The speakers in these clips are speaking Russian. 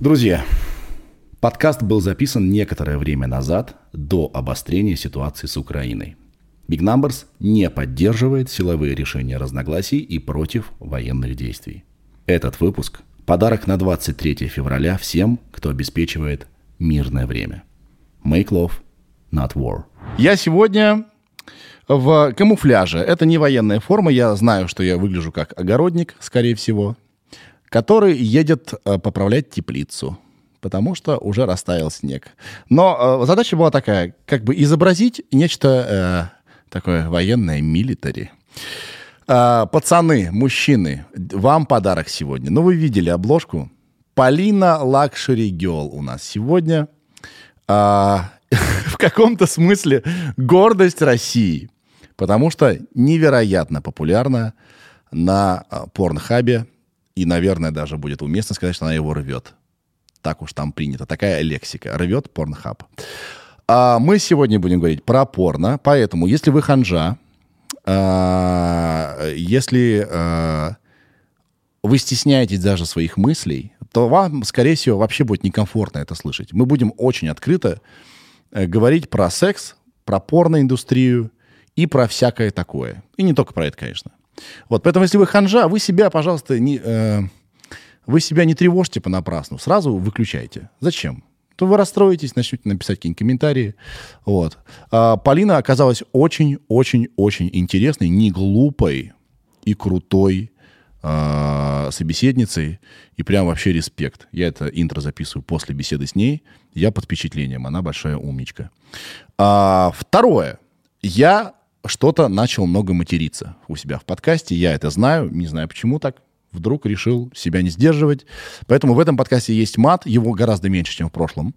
Друзья, подкаст был записан некоторое время назад, до обострения ситуации с Украиной. Big Numbers не поддерживает силовые решения разногласий и против военных действий. Этот выпуск – подарок на 23 февраля всем, кто обеспечивает мирное время. Make love, not war. Я сегодня в камуфляже. Это не военная форма. Я знаю, что я выгляжу как огородник, скорее всего который едет э, поправлять теплицу, потому что уже растаял снег. Но э, задача была такая, как бы изобразить нечто э, такое военное, милитари. Э, пацаны, мужчины, вам подарок сегодня. Ну, вы видели обложку. Полина Luxury Girl у нас сегодня. Э, в каком-то смысле гордость России, потому что невероятно популярна на э, порнхабе и, наверное, даже будет уместно сказать, что она его рвет. Так уж там принято. Такая лексика. Рвет порнхаб. А мы сегодня будем говорить про порно. Поэтому, если вы ханжа, а, если а, вы стесняетесь даже своих мыслей, то вам, скорее всего, вообще будет некомфортно это слышать. Мы будем очень открыто э, говорить про секс, про порноиндустрию и про всякое такое. И не только про это, конечно. Вот, поэтому, если вы ханжа, вы себя, пожалуйста, не, э, вы себя не тревожьте понапрасну, сразу выключайте. Зачем? То вы расстроитесь, начнете написать какие-нибудь комментарии. Вот. А Полина оказалась очень-очень-очень интересной, не глупой и крутой э, собеседницей. И прям вообще респект. Я это интро записываю после беседы с ней. Я под впечатлением. Она большая умничка. А, второе. Я что-то начал много материться у себя в подкасте. Я это знаю, не знаю почему так. Вдруг решил себя не сдерживать. Поэтому в этом подкасте есть мат. Его гораздо меньше, чем в прошлом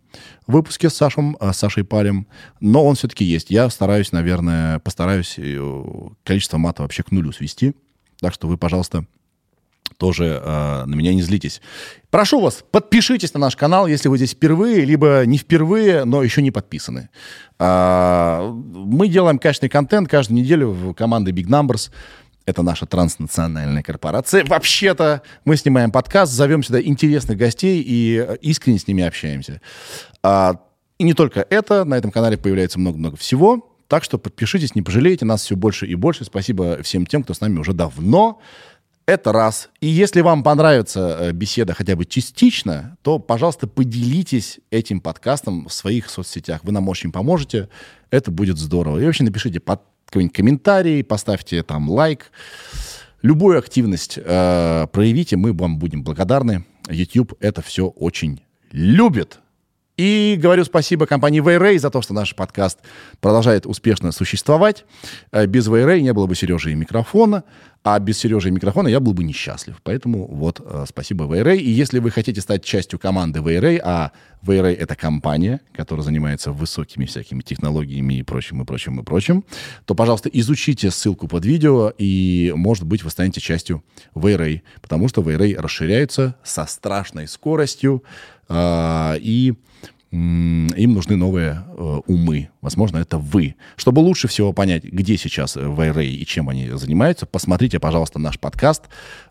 выпуске с, Сашем, э, с Сашей Палем. Но он все-таки есть. Я стараюсь, наверное, постараюсь э, количество мата вообще к нулю свести. Так что вы, пожалуйста, тоже э, на меня не злитесь. Прошу вас, подпишитесь на наш канал, если вы здесь впервые, либо не впервые, но еще не подписаны. Э, мы делаем качественный контент каждую неделю в команде Big Numbers. Это наша транснациональная корпорация. Вообще-то мы снимаем подкаст, зовем сюда интересных гостей и искренне с ними общаемся. А, и не только это, на этом канале появляется много-много всего. Так что подпишитесь, не пожалеете, нас все больше и больше. Спасибо всем тем, кто с нами уже давно. Это раз. И если вам понравится э, беседа хотя бы частично, то, пожалуйста, поделитесь этим подкастом в своих соцсетях. Вы нам очень поможете. Это будет здорово. И вообще напишите под какой-нибудь комментарий, поставьте там лайк. Любую активность э, проявите, мы вам будем благодарны. YouTube это все очень любит. И говорю спасибо компании Вейрей за то, что наш подкаст продолжает успешно существовать. Э, без Вейрей не было бы Сережи и микрофона, а без Сережи и микрофона я был бы несчастлив. Поэтому вот э, спасибо Вейрей. И если вы хотите стать частью команды Вейрей, а Вейрей это компания, которая занимается высокими всякими технологиями и прочим, и прочим, и прочим, то, пожалуйста, изучите ссылку под видео, и, может быть, вы станете частью Вейрей, потому что Вейрей расширяется со страшной скоростью, э, и им нужны новые э, умы. Возможно, это вы. Чтобы лучше всего понять, где сейчас Вайрей и чем они занимаются, посмотрите, пожалуйста, наш подкаст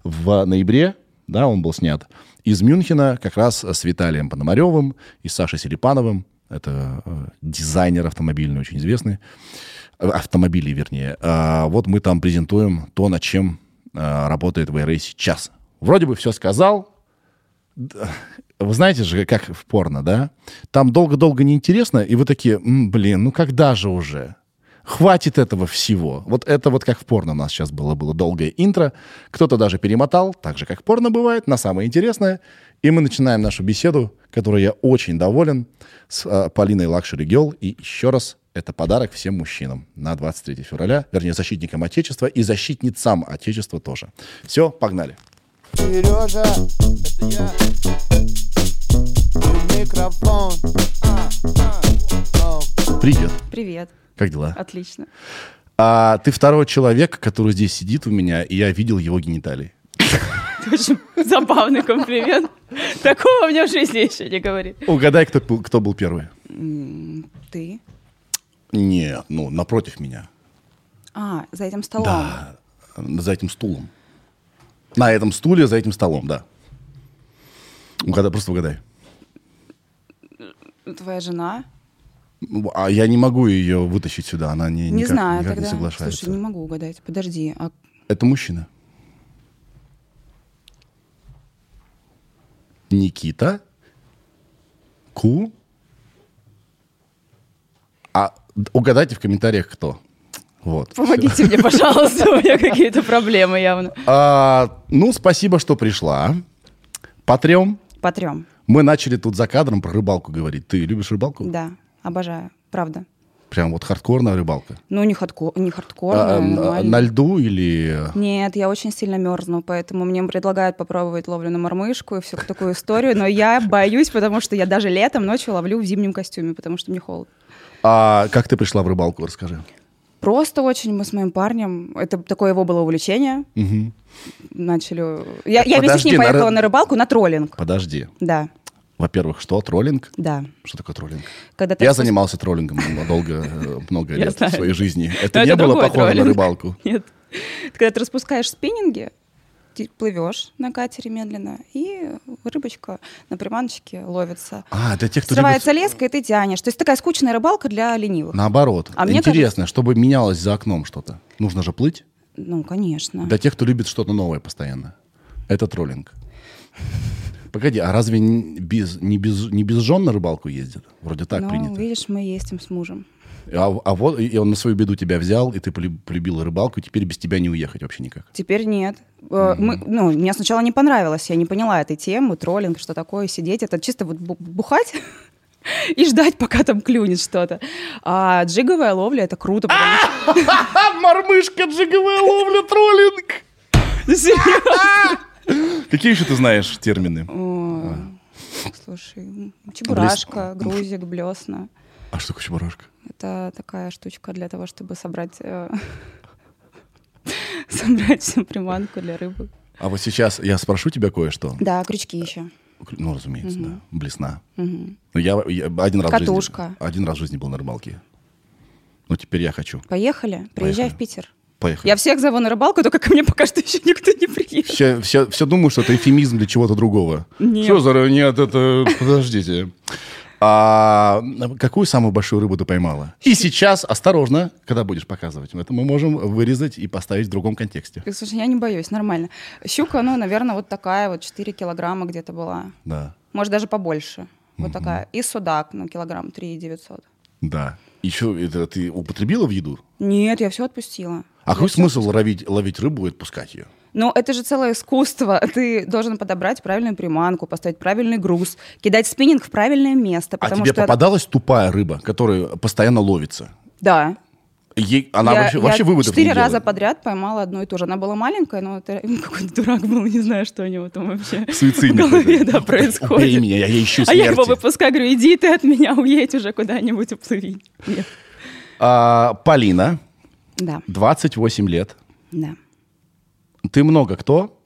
в ноябре. Да, он был снят из Мюнхена как раз с Виталием Пономаревым и Сашей Серепановым. Это э, дизайнер автомобильный, очень известный. Э, автомобилей, вернее. А вот мы там презентуем то, над чем э, работает Вайрей сейчас. Вроде бы все сказал, вы знаете же, как в порно, да? Там долго-долго неинтересно, и вы такие, блин, ну когда же уже? Хватит этого всего. Вот это вот как в порно у нас сейчас было, было долгое интро. Кто-то даже перемотал, так же, как порно бывает, на самое интересное. И мы начинаем нашу беседу, которой я очень доволен, с э, Полиной Luxury Girl. И еще раз, это подарок всем мужчинам на 23 февраля, вернее, защитникам Отечества и защитницам Отечества тоже. Все, погнали. Сережа, это я. Микрофон. Привет. Привет. Как дела? Отлично. А ты второй человек, который здесь сидит у меня, и я видел его гениталии. Очень забавный комплимент. Такого мне в жизни еще не говори. Угадай, кто был, кто был первый. Ты? Нет, ну, напротив меня. А, за этим столом. Да, за этим стулом. На этом стуле, за этим столом, да. Угадай, просто угадай. Твоя жена? А я не могу ее вытащить сюда, она не, Не никак, знаю, никак тогда. не соглашается. Слушай, не могу угадать. Подожди, а Это мужчина. Никита. Ку. А угадайте в комментариях, кто. Вот. помогите мне, пожалуйста, у меня какие-то проблемы явно. А, ну, спасибо, что пришла. Потрем. Потрем. Мы начали тут за кадром про рыбалку говорить. Ты любишь рыбалку? Да, обожаю, правда. Прям вот хардкорная рыбалка. Ну, не, хардко, не А, хардкорно, на- на льду или... Нет, я очень сильно мерзну, поэтому мне предлагают попробовать ловлю на мормышку и всю такую историю, но я боюсь, потому что я даже летом ночью ловлю в зимнем костюме, потому что мне холодно. А как ты пришла в рыбалку, расскажи. Просто очень мы с моим парнем, это такое его было увлечение, начали... Я, я вместе с ним на поехала ры- на рыбалку на троллинг. Подожди. Да, Во-первых, что? Троллинг? да. Что такое троллинг? Когда Я спуск- занимался троллингом долго, э, много лет в своей жизни. Это не было похоже на рыбалку. Нет. Когда ты распускаешь спиннинги, ты плывешь на катере медленно, и рыбочка на приманочке ловится. А, для тех, кто Срывается любит... леска, и ты тянешь. То есть такая скучная рыбалка для ленивых. Наоборот. А Интересно, чтобы менялось за окном что-то. Нужно же плыть. Ну, конечно. Для тех, кто любит что-то новое постоянно. Это троллинг. Погоди, а разве не без, не без, не без жен на рыбалку ездят? Вроде так ну, принято. видишь, мы ездим с мужем. А, а вот и он на свою беду тебя взял, и ты полю- полюбила рыбалку, и теперь без тебя не уехать вообще никак. Теперь нет. Э, Мы, ну, мне сначала не понравилось, я не поняла этой темы, троллинг, что такое, сидеть. Это чисто вот бу- бухать и ждать, пока там клюнет что-то. А джиговая ловля — это круто, что... Мормышка, джиговая ловля, троллинг! Какие еще ты знаешь термины? О, Слушай, чебурашка, грузик, блесна. А что такое чебурашка? Это такая штучка для того, чтобы собрать... э, собрать всю приманку для рыбы. А вот сейчас я спрошу тебя кое-что. Да, крючки еще. Ну, разумеется, да. Блесна. Мгм. Ну, я, я один раз в жизни- Катушка. один раз в жизни был на рыбалке. Ну, теперь я хочу. Поехали, приезжай Поехали. в Питер. Поехали. Я всех зову на рыбалку, только ко мне пока что еще никто не приехал. Все, все, все думаю, что это эфемизм для чего-то другого. Нет. Что за... Нет, это... Подождите. А какую самую большую рыбу ты поймала? И сейчас, осторожно, когда будешь показывать, это мы можем вырезать и поставить в другом контексте. Слушай, я не боюсь, нормально. Щука, ну, наверное, вот такая вот 4 килограмма где-то была. Да, Может, даже побольше. Вот такая. И судак, ну, килограмм 3 900. да. Еще это ты употребила в еду? Нет, я все отпустила. А Я какой смысл ловить, ловить рыбу и отпускать ее? Ну, это же целое искусство. Ты должен подобрать правильную приманку, поставить правильный груз, кидать спиннинг в правильное место. А тебе что... попадалась тупая рыба, которая постоянно ловится? Да. Ей, она я, вообще, я вообще выводов четыре раза делает. подряд поймала одну и ту же. Она была маленькая, но это какой-то дурак был, не знаю, что у него там вообще Суицидник в голове да, Убей происходит. меня, я ищу А я его смерти. выпускаю, говорю, иди ты от меня, уедь уже куда-нибудь, уплыви. Нет. А, Полина, Да, 28 лет. да. Ты много кто,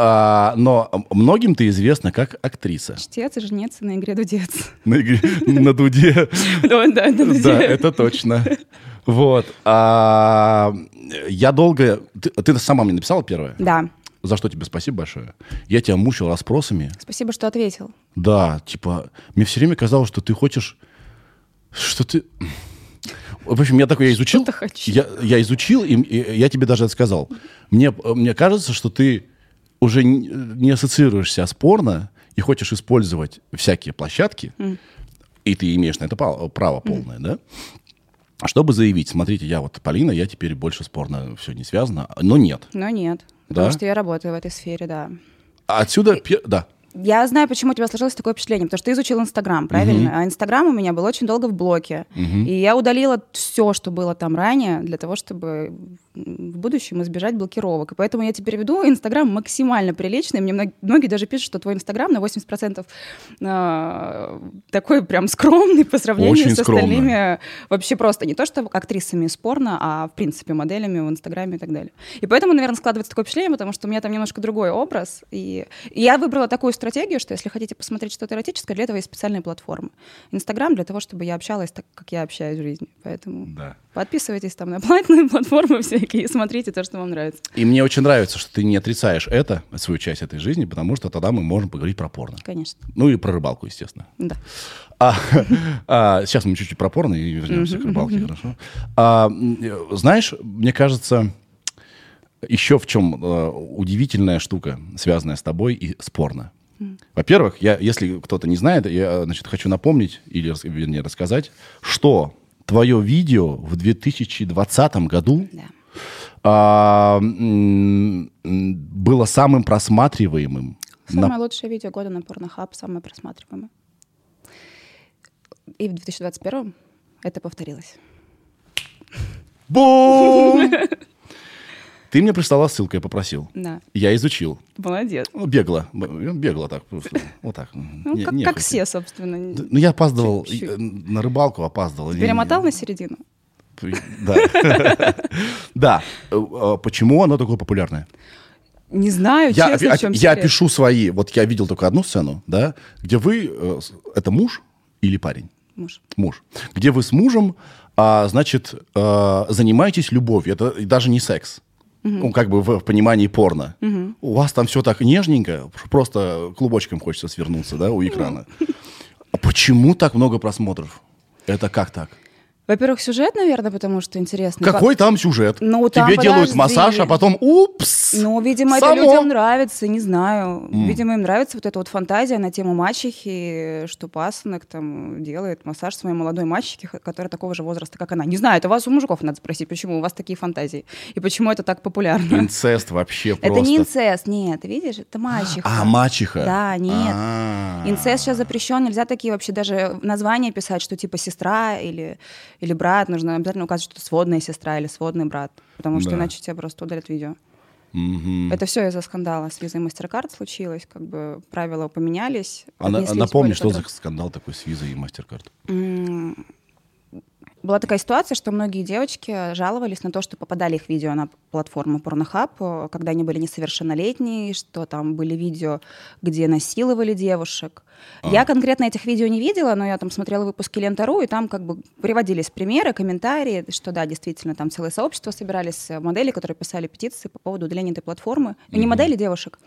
а, но многим ты известна как актриса. Чтец и жнец на игре дудец. На, игре- на дуде. Да, на дуде. Да, это точно. Вот. А, я долго... Ты, ты сама мне написала первое? Да. За что тебе спасибо большое. Я тебя мучил расспросами. Спасибо, что ответил. Да, типа, мне все время казалось, что ты хочешь... Что ты... В общем, я такой, я изучил. Что-то хочу. Я, я изучил, и, и я тебе даже это сказал. Мне, мне кажется, что ты уже не, ассоциируешься с порно и хочешь использовать всякие площадки, и ты имеешь на это право, полное, да? Чтобы заявить, смотрите, я вот Полина, я теперь больше с порно все не связано, но нет. Но нет. Да? Потому что я работаю в этой сфере, да. Отсюда, пе- да, Я знаю, почему у тебя сложилось такое впечатление, потому что ты изучил Инстаграм, правильно? А Инстаграм у меня был очень долго в блоке. И я удалила все, что было там ранее, для того, чтобы в будущем избежать блокировок. И поэтому я теперь веду Инстаграм максимально приличный. Мне мног- многие даже пишут, что твой Инстаграм на 80% а, такой прям скромный по сравнению Очень с скромный. остальными. Вообще просто не то, что актрисами из порно, а в принципе моделями в Инстаграме и так далее. И поэтому, наверное, складывается такое впечатление, потому что у меня там немножко другой образ. И и я выбрала такую стратегию, что если хотите посмотреть что-то эротическое, для этого есть специальные платформы. Инстаграм для того, чтобы я общалась так, как я общаюсь в жизни. Поэтому да. Подписывайтесь там на платные платформы всякие. и смотрите то, что вам нравится. И мне очень нравится, что ты не отрицаешь это, свою часть этой жизни, потому что тогда мы можем поговорить про порно. Конечно. Ну и про рыбалку, естественно. Да. А, а, сейчас мы чуть-чуть про порно и вернемся к рыбалке, хорошо? А, знаешь, мне кажется, еще в чем э, удивительная штука, связанная с тобой и с порно. Во-первых, я, если кто-то не знает, я значит, хочу напомнить, или вернее рассказать, что твое видео в 2020 году Да. а, было самым просматриваемым. на- Самое лучшее видео года на Pornhub, самое просматриваемое. И в 2021 это повторилось. Бум! Ты мне прислала ссылку, я попросил. Да. Я изучил. Молодец. Ну, бегло. Б- Бегло так просто. Вот так. Ну, Не- как, все, собственно. Ну, я опаздывал. Чуть-чуть. э, На рыбалку опаздывал. Перемотал на середину? Да. Да. Э, э, Почему оно такое популярное? Не знаю, Я, честно, в чем я опишу свои. Вот я видел только одну сцену, да, где вы... э, Это муж или парень? Муж. Муж. Где вы с мужем, а, значит, занимаетесь любовью. Это даже не секс. Ну, как бы в, в понимании порно. У вас там все так нежненько, просто клубочком хочется свернуться, да, у экрана. А почему так много просмотров? Это как так? Во-первых, сюжет, наверное, потому что интересно. Какой там сюжет? Ну, там, Тебе делают подожди. массаж, а потом упс! Ну, видимо, Само. это людям нравится, не знаю. Видимо, им нравится вот эта вот фантазия на тему мачехи, что пасынок там делает массаж своей молодой мачехе, которая такого же возраста, как она. Не знаю, это вас у мужиков надо спросить, почему у вас такие фантазии. И почему это так популярно. Инцест вообще Это просто. не инцест, нет, видишь, это мачеха. А, мачеха. Да, нет. А. Инцест сейчас запрещен, нельзя такие вообще даже названия писать, что типа сестра или, или брат. Нужно обязательно указывать, что сводная сестра или сводный брат, потому что Да. иначе тебя просто удалят видео. Мгм. Это все из-за скандала с визой MasterCard случилось, как бы правила поменялись. А отнеслись напомни, что за скандал такой с визой и MasterCard. Была такая ситуация, что многие девочки жаловались на то, что попадали их видео на платформу Pornhub, когда они были несовершеннолетние, что там были видео, где насиловали девушек. А. Я конкретно этих видео не видела, но я там смотрела выпуски Лента.ру, и там как бы приводились примеры, комментарии, что да, действительно, там целое сообщество собирались э, модели, которые писали петиции по поводу удаления этой платформы. Не модели, девушек.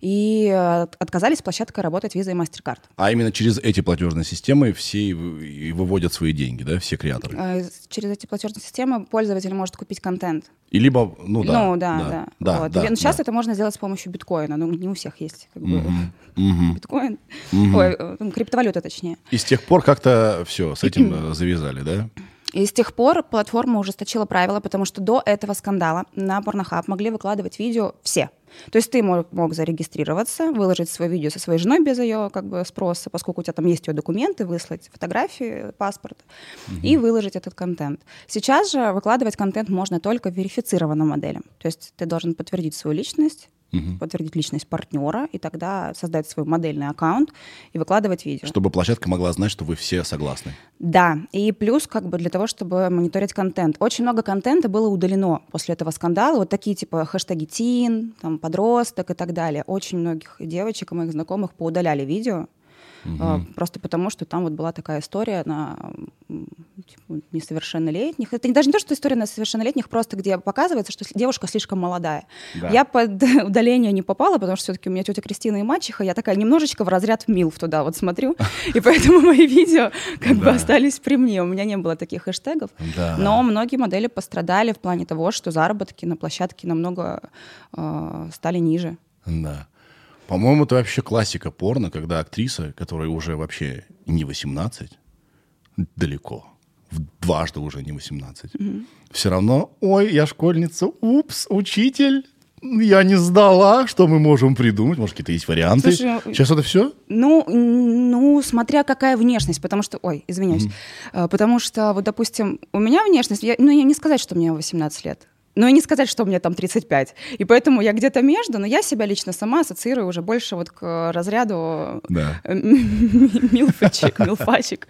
И э, отказались с площадкой работать Visa и MasterCard. А именно через эти платежные системы все и вы- и выводят свои деньги, да, все креаторы. Э, Через эти платежные системы пользователь может купить контент. И либо, ну да. ну да, да. да, Вот. да, И сейчас да. это можно сделать с помощью биткоина. Ну, не у всех есть как бы, мгм. биткоин. Мгм. Ой, э, криптовалюта точнее. И с тех пор как-то все, с этим завязали, да? И с тех пор платформа ужесточила правила, потому что до этого скандала на Pornhub могли выкладывать видео все. То есть ты мог, мог зарегистрироваться, выложить свое видео со своей женой без ее как бы, спроса, поскольку у тебя там есть ее документы, выслать фотографии, паспорт, и выложить этот контент. Сейчас же выкладывать контент можно только верифицированным моделям. То есть ты должен подтвердить свою личность, подтвердить личность партнера, и тогда создать свой модельный аккаунт и выкладывать видео. Чтобы площадка могла знать, что вы все согласны. Да, и плюс как бы для того, чтобы мониторить контент. Очень много контента было удалено после этого скандала. Вот такие типа хэштеги тин, там, подросток и так далее. Очень многих девочек и моих знакомых поудаляли видео. А, Просто потому, что там вот была такая история на типа, несовершеннолетних. Это даже не то, что история на совершеннолетних, просто где показывается, что девушка слишком молодая. Да. Я под удаление не попала, потому что все-таки у меня тетя Кристина и мачеха, я такая немножечко в разряд милф туда вот смотрю, и поэтому мои видео как бы остались при мне. У меня не было таких хэштегов. Но многие модели пострадали в плане того, что заработки на площадке намного э, стали ниже. Да. По-моему, это вообще классика порно, когда актриса, которая уже вообще не 18, далеко, в- дважды уже не 18, все равно, ой, я школьница, упс, учитель, я не сдала, что мы можем придумать? Может, какие-то есть варианты? Слушай, Сейчас это все? Ну, ну, смотря какая внешность, потому что, ой, извиняюсь, Э, потому что, вот, допустим, у меня внешность, я- ну, я не сказать, что мне 18 лет, но и не сказать, что мне там 35. И поэтому я где-то между, но я себя лично сама ассоциирую уже больше вот к разряду Да. э, милфочек, милфачек.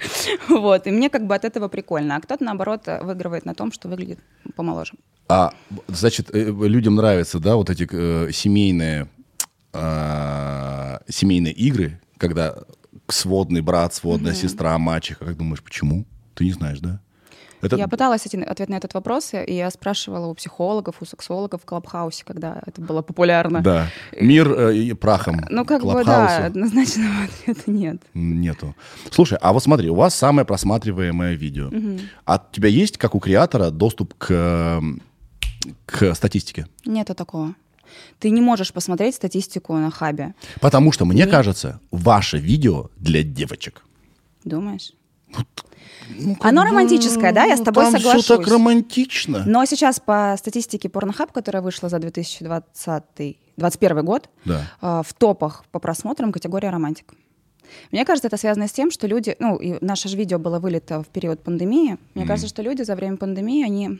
Вот, и мне как бы от этого прикольно. А кто-то, наоборот, э, выигрывает на том, что выглядит помоложе. А, значит, э, людям нравятся, да, вот эти э, семейные, а, семейные игры, когда сводный брат, сводная сестра, мачеха. Как думаешь, почему? Ты не знаешь, да? Это- Я пыталась ответ на этот вопрос, и я спрашивала у психологов, у сексологов в Клабхаусе, когда это было популярно. Да. Мир э, и прахом. Ну, как бы, да, однозначного ответа нет. Нету. Слушай, а вот смотри, у вас самое просматриваемое видео. А у тебя есть, как у креатора, доступ к, э, к статистике? Нету такого. Ты не можешь посмотреть статистику на хабе. Потому что, мне кажется, ваше видео для девочек. Думаешь? Оно романтическое, да, я с тобой Там соглашусь. все так романтично. Но сейчас по статистике Pornhub, которая вышла за 2020 2021 год, Да. э, в топах по просмотрам категория романтик. Мне кажется, это связано с тем, что люди, ну, и наше же видео было вылито в период пандемии. Мне кажется, что люди за время пандемии, они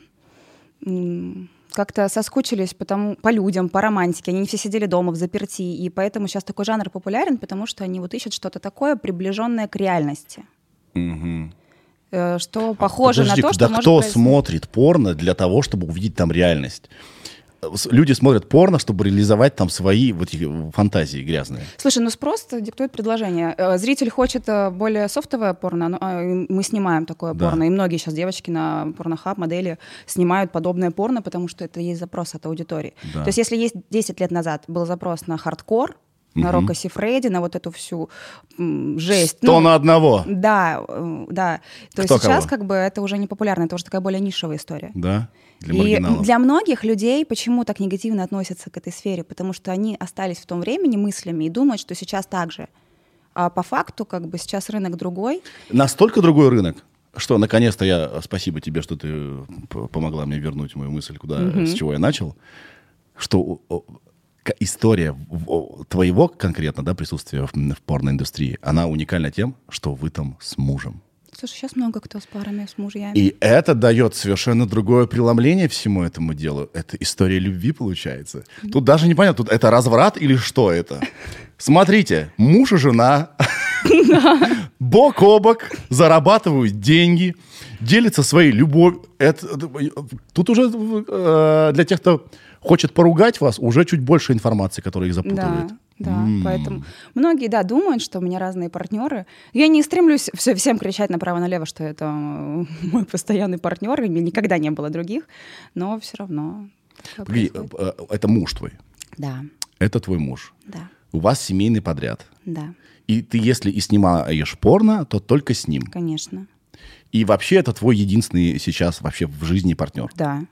как-то соскучились потому, по людям, по романтике. Они не все сидели дома в заперти, и поэтому сейчас такой жанр популярен, потому что они вот ищут что-то такое, приближенное к реальности. Мгм. Э, Что похоже Подожди, на то, что да может кто произойти. смотрит порно для того, чтобы увидеть там реальность? Люди смотрят порно, чтобы реализовать там свои вот фантазии грязные. Слушай, ну спрос диктует предложение. Э, Зритель хочет э, более софтовое порно, а, и мы снимаем такое Да. порно. И многие сейчас девочки на порнохаб, модели снимают подобное порно, потому что это есть запрос от аудитории. Да. То есть если есть 10 лет назад был запрос на хардкор, на Рока Сифреди, на вот эту всю м, жесть. То ну, на одного. Да, э, да. То есть Кто сейчас кого? как бы это уже не популярно, это уже такая более нишевая история. Да? Для И для многих людей почему так негативно относятся к этой сфере? Потому что они остались в том времени мыслями и думают, что сейчас так же. А по факту, как бы сейчас рынок другой. Настолько другой рынок, что наконец-то я спасибо тебе, что ты помогла мне вернуть мою мысль, куда с чего я начал, что история твоего конкретно да, присутствия в, в порноиндустрии, она уникальна тем, что вы там с мужем. Слушай, сейчас много кто с парами, с мужьями. И это дает совершенно другое преломление всему этому делу. Это история любви получается. Тут даже непонятно, тут это разврат или что это? Смотрите, муж и жена бок о бок зарабатывают деньги, делятся своей любовью. Это, тут уже э, для тех, кто хочет поругать вас, уже чуть больше информации, которая их Да, запутывает. да, поэтому многие, да, думают, что у меня разные партнеры. Я не стремлюсь все, всем кричать направо-налево, что это э, мой постоянный партнер, и мне никогда не было других, но все равно. Погоди, происходит. э, это муж твой, Да, это твой муж. да, У вас семейный подряд. да, И ты, если и снимаешь порно, то только с ним. конечно, И вообще это твой единственный сейчас вообще в жизни партнер. да.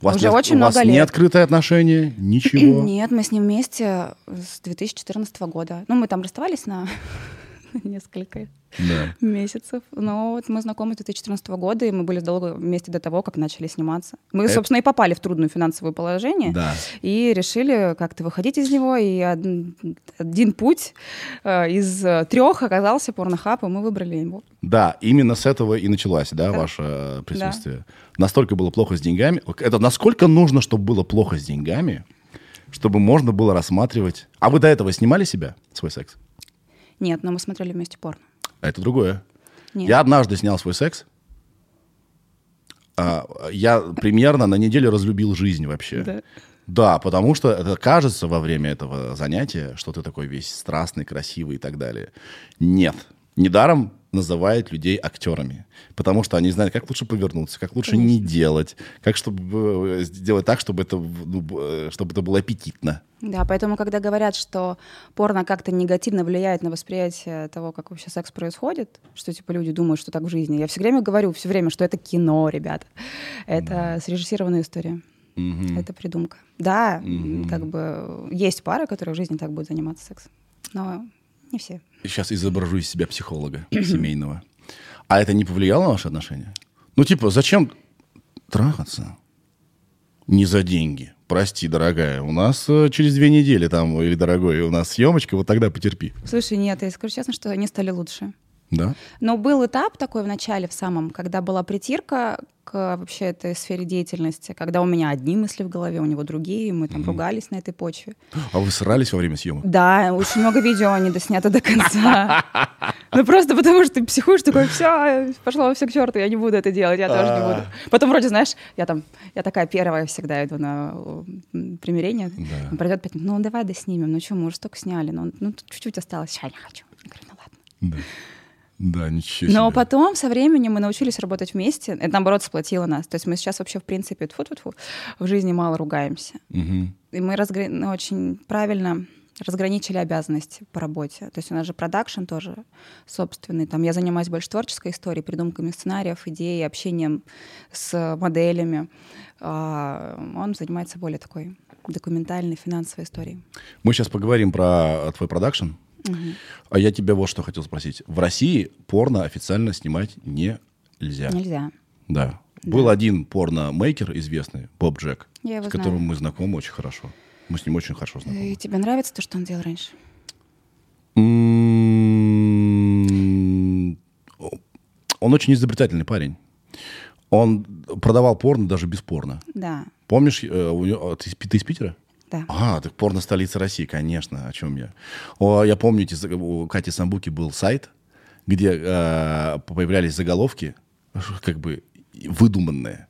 У вас Уже не, очень у вас много не лет. открытые отношения, ничего. Нет, мы с ним вместе с 2014 года. Ну, мы там расставались на несколько Да. месяцев. Но вот мы знакомы с 2014 года, и мы были долго вместе до того, как начали сниматься. Мы, Это- собственно, и попали в трудное финансовое положение. Да. И решили как-то выходить из него. И один, один путь э, из трех оказался порнохаб, и мы выбрали его. Да, именно с этого и началось, да, ваше э, присутствие. Настолько было плохо с деньгами. Это насколько нужно, чтобы было плохо с деньгами, чтобы можно было рассматривать. А вы до этого снимали себя, свой секс? Нет, но мы смотрели вместе порно. А это другое. Нет. Я однажды снял свой секс. А, я примерно на неделю разлюбил жизнь вообще. Да. Да, потому что это кажется во время этого занятия, что ты такой весь страстный, красивый и так далее. Нет. Недаром называют людей актерами. Потому что они знают, как лучше повернуться, как лучше не делать, как чтобы э, сделать так, чтобы это, ну, э, чтобы это было аппетитно. Да, поэтому, когда говорят, что порно как-то негативно влияет на восприятие того, как вообще секс происходит, что типа люди думают, что так в жизни, я все время говорю, все время, что это кино, ребята. Это срежиссированная история. Это придумка. Да, м, как бы есть пары, которые в жизни так будут заниматься сексом, но не все. Сейчас изображу из себя психолога семейного. А это не повлияло на ваши отношения? Ну, типа, зачем трахаться? Не за деньги. Прости, дорогая, у нас э, через две недели там, или, дорогой, у нас съемочка, вот тогда потерпи. Слушай, нет, я скажу честно, что они стали лучше. Да? Но был этап такой в начале, в самом, когда была притирка к вообще этой сфере деятельности, когда у меня одни мысли в голове, у него другие, мы там ругались на этой почве. А вы срались во время съемок? Да, очень много видео не доснято до конца. Ну просто потому что ты психуешь, такой, все, пошло все к черту, я не буду это делать, я тоже не буду. Потом вроде, знаешь, я там, я такая первая всегда иду на примирение. Пройдет пять минут, ну давай доснимем, ну что, мы уже столько сняли, ну, ну чуть-чуть осталось, сейчас не хочу. Я говорю, ну ладно. Да. Ничего Но себе. потом, со временем, мы научились работать вместе. Это, наоборот, сплотило нас. То есть мы сейчас вообще, в принципе, тьфу -тьфу -тьфу, в жизни мало ругаемся. Мгм. И мы разгра- ну, очень правильно разграничили обязанности по работе. То есть у нас же продакшн тоже собственный. Там я занимаюсь больше творческой историей, придумками сценариев, идей, общением с моделями. А он занимается более такой документальной, финансовой историей. Мы сейчас поговорим про твой продакшн. А я тебя вот что хотел спросить. В России порно официально снимать нельзя. Нельзя. Да. Был один порно-мейкер известный, Боб Джек, с которым знаю. мы знакомы очень хорошо. Мы с ним очень хорошо знакомы. И тебе нравится то, что он делал раньше? Он очень изобретательный парень. Он продавал порно даже без порно. Да, Помнишь, э, у него- ты, из Пи- ты из Питера? Да. А, так порно столица России, конечно, о чем я. О, я помню, у Кати Самбуки был сайт, где э, появлялись заголовки, как бы выдуманные,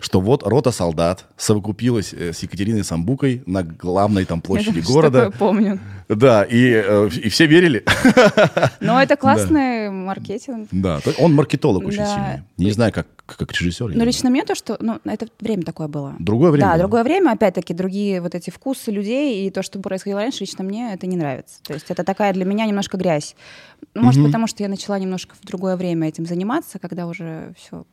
что вот рота солдат совокупилась э, с Екатериной Самбукой на главной там площади Я города. такое помню. Да, и, э, и все верили. Но это классный маркетинг. Да, он маркетолог очень Да. сильный. Не знаю, как, как режиссер. Но лично мне то, что... Ну, это время такое было. Другое время Да, было. другое время, опять-таки, другие вот эти вкусы людей и то, что происходило раньше, лично мне это не нравится. То есть это такая для меня немножко грязь. Ну, Может, потому что я начала немножко в другое время этим заниматься, когда уже все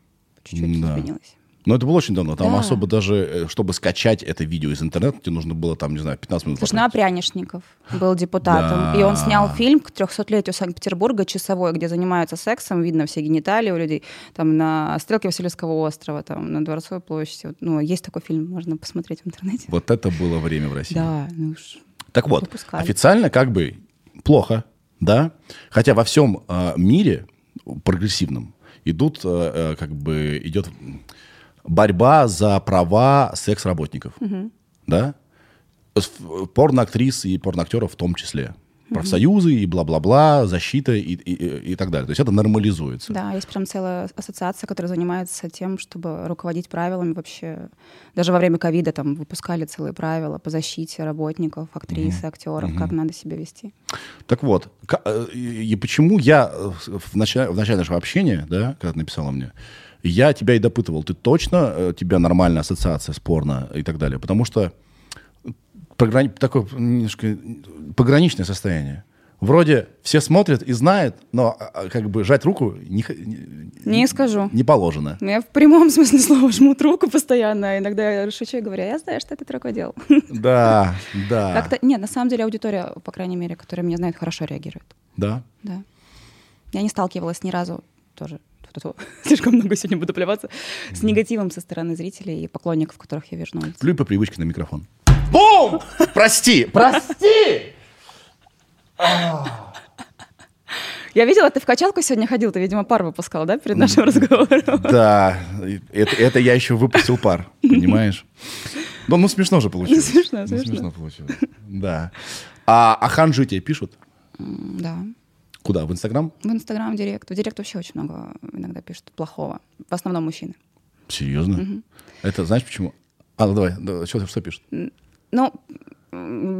чуть-чуть Да. изменилось. Но это было очень давно. Там Да. особо даже, э, чтобы скачать это видео из интернета, тебе нужно было там, не знаю, 15 минут. Слушай, ну а. Прянишников был депутатом, Да. и он снял фильм к 300-летию Санкт-Петербурга часовой, где занимаются сексом, видно все гениталии у людей, там на стрелке Васильевского острова, там на Дворцовой площади. Ну, есть такой фильм, можно посмотреть в интернете. Вот это было время в России. Да, ну уж. Так вот, Выпускали. официально как бы плохо, да? Хотя во всем э, мире прогрессивном идут, э, как бы идет борьба за права секс-работников, да? С- Порноактрис и порноактеров в том числе. Профсоюзы и бла-бла-бла, защита и, и- и- так далее. То есть это нормализуется. Да, есть прям целая ассоциация, которая занимается тем, чтобы руководить правилами вообще. Даже во время ковида там выпускали целые правила по защите работников, актрис, и актеров, как надо себя вести. Так вот, э, и и почему я э, в начале, в начале нашего общения, да, когда ты написала мне, я тебя и допытывал, ты точно, э, у тебя нормальная ассоциация с порно и так далее, потому что пограни- такое немножко пограничное состояние. Вроде все смотрят и знают, но а, а, как бы жать руку не, не, Не скажу. не положено. Ну, Я в прямом смысле слова жмут руку постоянно. а Иногда я шучу и говорю, я знаю, что ты такое делал. Да, да, Как-то, нет, на самом деле аудитория, по крайней мере, которая меня знает, хорошо реагирует. да. Да. Я не сталкивалась ни разу тоже тьфу-тьфу, слишком много сегодня буду плеваться, с негативом со стороны зрителей и поклонников, которых я вижу на улице. Плюй по привычке на микрофон. Бум! Прости, прости! Я видела, ты в качалку сегодня ходил, ты, видимо, пар выпускал, да, перед нашим разговором? Да, это, это я еще выпустил пар, понимаешь? Ну, ну смешно же получилось. Ну, смешно, Ну, смешно. смешно получилось. Да. А, а ханжи тебе пишут? Да. Куда? В Инстаграм? В Инстаграм, в Директ. В Директ вообще очень много иногда пишут плохого. В основном мужчины. Серьезно? Это знаешь почему? А, ну давай, да, что, что пишут? Ну,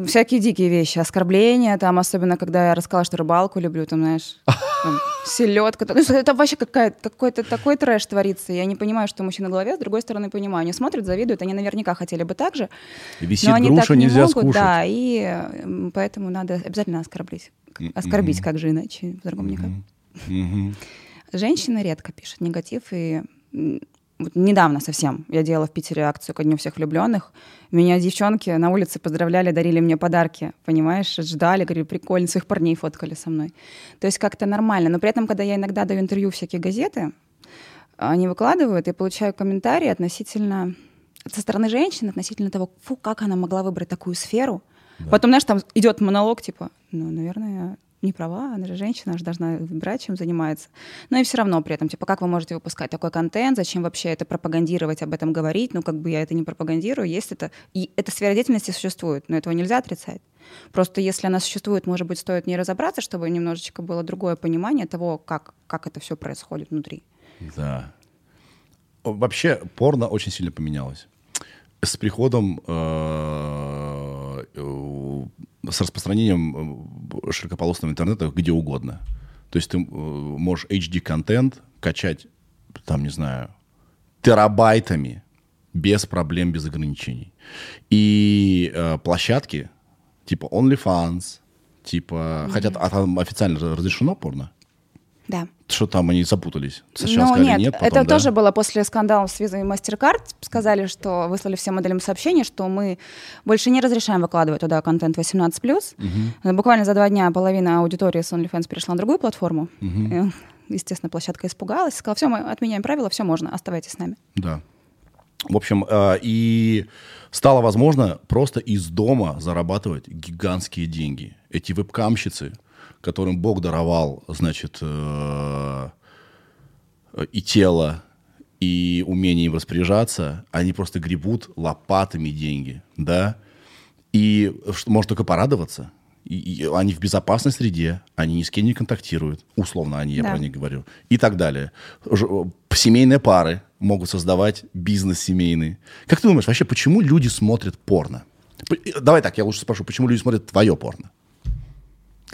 всякие дикие вещи, оскорбления, там, особенно когда я рассказала, что рыбалку люблю, там, знаешь, там, селедка. Ну, это вообще какой-то такой трэш творится. Я не понимаю, что у мужчин на голове, с другой стороны, понимаю. Они смотрят, завидуют, они наверняка хотели бы так же, Висит но они груша, так не нельзя могут, скушать. да, и поэтому надо обязательно оскорбить. Оскорбить, как же иначе, по-другому никак. Мгм. Женщины редко пишут негатив, и вот недавно совсем я делала в Питере акцию ко Дню всех влюбленных. Меня девчонки на улице поздравляли, дарили мне подарки, понимаешь, ждали, говорили, прикольно, своих парней фоткали со мной. То есть как-то нормально. Но при этом, когда я иногда даю интервью всякие газеты, они выкладывают, я получаю комментарии относительно со стороны женщин относительно того, фу, как она могла выбрать такую сферу. Потом, знаешь, там идет монолог, типа, ну, наверное, не права, она же женщина, она же должна выбирать, чем занимается. Но и все равно при этом, типа, как вы можете выпускать такой контент, зачем вообще это пропагандировать, об этом говорить, ну, как бы я это не пропагандирую, есть это, и эта сфера деятельности существует, но этого нельзя отрицать. Просто если она существует, может быть, стоит не разобраться, чтобы немножечко было другое понимание того, как, как это все происходит внутри. Да. Вообще, порно очень сильно поменялось. С приходом, э, э, с распространением э, широкополосного интернета где угодно. То есть ты э, можешь HD-контент качать, там, не знаю, терабайтами, без проблем, без ограничений. И э, площадки типа OnlyFans, типа... Mm-hmm. Хотя а там официально разрешено порно? Да. Что там они запутались? Сначала ну, сказали нет, нет, потом это да. тоже было после скандала с и MasterCard. Сказали, что выслали всем моделям сообщение, что мы больше не разрешаем выкладывать туда контент 18+. Угу. Буквально за два дня половина аудитории с OnlyFans перешла на другую платформу. Угу. Естественно, площадка испугалась, сказала, все, мы отменяем правила, все можно, оставайтесь с нами. Да. В общем, э, и стало возможно просто из дома зарабатывать гигантские деньги. Эти вебкамщицы, которым Бог даровал, значит, э, и тело, и умение им распоряжаться, они просто гребут лопатами деньги, да, и можно только порадоваться. И, и они в безопасной среде, они ни с кем не контактируют, условно они, я Да. про них говорю, и так далее. Ж- Семейные пары могут создавать бизнес семейный. Как ты думаешь, вообще, почему люди смотрят порно? П- Давай так, я лучше спрошу, почему люди смотрят твое порно,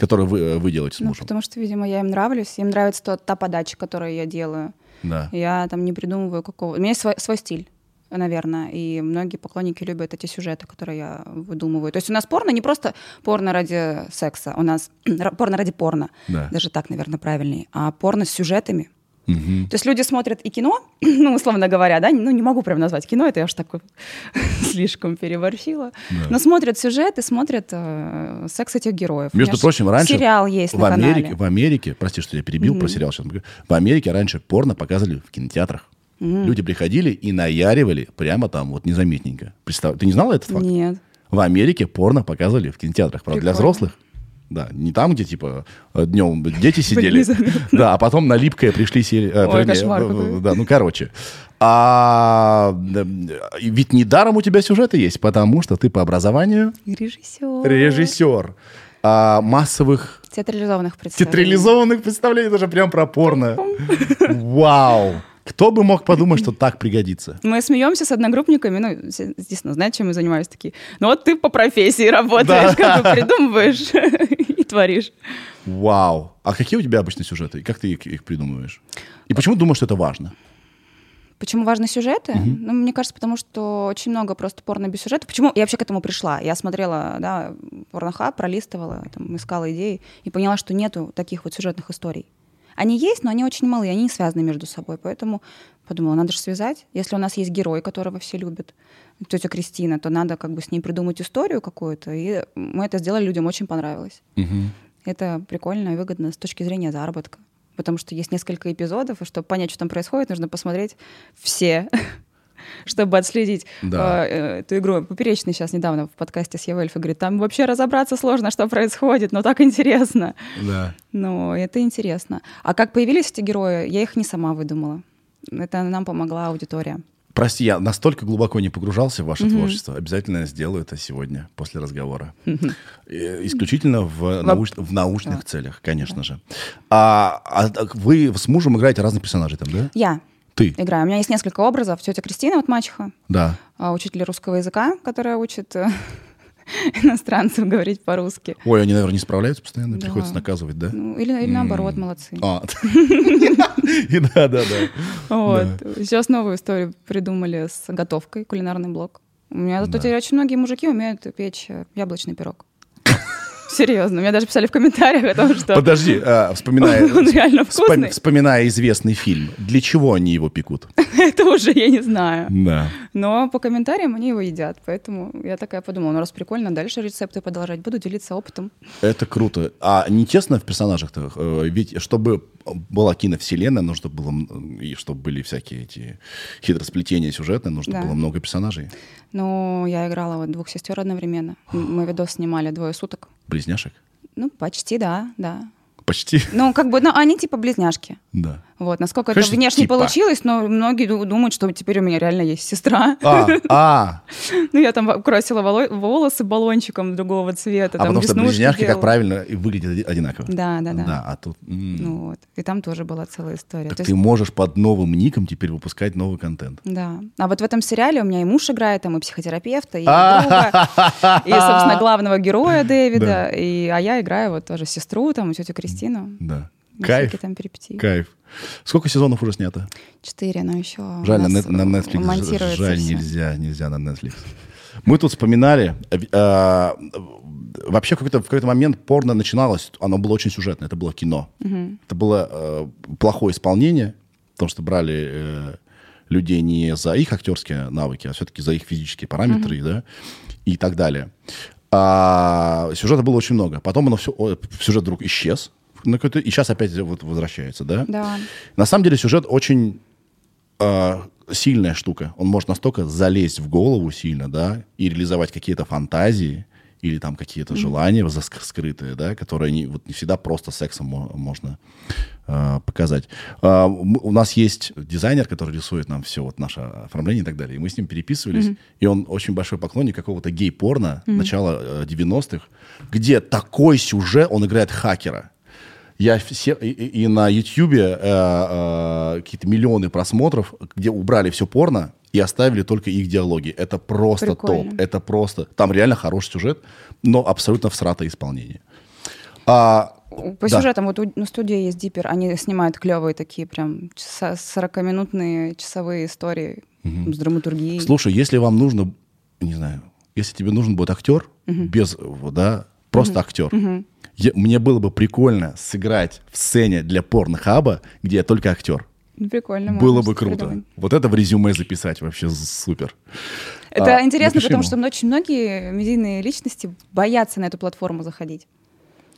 которое вы, э, вы делаете с Ну, мужем? потому что, видимо, я им нравлюсь, им нравится то- та подача, которую я делаю. Да. Я там не придумываю какого... У меня есть свой, свой стиль, наверное, и многие поклонники любят эти сюжеты, которые я выдумываю. То есть у нас порно не просто порно ради секса, у нас порно ради порно, Да. даже так, наверное, правильнее, а порно с сюжетами. Мгм. То есть люди смотрят и кино, ну, условно говоря, да, ну, не могу прям назвать кино, это я уж так слишком переборщила, Да. но смотрят сюжеты, смотрят э, секс этих героев. Между прочим, раньше Сериал есть в на Америке, канале. в Америке, прости, что я перебил про сериал сейчас, в Америке раньше порно показывали в кинотеатрах. Люди приходили и наяривали прямо там, вот незаметненько. Представь, ты не знала этот факт? Нет. В Америке порно показывали в кинотеатрах. Правда, для Прикольно. взрослых. Да, не там, где, типа, днем дети сидели. Да, а потом на липкое пришли... сели- э, Ой, кошмар. Да, ну, короче. А, да, и ведь недаром у тебя сюжеты есть, потому что ты по образованию Режиссер. режиссер а, массовых Театрализованных представлений. театрализованных представлений, даже прям про порно. Вау! Кто бы мог подумать, что так пригодится? Мы смеемся с одногруппниками, ну, естественно, знаете, чем я занимаюсь, такие. Ну вот ты по профессии работаешь, как бы придумываешь творишь. Вау! А какие у тебя обычно сюжеты? И как ты их, их придумываешь? И почему думаешь, что это важно? Почему важны сюжеты? Ну, мне кажется, потому что очень много просто порно без сюжета. Почему я вообще к этому пришла? Я смотрела, да, порнохаб, пролистывала, там, искала идеи и поняла, что нету таких вот сюжетных историй. Они есть, но они очень малые, они не связаны между собой. Поэтому подумала, надо же связать. Если у нас есть герой, которого все любят, тетя Кристина, то надо как бы с ней придумать историю какую-то. И мы это сделали, людям очень понравилось. Это прикольно и выгодно с точки зрения заработка. Потому что есть несколько эпизодов, и чтобы понять, что там происходит, нужно посмотреть все, чтобы отследить Да. э, э, эту игру. Поперечный сейчас недавно в подкасте с Евельфой говорит, там вообще разобраться сложно, что происходит, но так интересно. Да. Ну, это интересно. А как появились эти герои, я их не сама выдумала. Это нам помогла аудитория. Прости, я настолько глубоко не погружался в ваше творчество. Обязательно сделаю это сегодня, после разговора. Э, Исключительно в, науч- в научных целях, конечно же. А, а вы с мужем играете разных персонажей там, да? Я Ты? играю. У меня есть несколько образов. Тетя Кристина, вот мачеха, Да. а, учитель русского языка, которая учит э, иностранцев говорить по-русски. Ой, они, наверное, не справляются постоянно, Да. приходится наказывать, да? Ну, или, или наоборот, молодцы. А, и да, да, да. Вот. Сейчас новую историю придумали с готовкой, кулинарный блок. У меня зато теперь очень многие мужики умеют печь э, яблочный пирог. Серьезно. Мне даже писали в комментариях о том, что Подожди, а, вспоминая, он реально вкусный. вспоминая известный фильм, для чего они его пекут? Это уже я не знаю. Да. Но по комментариям они его едят. Поэтому я такая подумала, ну раз прикольно, дальше рецепты продолжать. Буду делиться опытом. Это круто. А не тесно в персонажах-то? Э, Ведь чтобы была киновселенная, нужно было, и чтобы были всякие эти хитросплетения сюжетные, нужно Да. было много персонажей. Ну, я играла вот двух сестер одновременно. Мы видос снимали двое суток. Близняшек? Ну, почти, да, да. Почти. Ну, как бы, ну, они типа близняшки. Да. Вот, насколько Конечно, это внешне типа. получилось, но многие ду- думают, что теперь у меня реально есть сестра. А, а, Ну, я там красила воло- волосы баллончиком другого цвета. а потому что близняшки, как правильно, выглядят оди- одинаково. Да, да, да. Да, а тут... Ну вот. И там тоже была целая история. так ты можешь под новым ником теперь выпускать новый контент. Да. А вот в этом сериале у меня и муж играет, там и психотерапевта, и А. друга, и, собственно, главного героя Дэвида, а я играю вот тоже сестру, там, и тетю Кристину. Да. Кайф. Всякие там перипетии. Кайф. Сколько сезонов уже снято? Четыре, но еще Жаль, на, нас нет- на Netflix монтируется жаль, всё. нельзя, нельзя на Netflix. Мы тут вспоминали, э, э, вообще в какой-то, в какой-то момент порно начиналось, оно было очень сюжетное, это было кино. Это было э, плохое исполнение, потому что брали э, людей не за их актерские навыки, а все-таки за их физические параметры, да, и так далее. А сюжета было очень много. Потом оно все, сюжет вдруг исчез, на какой-то- и сейчас опять вот возвращается, да? Да. На самом деле сюжет очень э, сильная штука. Он может настолько залезть в голову сильно, да, и реализовать какие-то фантазии или там какие-то желания заск- скрытые, да, которые не, вот не всегда просто сексом мо- можно э, показать. М- у нас есть дизайнер, который рисует нам все вот наше оформление и так далее. И мы с ним переписывались, и он очень большой поклонник какого-то гей-порно начала э, 90-х, где такой сюжет, он играет хакера. Я все, и, и- на Ютьюбе э, э, какие-то миллионы просмотров, где убрали все порно и оставили только их диалоги. Это просто Прикольно. топ. Это просто... Там реально хороший сюжет, но абсолютно всратое исполнение. А, По да. сюжетам, вот у- на студии есть Диппер, они снимают клевые такие прям часа- 40-минутные часовые истории с драматургией. Слушай, если вам нужно, не знаю, если тебе нужен будет актер, без, вот, да, просто актер, я- мне было бы прикольно сыграть в сцене для порнохаба, где я только актер. Ну, Прикольно. Было бы круто. придумать. Вот это в резюме записать вообще супер. Это А, интересно, потому ему. что очень многие медийные личности боятся на эту платформу заходить.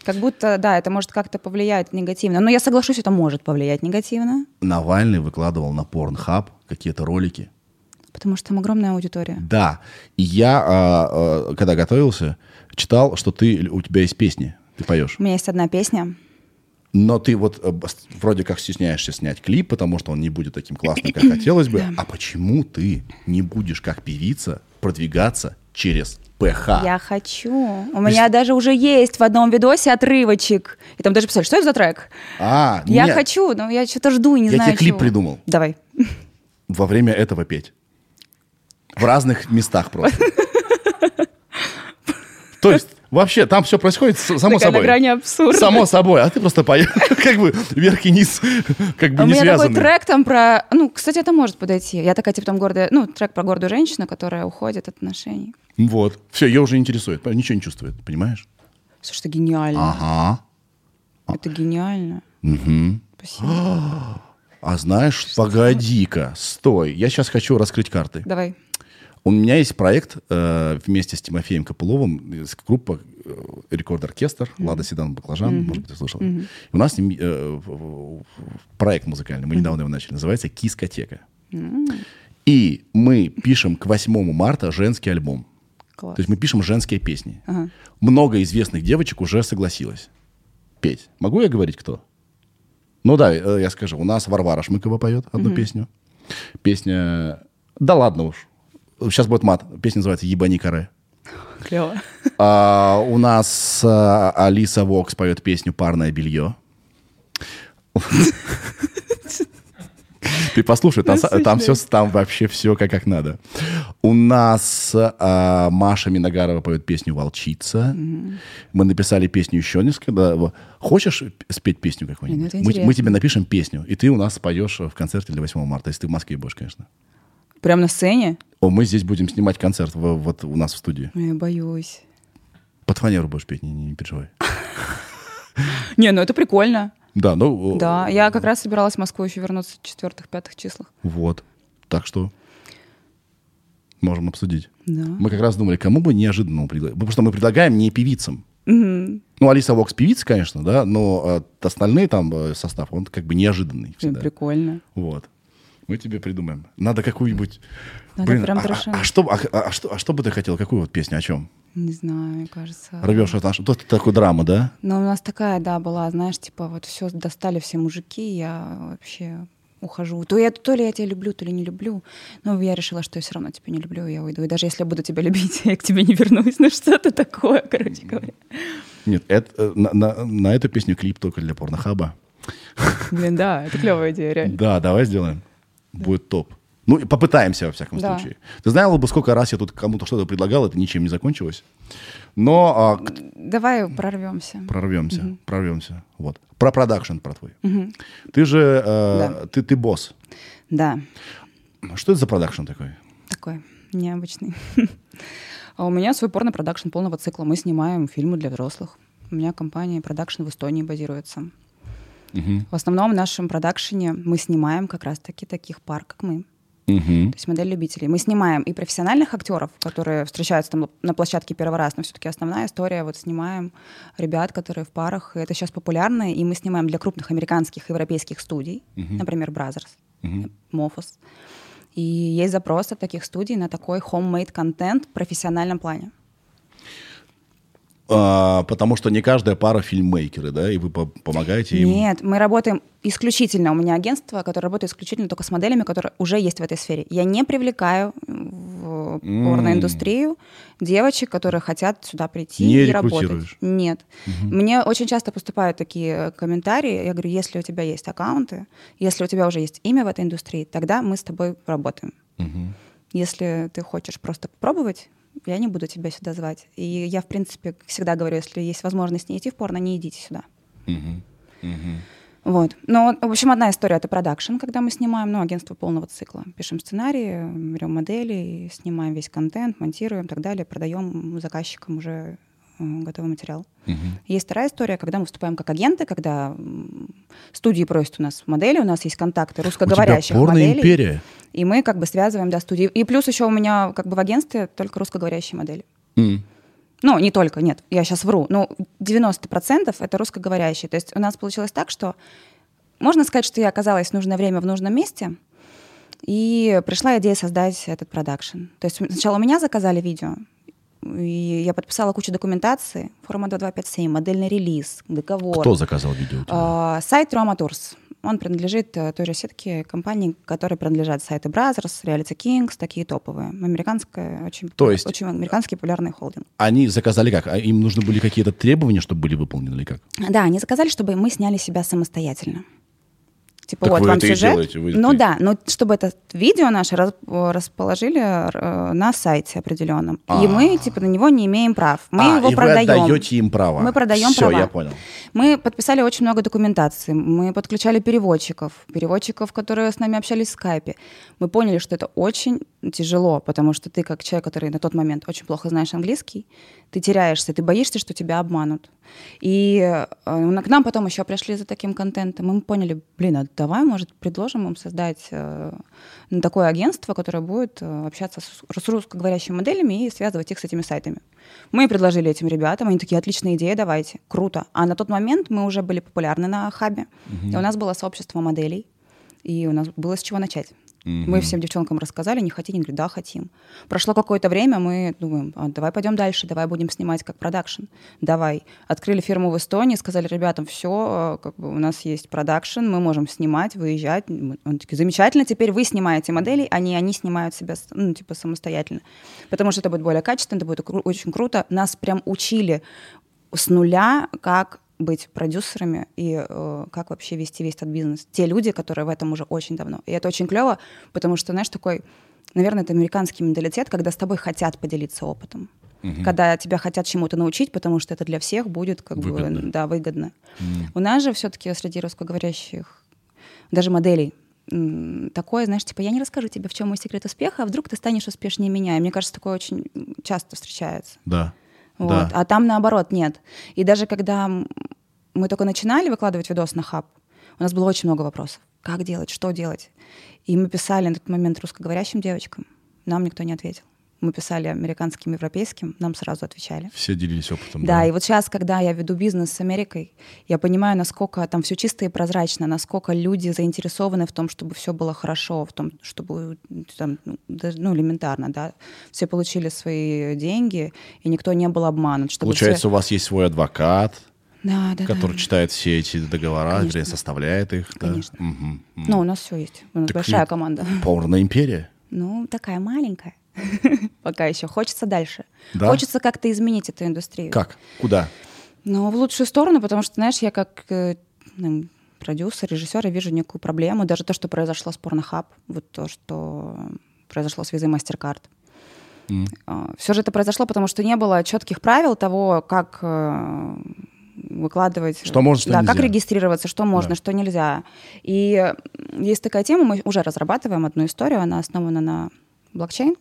Как будто, да, это может как-то повлиять негативно. Но я соглашусь, это может повлиять негативно, Навальный выкладывал на Pornhub какие-то ролики. потому что там огромная аудитория. Да. И я, а, а, когда готовился, читал, что ты, у тебя есть песни, ты поешь. У меня есть одна песня. Но ты вот э, вроде как стесняешься снять клип, потому что он не будет таким классным, как хотелось бы. А почему ты не будешь как певица продвигаться через ПХ? Я хочу. У меня даже уже есть в одном видосе отрывочек. И там даже писали, что это за трек? А, Я нет, хочу, но я что-то жду и не Я знаю тебе клип чего. придумал. Давай. во время этого петь. В разных местах просто. То есть вообще там все происходит само Такая на собой. грани абсурда. Само собой, а ты просто поешь, как бы вверх и низ, как бы А у не меня такой трек там про... Ну, кстати, это может подойти. Я такая, типа, там гордая... Ну, трек про гордую женщину, которая уходит от отношений. Вот. Все, ее уже интересует, ничего не чувствует, понимаешь? Слушай, это гениально. Ага. Это гениально. Мгм. Спасибо. А знаешь, погоди-ка, стой, я сейчас хочу раскрыть карты. Давай. У меня есть проект э, вместе с Тимофеем Копыловым, группа э, рекорд-оркестр, Лада Седан Баклажан, может быть, ты слышал. И у нас с ним э, проект музыкальный, мы недавно его начали, называется «Кискотека». И мы пишем к 8 марта женский альбом. Класс. То есть мы пишем женские песни. Ага. Много известных девочек уже согласилось петь. Могу я говорить, кто? Ну да, э, я скажу. У нас Варвара Шмыкова поет одну песню. Песня... Да ладно уж. Сейчас будет мат. Песня называется «Ебани каре». Клево. А, у нас а, Алиса Вокс поет песню «Парное белье». Ты послушай, там, там, все, там вообще все как, как надо. У нас а, Маша Миногарова поет песню «Волчица». Мы написали песню еще несколько. Хочешь спеть песню какую-нибудь? это мы, мы тебе напишем песню, и ты у нас поешь в концерте для 8 марта, если ты в Москве будешь, конечно. Прям на сцене? О, мы здесь будем снимать концерт в- вот у нас в студии. Я боюсь. Под фанеру будешь петь, не, не, переживай. Не, ну это прикольно. Да, ну... Да, я как раз собиралась в Москву еще вернуться в четвертых-пятых числах. Вот. Так что можем обсудить. Да. Мы как раз думали, кому бы неожиданно предлагать. Потому что мы предлагаем не певицам. Ну, Алиса Вокс певица, конечно, да, но э, остальные там э, состав, он как бы неожиданный всегда. прикольно. Вот. Мы тебе придумаем. Надо какую-нибудь... Надо прям а, а- а что, а, а что, а что бы ты хотел? Какую вот песню? О чем? Не знаю, мне кажется. Рвешь от нашего... Тут такой драма, да? Но у нас такая, да, была, знаешь, типа вот все достали все мужики, я вообще ухожу. То, я, то ли я тебя люблю, то ли не люблю. Но я решила, что я все равно тебя не люблю, я уйду. И даже если я буду тебя любить, я к тебе не вернусь. Ну что-то такое, короче говоря. Нет, это, э, на, на- на эту песню клип только для порнохаба. Блин, да, это клевая идея, реально. Да, давай сделаем. Будет топ. Ну, попытаемся, во всяком Да. случае. Ты знала бы, сколько раз я тут кому-то что-то предлагал, это ничем не закончилось. Но а, Давай прорвемся. прорвемся, прорвемся. Вот. Про продакшн, про твой. Ты же, э, ты, ты босс. Да, Что это за продакшн такой? такой необычный. А у меня свой порно-продакшн полного цикла. Мы снимаем фильмы для взрослых. У меня компания продакшн в Эстонии базируется. Мгм. В основном в нашем продакшене мы снимаем как раз-таки таких пар, как мы. Мгм. То есть модель любителей. Мы снимаем и профессиональных актеров, которые встречаются там на площадке первый раз, но все-таки основная история, вот снимаем ребят, которые в парах, и это сейчас популярно, и мы снимаем для крупных американских европейских студий, например, Brothers, Mofos. И есть запрос от таких студий на такой homemade контент в профессиональном плане. А, потому что не каждая пара фильммейкеры, да, и вы по- помогаете им. Нет, мы работаем исключительно, у меня агентство, которое работает исключительно только с моделями, которые уже есть в этой сфере. Я не привлекаю в порноиндустрию девочек, которые хотят сюда прийти Не и работать. Нет. Мне очень часто поступают такие комментарии. Я говорю, если у тебя есть аккаунты, если у тебя уже есть имя в этой индустрии, тогда мы с тобой работаем. Мгм. Если ты хочешь просто попробовать, я не буду тебя сюда звать. И я, в принципе, всегда говорю, если есть возможность не идти в порно, не идите сюда. Вот. Ну, в общем, одна история — это продакшн, когда мы снимаем, ну, агентство полного цикла. Пишем сценарии, берем модели, снимаем весь контент, монтируем и так далее, продаем заказчикам уже э, готовый материал. Мгм. Есть вторая история, когда мы выступаем как агенты, когда студии просят у нас модели, у нас есть контакты русскоговорящих У тебя порно моделей. империя. И мы как бы связываем, да, студии. И плюс еще у меня как бы в агентстве только русскоговорящие модели. М. Ну, не только, нет, я сейчас вру. Ну, 90% это русскоговорящие. То есть у нас получилось так, что можно сказать, что я оказалась в нужное время в нужном месте, и пришла идея создать этот продакшн. То есть сначала у меня заказали видео, и я подписала кучу документации, форма 2257, модельный релиз, договор. Кто заказал видео? у тебя? А, сайт Roma Tours. Он принадлежит э, той же сетке компаний, которые принадлежат сайты Brothers, Reality Kings, такие топовые. Американская, очень, То есть- очень американский популярный холдинг. Они заказали как? А им нужны были какие-то требования, чтобы были выполнены или как? Да, они заказали, чтобы мы сняли себя самостоятельно. Типа, Так вот вы вам это и сюжет. делаете, вы- ну да, но чтобы это видео наше расположили э, на сайте определенном. И мы, типа, на него не имеем прав. Мы А, его и продаем. вы отдаете им права. Мы продаем Все, права. я понял. Мы подписали очень много документации, мы подключали переводчиков, переводчиков, которые с нами общались в скайпе. Мы поняли, что это очень тяжело, потому что ты как человек, который на тот момент очень плохо знаешь английский, ты теряешься, ты боишься, что тебя обманут. И э, к нам потом еще пришли за таким контентом, и мы поняли, блин, а давай, может, предложим им создать э, ну, такое агентство, которое будет э, общаться с, с русскоговорящими моделями и связывать их с этими сайтами. Мы предложили этим ребятам, они такие, отличная идея, давайте, круто. А на тот момент мы уже были популярны на хабе, и у нас было сообщество моделей, и у нас было с чего начать. Мы всем девчонкам рассказали, не хотите? Они говорят, да, хотим. Прошло какое-то время, мы думаем, а, давай пойдем дальше, давай будем снимать как продакшн. Давай. Открыли фирму в Эстонии, сказали ребятам, все, как бы у нас есть продакшн, мы можем снимать, выезжать. Он такие, замечательно, теперь вы снимаете модели, а не они снимают себя, ну, типа, самостоятельно. Потому что это будет более качественно, это будет очень круто. Нас прям учили с нуля, как быть продюсерами и э, как вообще вести весь этот бизнес. Те люди, которые в этом уже очень давно. И это очень клево, потому что, знаешь, такой, наверное, это американский менталитет, когда с тобой хотят поделиться опытом. Когда тебя хотят чему-то научить, потому что это для всех будет как Выгодно. бы да, выгодно. У нас же все-таки среди русскоговорящих даже моделей такое, знаешь, типа, я не расскажу тебе, в чем мой секрет успеха, а вдруг ты станешь успешнее меня. И мне кажется, такое очень часто встречается. Да. Вот. Да. А там наоборот нет. И даже когда мы только начинали выкладывать видос на хаб, у нас было очень много вопросов. Как делать, что делать? И мы писали на тот момент русскоговорящим девочкам, нам никто не ответил. Мы писали американским, европейским, нам сразу отвечали. Все делились опытом. Да, и вот сейчас, когда я веду бизнес с Америкой, я понимаю, насколько там все чисто и прозрачно, насколько люди заинтересованы в том, чтобы все было хорошо, в том, чтобы там, ну, ну, элементарно, да, все получили свои деньги, и никто не был обманут. Чтобы Получается, все- у вас есть свой адвокат, да, да, который да. читает все эти договора, Конечно. составляет их. да? Конечно. М. Ну, у нас все есть. У нас Так большая команда. Порно империя. Ну, такая маленькая. Пока еще. Хочется дальше. Да? Хочется как-то изменить эту индустрию. Как? Куда? Ну, в лучшую сторону, потому что, знаешь, я как э, ну, продюсер, режиссер, я вижу некую проблему. Даже то, что произошло с Pornhub, вот то, что произошло с визой MasterCard. Mm. Все же это произошло, потому что не было четких правил того, как э, выкладывать. Что можно, что да, нельзя. как регистрироваться, что можно, да. что нельзя. И есть такая тема, мы уже разрабатываем одну историю, она основана на блокчейн,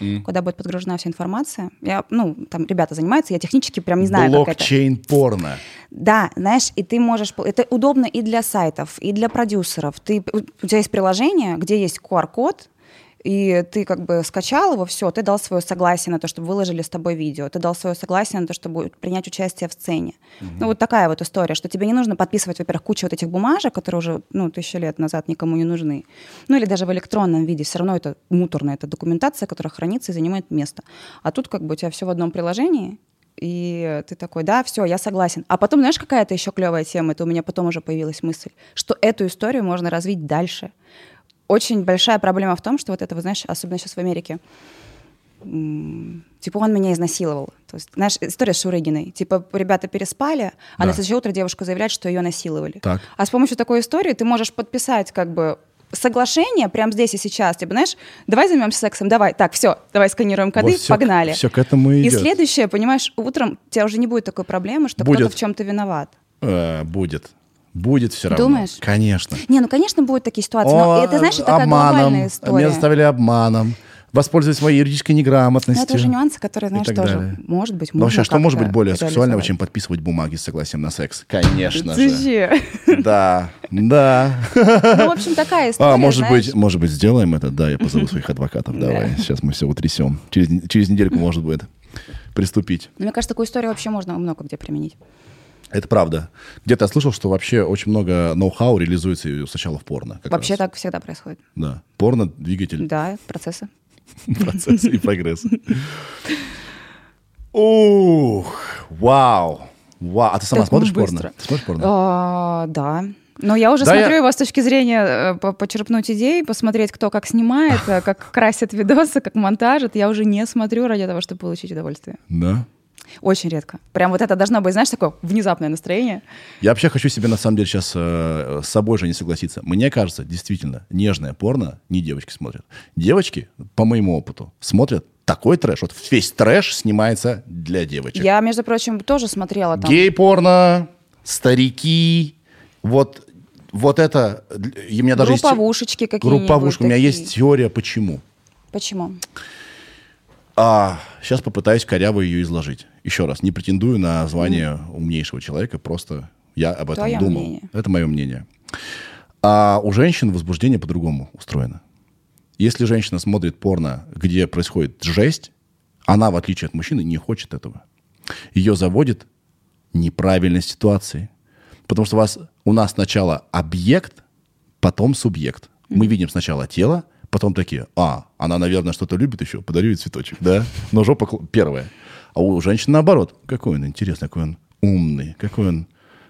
mm. куда будет подгружена вся информация. Я, ну, там ребята занимаются, я технически прям не знаю, Блокчейн как это. Блокчейн порно. Да, знаешь, и ты можешь... Это удобно и для сайтов, и для продюсеров. Ты, у тебя есть приложение, где есть QR-код, и ты как бы скачал его, все, ты дал свое согласие на то, чтобы выложили с тобой видео, ты дал свое согласие на то, чтобы принять участие в сцене. Угу. Ну вот такая вот история, что тебе не нужно подписывать, во-первых, кучу вот этих бумажек, которые уже, ну, тысячи лет назад никому не нужны. Ну или даже в электронном виде, все равно это муторная, это документация, которая хранится и занимает место. А тут как бы у тебя все в одном приложении, и ты такой, да, все, я согласен. А потом, знаешь, какая-то еще клевая тема, это у меня потом уже появилась мысль, что эту историю можно развить дальше очень большая проблема в том, что вот это, вы знаешь, особенно сейчас в Америке, типа он меня изнасиловал. То есть, знаешь, история с Шурыгиной. Типа ребята переспали, а да. на следующее утро девушка заявляет, что ее насиловали. Так. А с помощью такой истории ты можешь подписать как бы соглашение прямо здесь и сейчас. Типа, знаешь, давай займемся сексом, давай, так, все, давай сканируем коды, вот все, погнали. Все к этому и идет. И следующее, понимаешь, утром у тебя уже не будет такой проблемы, что кто-то в чем-то виноват. Э, будет. Будет все равно. Думаешь? Конечно. Не, ну, конечно, будут такие ситуации, но это, знаешь, это такая глобальная история. Меня заставили обманом. Воспользовались моей юридической неграмотностью. Но это уже нюансы, которые, знаешь, тоже далее. может быть, Но вообще, что может быть более сексуального, чем подписывать бумаги с согласием на секс? Конечно же. Да, да. Ну, в общем, такая история, А, может быть, может быть, сделаем это? Да, я позову своих адвокатов. Давай, сейчас мы все утрясем. Через, через недельку, может быть, приступить. Мне кажется, такую историю вообще можно много где применить. Это правда. Где-то я слышал, что вообще очень много ноу-хау реализуется сначала в порно. Вообще раз. так всегда происходит. Да. Порно, двигатель. Да, процессы. Процессы и прогресс. Ух, вау. Вау. А ты сама смотришь порно? смотришь порно? А, да. Но я уже да смотрю я... его с точки зрения э, почерпнуть идей, посмотреть, кто как снимает, э, как красит видосы, как монтажит. Я уже не смотрю ради того, чтобы получить удовольствие. Да? Очень редко. Прям вот это должно быть, знаешь, такое внезапное настроение. Я вообще хочу себе, на самом деле, сейчас э, с собой же не согласиться. Мне кажется, действительно, нежное порно не девочки смотрят. Девочки, по моему опыту, смотрят такой трэш. Вот весь трэш снимается для девочек. Я, между прочим, тоже смотрела там. Гей-порно, старики, вот, вот это... И у меня даже Групповушечки какие-нибудь. Групповушки. У меня есть теория, почему. Почему? А, сейчас попытаюсь коряво ее изложить. Еще раз, не претендую на звание умнейшего человека, просто я об этом Твое думал. Мнение. Это мое мнение. А у женщин возбуждение по-другому устроено. Если женщина смотрит порно, где происходит жесть, она, в отличие от мужчины, не хочет этого. Ее заводит неправильность ситуации. Потому что у, вас, у нас сначала объект, потом субъект. Мы видим сначала тело, Потом такие, а, она, наверное, что-то любит еще, подарю ей цветочек, да? Но жопа первая. А у женщин наоборот. Какой он интересный, какой он умный, какой он,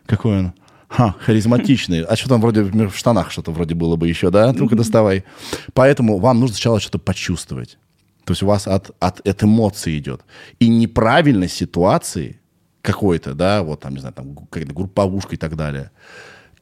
какой он, ха, харизматичный. А что там вроде в штанах что-то вроде было бы еще, да? Ну-ка доставай. Поэтому вам нужно сначала что-то почувствовать. То есть у вас от, от, от эмоций идет. И неправильной ситуации какой-то, да, вот там, не знаю, там какая-то групповушка и так далее –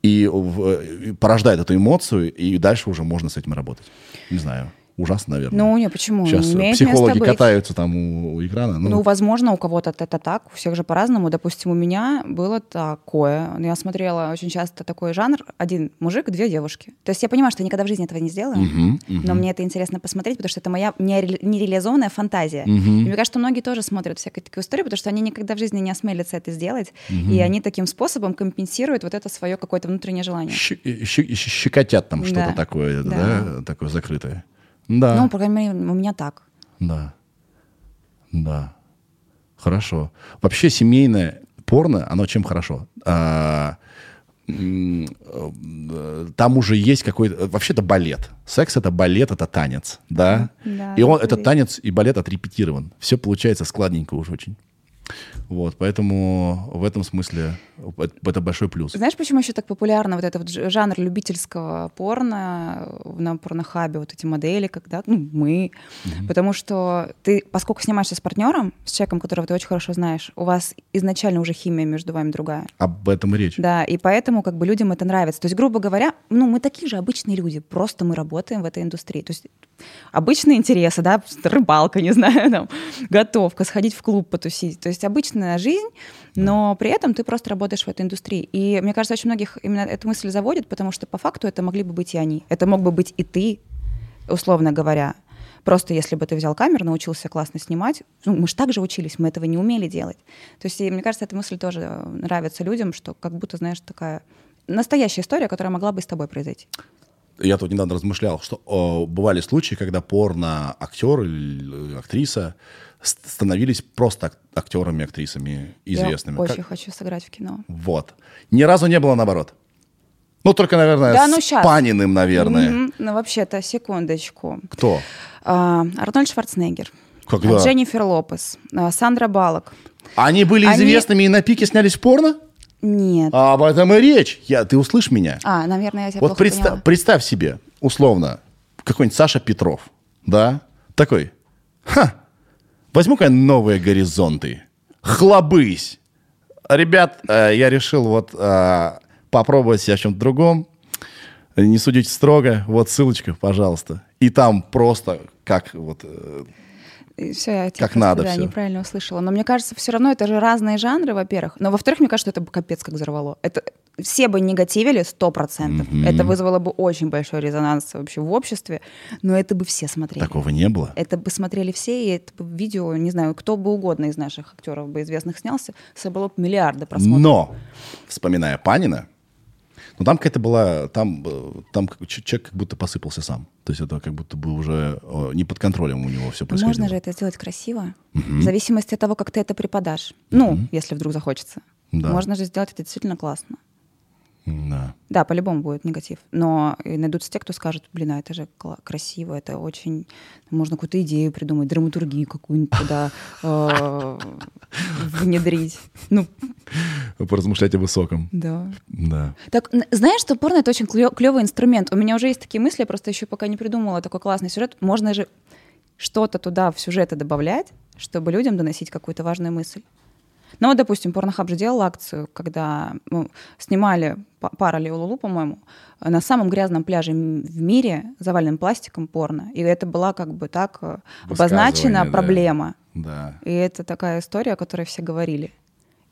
и, и порождает эту эмоцию, и дальше уже можно с этим работать. Не знаю. Ужасно, наверное. Ну, не, почему? Сейчас Имеет психологи катаются там у, у экрана. Ну... ну, возможно, у кого-то это так, у всех же по-разному. Допустим, у меня было такое. Я смотрела очень часто такой жанр. Один мужик, две девушки. То есть я понимаю, что я никогда в жизни этого не сделаю, uh-huh, uh-huh. но мне это интересно посмотреть, потому что это моя нереализованная фантазия. Uh-huh. И мне кажется, многие тоже смотрят всякие такие истории, потому что они никогда в жизни не осмелятся это сделать, uh-huh. и они таким способом компенсируют вот это свое какое-то внутреннее желание. Щекотят там что-то такое, да. да, такое закрытое. Да. Ну, по крайней мере, у меня так. Да. Да. Хорошо. Вообще семейное порно, оно чем хорошо? А, там уже есть какой-то... Вообще это балет. Секс — это балет, это танец, да? да и он, этот танец и балет отрепетирован. Все получается складненько уж очень. Вот, поэтому в этом смысле это большой плюс. Знаешь, почему еще так популярно вот этот вот жанр любительского порно на порнохабе, вот эти модели, когда, ну, мы, угу. потому что ты, поскольку снимаешься с партнером, с человеком, которого ты очень хорошо знаешь, у вас изначально уже химия между вами другая. Об этом и речь. Да, и поэтому как бы людям это нравится. То есть, грубо говоря, ну, мы такие же обычные люди, просто мы работаем в этой индустрии. То есть обычные интересы, да, рыбалка, не знаю, там, готовка, сходить в клуб потусить. То есть обычно обычная жизнь, но при этом ты просто работаешь в этой индустрии. И мне кажется, очень многих именно эта мысль заводит, потому что по факту это могли бы быть и они. Это мог бы быть и ты, условно говоря. Просто если бы ты взял камеру, научился классно снимать, ну, мы же так же учились, мы этого не умели делать. То есть, и, мне кажется, эта мысль тоже нравится людям, что как будто, знаешь, такая настоящая история, которая могла бы с тобой произойти. Я тут недавно размышлял, что о, бывали случаи, когда порно-актер или актриса становились просто актерами, актрисами известными. Я очень как... хочу сыграть в кино. Вот. Ни разу не было наоборот. Ну, только, наверное, да, ну, с сейчас. Паниным, наверное. Mm-hmm. Ну, вообще-то, секундочку. Кто? А, Арнольд Шварценеггер. Когда? Дженнифер Лопес. А, Сандра Балок. Они были Они... известными и на пике снялись в порно? Нет. А об этом и речь. Я, ты услышь меня. А, наверное, я тебя Вот представь, представь себе, условно, какой-нибудь Саша Петров, да? Такой, ха, Возьму-ка новые горизонты. Хлобысь. Ребят, э, я решил вот э, попробовать себя в чем-то другом. Не судите строго. Вот ссылочка, пожалуйста. И там просто как вот... Э, все, я как просто, надо да, все. неправильно услышала. Но мне кажется, все равно это же разные жанры, во-первых. Но во-вторых, мне кажется, что это бы капец как взорвало. Это все бы негативили сто процентов. Mm-hmm. Это вызвало бы очень большой резонанс вообще в обществе, но это бы все смотрели. Такого не было. Это бы смотрели все, и это бы видео, не знаю, кто бы угодно из наших актеров бы известных снялся, собрало бы миллиарды просмотров. Но, вспоминая Панина, ну там какая-то была, там, э, там человек как будто посыпался сам. То есть это как будто бы уже не под контролем у него все происходило. Можно же это сделать красиво, угу. в зависимости от того, как ты это преподашь. Ну, угу. если вдруг захочется. Да. Можно же сделать это действительно классно. Да. Да, по-любому будет негатив. Но найдутся те, кто скажет, блин, а это же красиво, это очень... Можно какую-то идею придумать, драматургию какую-нибудь туда э, внедрить. Ну, Поразмышлять о высоком. Да. Да. Так, знаешь, что порно — это очень клевый инструмент. У меня уже есть такие мысли, я просто еще пока не придумала такой классный сюжет. Можно же что-то туда в сюжеты добавлять, чтобы людям доносить какую-то важную мысль. Ну, вот, допустим, Порнохаб же делал акцию, когда ну, снимали пара Лулу, по-моему, на самом грязном пляже в мире, заваленным пластиком порно. И это была как бы так э, обозначена проблема. Да. И это такая история, о которой все говорили.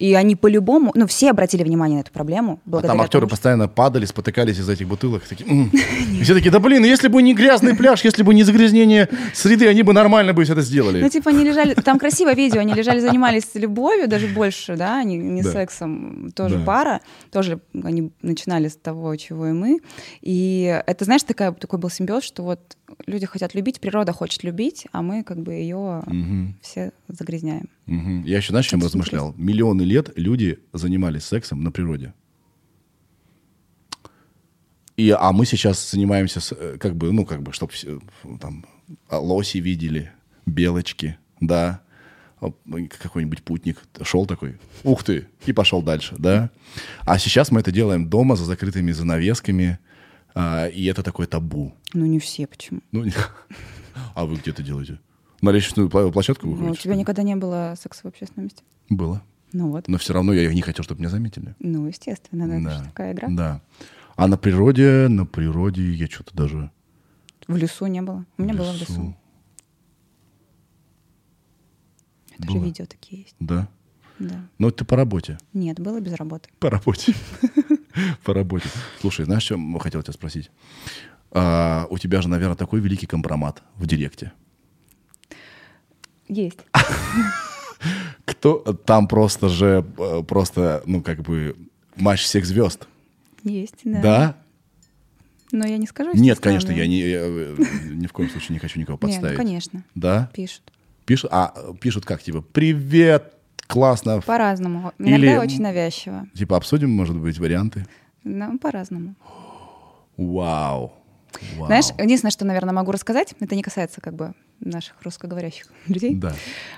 И они по-любому, ну, все обратили внимание на эту проблему. А там актеры тому, постоянно падали, спотыкались из этих бутылок. Такие, м-м". И все такие, да блин, если бы не грязный пляж, если бы не загрязнение среды, они бы нормально бы все это сделали. Ну, типа, они лежали, там красивое видео, они лежали, занимались любовью, даже больше, да, не, не да. сексом, тоже да. пара, тоже они начинали с того, чего и мы. И это, знаешь, такая, такой был симбиоз, что вот люди хотят любить, природа хочет любить, а мы как бы ее угу. все загрязняем. Угу. Я еще, знаешь, чем размышлял? Миллионы лет люди занимались сексом на природе. И, а мы сейчас занимаемся, с, э, как бы, ну, как бы, чтобы там лоси видели, белочки, да, какой-нибудь путник шел такой, ух ты, и пошел дальше, да. А сейчас мы это делаем дома за закрытыми занавесками, а, и это такое табу. Ну, не все, почему? Ну, не... А вы где это делаете? На лестничную площадку выходите? Ну, у тебя никогда не было секса в общественном месте? Было. Ну вот. Но все равно я не хотел, чтобы меня заметили. Ну, естественно, да, да. это же такая игра. Да. А на природе, на природе я что-то даже... В лесу не было. У меня в было в лесу. Это было. же видео такие есть. Да? Да. Но это по работе. Нет, было без работы. По работе. По работе. Слушай, знаешь, что я хотел тебя спросить? А, у тебя же, наверное, такой великий компромат в директе. Есть. Кто там просто же э, просто, ну, как бы матч всех звезд. Есть, да. Да? Но я не скажу. Нет, конечно, я, не, я э, ни в коем случае не хочу никого подставить. Нет, ну, конечно. Да? Пишут. Пишут, а пишут как, типа, привет, классно. По-разному. Иногда Или, очень навязчиво. Типа обсудим, может быть, варианты? Ну, по-разному. Вау. Вау. Знаешь, единственное, что, наверное, могу рассказать, это не касается как бы наших русскоговорящих людей. Да.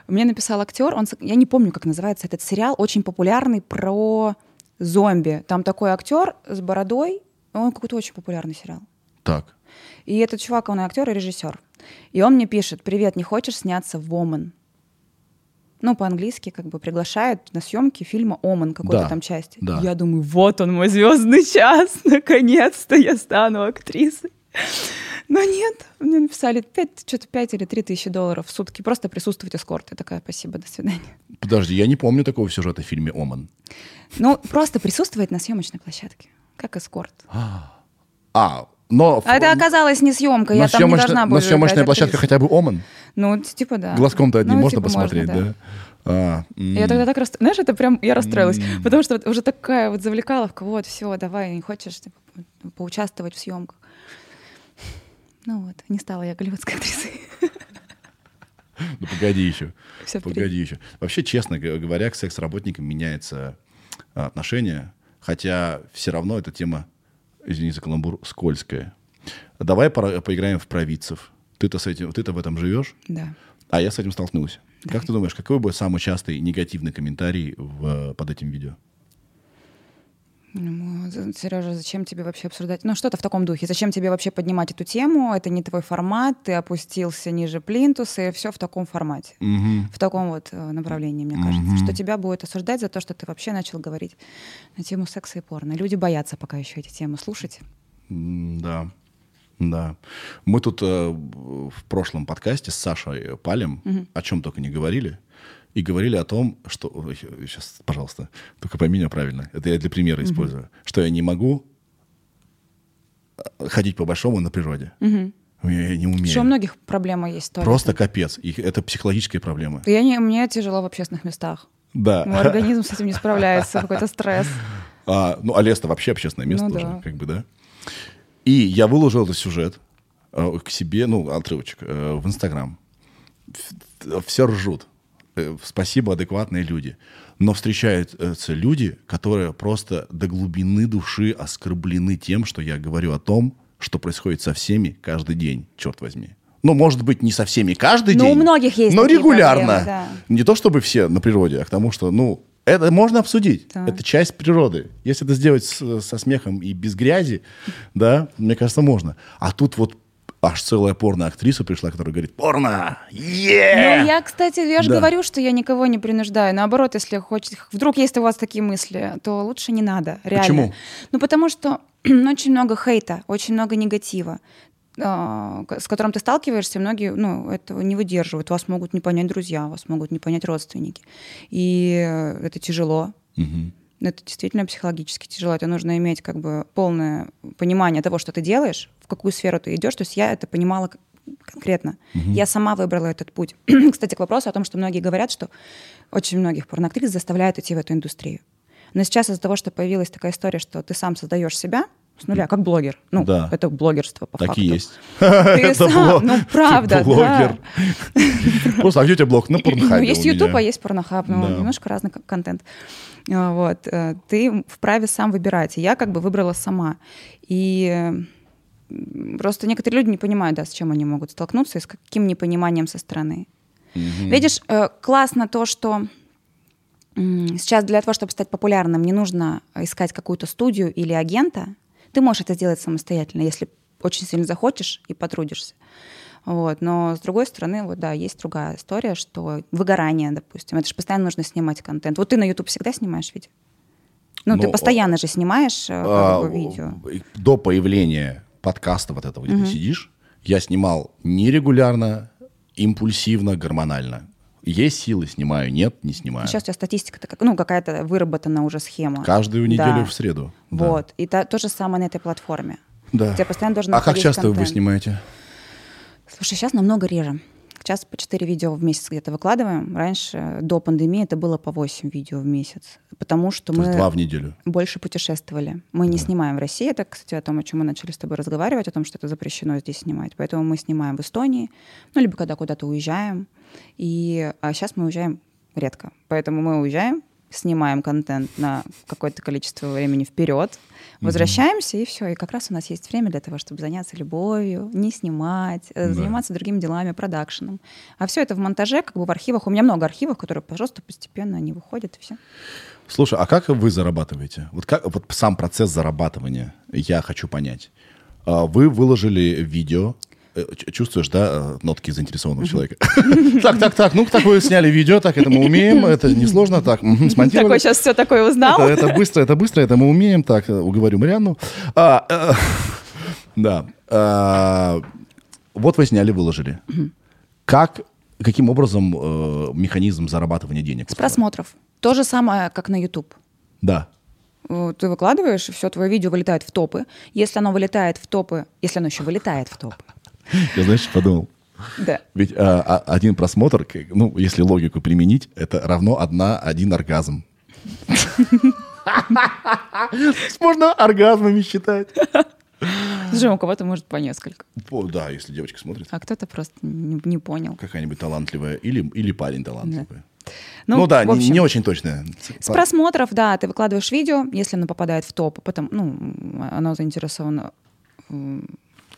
Мне написал актер, он, я не помню, как называется этот сериал, очень популярный про зомби. Там такой актер с бородой, он какой-то очень популярный сериал. Так. И этот чувак, он и актер, и режиссер. И он мне пишет, привет, не хочешь сняться в Оман? Ну, по-английски как бы приглашают на съемки фильма «Оман» какой-то Да, там части. да. Я думаю, вот он мой звездный час, наконец-то я стану актрисой. Но нет, мне написали 5, что-то 5 или 3 тысячи долларов в сутки, просто присутствовать эскорт. Я такая, спасибо, до свидания. Подожди, я не помню такого сюжета в фильме «Оман». Ну, просто присутствовать на съемочной площадке, как эскорт. А, но... А это оказалось не съемка, я там не должна была играть площадка актрису. хотя бы «Оман»? Ну, типа да. Глазком-то одним Ну, можно типа посмотреть, можно, да? А, м. Я тогда так расстроилась. Знаешь, это прям я расстроилась. Потому что вот уже такая вот завлекаловка, вот, все, давай, не хочешь типа, поучаствовать в съемках. Ну вот, не стала я голливудской актрисой. Ну, погоди еще. Впереди. Погоди еще. Вообще, честно говоря, к секс-работникам меняется а, отношение, хотя все равно эта тема, извини за каламбур, скользкая. Давай поиграем в провидцев. Ты-то, с этим, ты-то в этом живешь, Да. а я с этим столкнулся. Как ты думаешь, какой будет самый частый негативный комментарий в- под этим видео? Сережа, зачем тебе вообще обсуждать? Ну, что-то в таком духе. Зачем тебе вообще поднимать эту тему? Это не твой формат, ты опустился ниже плинтуса, и все в таком формате. Мгм. В таком вот э, направлении, мне кажется. Что тебя будет осуждать за то, что ты вообще начал говорить на тему секса и порно. Люди боятся пока еще эти темы слушать. Да, да. Мы тут э, в прошлом подкасте с Сашей Палем о чем только не говорили. И говорили о том, что... Сейчас, пожалуйста, только пойми меня правильно. Это я для примера использую. Что я не могу э, ходить по-большому на природе. Я не умею. Что у многих проблема есть тоже. Просто капец. И это психологическая проблема. Я не, мне тяжело в общественных местах. Да. Мой организм с этим не справляется, какой-то стресс. А, ну, а лес-то вообще общественное место Ну тоже, да. как бы, да. И я выложил этот сюжет э, к себе, ну, отрывочек, э, в Инстаграм. Все ржут. Э, Спасибо, адекватные люди. Но встречаются люди, которые просто до глубины души оскорблены тем, что я говорю о том, что происходит со всеми каждый день, черт возьми. Ну, может быть, не со всеми каждый Ну, день. у многих есть Но регулярно. проблемы, да. Не то чтобы все на природе, а к тому, что, ну, это можно обсудить. Так. Это часть природы. Если это сделать с- со смехом и без грязи, да, мне кажется, можно. А тут вот аж целая порно-актриса пришла, которая говорит, порно! е Ну, я, кстати, я же Да. говорю, что я никого не принуждаю. Наоборот, если хочет, вдруг есть у вас такие мысли, то лучше не надо. Реально. Почему? Ну, потому что очень много хейта, очень много негатива а, с которым ты сталкиваешься, многие ну, этого не выдерживают. Вас могут не понять друзья, вас могут не понять родственники. И это тяжело. Мгм. Это действительно психологически тяжело. Это нужно иметь как бы полное понимание того, что ты делаешь, в какую сферу ты идешь. То есть я это понимала конкретно. Я сама выбрала этот путь. Кстати, к вопросу о том, что многие говорят, что очень многих порноактрис заставляют идти в эту индустрию. Но сейчас из-за того, что появилась такая история, что ты сам создаешь себя с нуля, как блогер. Ну, Да. это блогерство по Так факту. и есть. Ты сам, ну правда, ты блогер. Просто, а где у тебя блог? На Ну, порнхабе есть у меня. YouTube, а есть порнохаб, ну, Да. немножко разный контент. А, Вот. э, Ты вправе сам выбирать. Я как бы выбрала сама. И просто некоторые люди не понимают, да, с чем они могут столкнуться и с каким непониманием со стороны. Видишь, э, классно то, что сейчас для того, чтобы стать популярным, не нужно искать какую-то студию или агента. Ты можешь это сделать самостоятельно, если очень сильно захочешь и потрудишься. Вот. Но с другой стороны, вот да, есть другая история, что выгорание, допустим, это же постоянно нужно снимать контент. Вот ты на YouTube всегда снимаешь видео? Ну, ты Ну, постоянно же снимаешь э, А, как бы, видео. До появления подкаста вот этого, где ты сидишь, я снимал нерегулярно, импульсивно, гормонально. Есть силы, снимаю, нет, не снимаю. Сейчас у тебя статистика, как, ну, какая-то выработана уже схема. Каждую неделю Да. в среду. Да. Вот. И та- то же самое на этой платформе. Да. Тебя постоянно должен а как часто вы контент. снимаете? Слушай, сейчас намного реже. Сейчас по 4 видео в месяц где-то выкладываем. Раньше, до пандемии, это было по 8 видео в месяц. Потому что То мы два в неделю. больше путешествовали. Мы не снимаем в России. Это, кстати, о том, о чем мы начали с тобой разговаривать, о том, что это запрещено здесь снимать. Поэтому мы снимаем в Эстонии, ну, либо когда куда-то уезжаем. И, а сейчас мы уезжаем редко. Поэтому мы уезжаем, снимаем контент на какое-то количество времени вперед, Возвращаемся, и все. И как раз у нас есть время для того, чтобы заняться любовью, не снимать, э, Да. заниматься другими делами, продакшеном. А все это в монтаже, как бы в архивах. У меня много архивов, которые, пожалуйста, постепенно они выходят, и все. Слушай, а как вы зарабатываете? Вот как вот сам процесс зарабатывания я хочу понять. А, Вы выложили видео, чувствуешь, да, э, нотки заинтересованного человека? Так, так, так, ну так вы сняли видео, так это мы умеем, это несложно, так, смонтировали. Такой сейчас все такое узнал. Это, быстро, это быстро, это мы умеем. Так, э, уговорю Марианну. А, э, да. а, вот вы сняли, выложили. Как, каким образом э, механизм зарабатывания денег? С просмотров. То же самое, как на YouTube. Да. Э, Ты выкладываешь, все, твое видео вылетает в топы. Если оно вылетает в топы, если оно еще вылетает в топы, Я, знаешь, подумал? да. Ведь а, а, один просмотр, ну, если логику применить, это равно одна, один оргазм. Можно оргазмами считать. Слушай, у кого-то может по несколько, О, да, если девочка смотрит. а кто-то просто не, не понял. Какая-нибудь талантливая или, или парень талантливый. Ну, Ну, да, в не- общем, не, очень точная. С просмотров, да, ты выкладываешь видео, если оно попадает в топ, потом, ну, оно заинтересовано.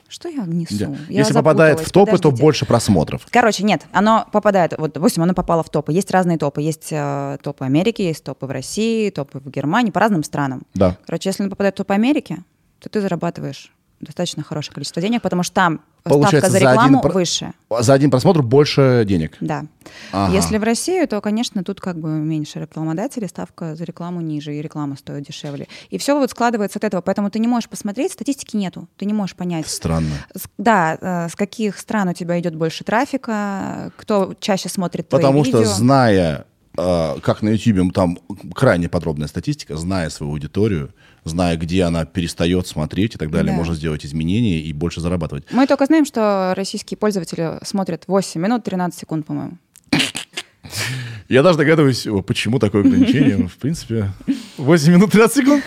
Что я несу? Да. Я Если попадает в топы, то подождите. больше просмотров. Короче, нет, оно попадает, вот, допустим, оно попало в топы. Есть разные топы. Есть э, топы Америки, есть топы в России, топы в Германии, по разным странам. Да. Короче, если оно попадает в топ Америки, то ты зарабатываешь достаточно хорошее количество денег, потому что там Получается, ставка за за один рекламу выше. За один просмотр больше денег. Да. Ага. Если в Россию, то, конечно, тут как бы меньше рекламодателей, ставка за рекламу ниже, и реклама стоит дешевле. И все вот складывается от этого. Поэтому ты не можешь посмотреть, статистики нету. Ты не можешь понять. Странно. С- Да, э, с каких стран у тебя идет больше трафика, кто чаще смотрит твои Потому видео. что, зная, э, как на YouTube, там крайне подробная статистика, зная свою аудиторию, зная, где она перестает смотреть и так далее, Да. можно сделать изменения и больше зарабатывать. Мы только знаем, что российские пользователи смотрят 8 минут 13 секунд, по-моему. Я даже догадываюсь, почему такое ограничение. В принципе, 8 минут 13 секунд.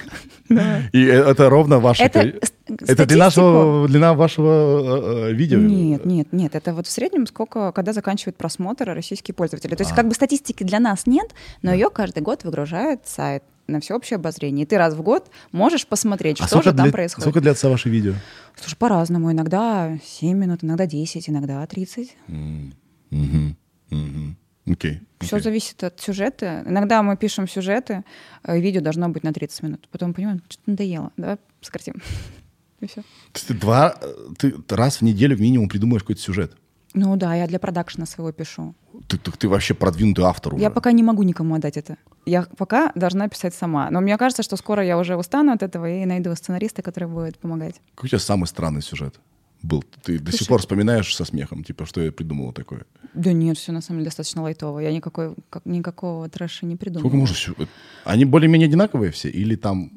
И э, это ровно ваше... Это с- Это длина, вашего- длина вашего э, э, видео? Нет, нет, нет. Это вот в среднем сколько, когда заканчивают просмотр российские пользователи. А. То есть как бы статистики для нас нет, но ее каждый год выгружает сайт на всеобщее обозрение. И ты раз в год можешь посмотреть, А что же там дли- происходит. Сколько длятся ваши видео? Слушай, по-разному. Иногда 7 минут, иногда 10, иногда 30. Мгм. Мгм. Окей. Все окей. зависит от сюжета. Иногда мы пишем сюжеты, э, видео должно быть на 30 минут. Потом понимаем, что-то надоело. Давай сократим. И все. То есть ты два, э, ты раз в неделю минимум придумаешь какой-то сюжет. Ну да, я для продакшена своего пишу. Ты, ты, ты вообще продвинутый автор уже. Я пока не могу никому отдать это. Я пока должна писать сама. Но мне кажется, что скоро я уже устану от этого и найду сценариста, который будет помогать. Какой у тебя самый странный сюжет был? Ты до сих Слушай. пор вспоминаешь со смехом, типа, что я придумала такое? Да нет, все на самом деле достаточно лайтово. Я никакой, как, никакого трэша не придумала. Сколько можно сюжет? Они более-менее одинаковые все? Или там...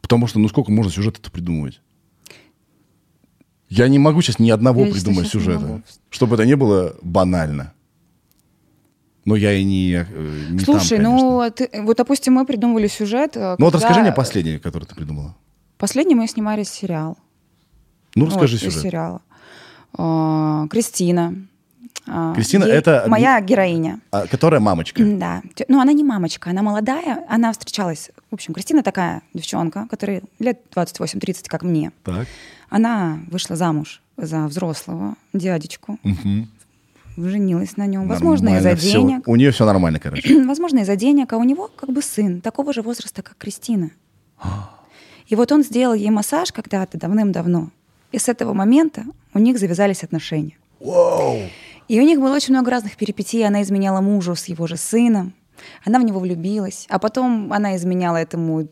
Потому что, ну сколько можно сюжета-то придумывать? Я не могу сейчас ни одного Я, придумать сюжета, чтобы это не было банально. Но я и не, э, не Слушай, там, ну ты- вот, допустим, мы придумывали сюжет. э, Ну вот когда- расскажи мне последний, который ты придумала. Последний мы снимали сериал. Ну, расскажи Вот, из сюжет. сериала. А, Кристина. А, Кристина ей- это- моя героиня. А, которая мамочка. Да. Ну, она не мамочка, она молодая. Она встречалась... В общем, Кристина такая девчонка, которой лет 28-30, как мне. Так. Она вышла замуж за взрослого дядечку, Мгм. женилась на нем. Возможно, из-за денег. У нее все нормально, короче. Возможно, из-за денег. А у него как бы сын такого же возраста, как Кристина. И вот он сделал ей массаж когда-то давным-давно. И с этого момента у них завязались отношения. И у них было очень много разных перипетий. Она изменяла мужу с его же сыном. Она в него влюбилась. А потом она изменяла этому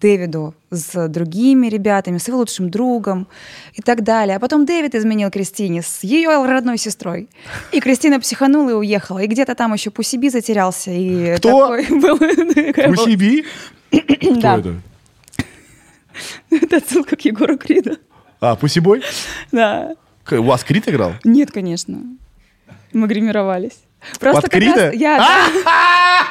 Дэвиду с другими ребятами, с его лучшим другом и так далее. А потом Дэвид изменил Кристине с ее родной сестрой. И Кристина психанула и уехала. И где-то там еще Пусиби затерялся. И Кто? такой был- такая была- Усиби? Кто Да. это? Это отсылка к Егору Криду. А, Пусибой? Да. У вас Крит играл? Нет, конечно. Мы гримировались. Просто Под как раз- Я, да.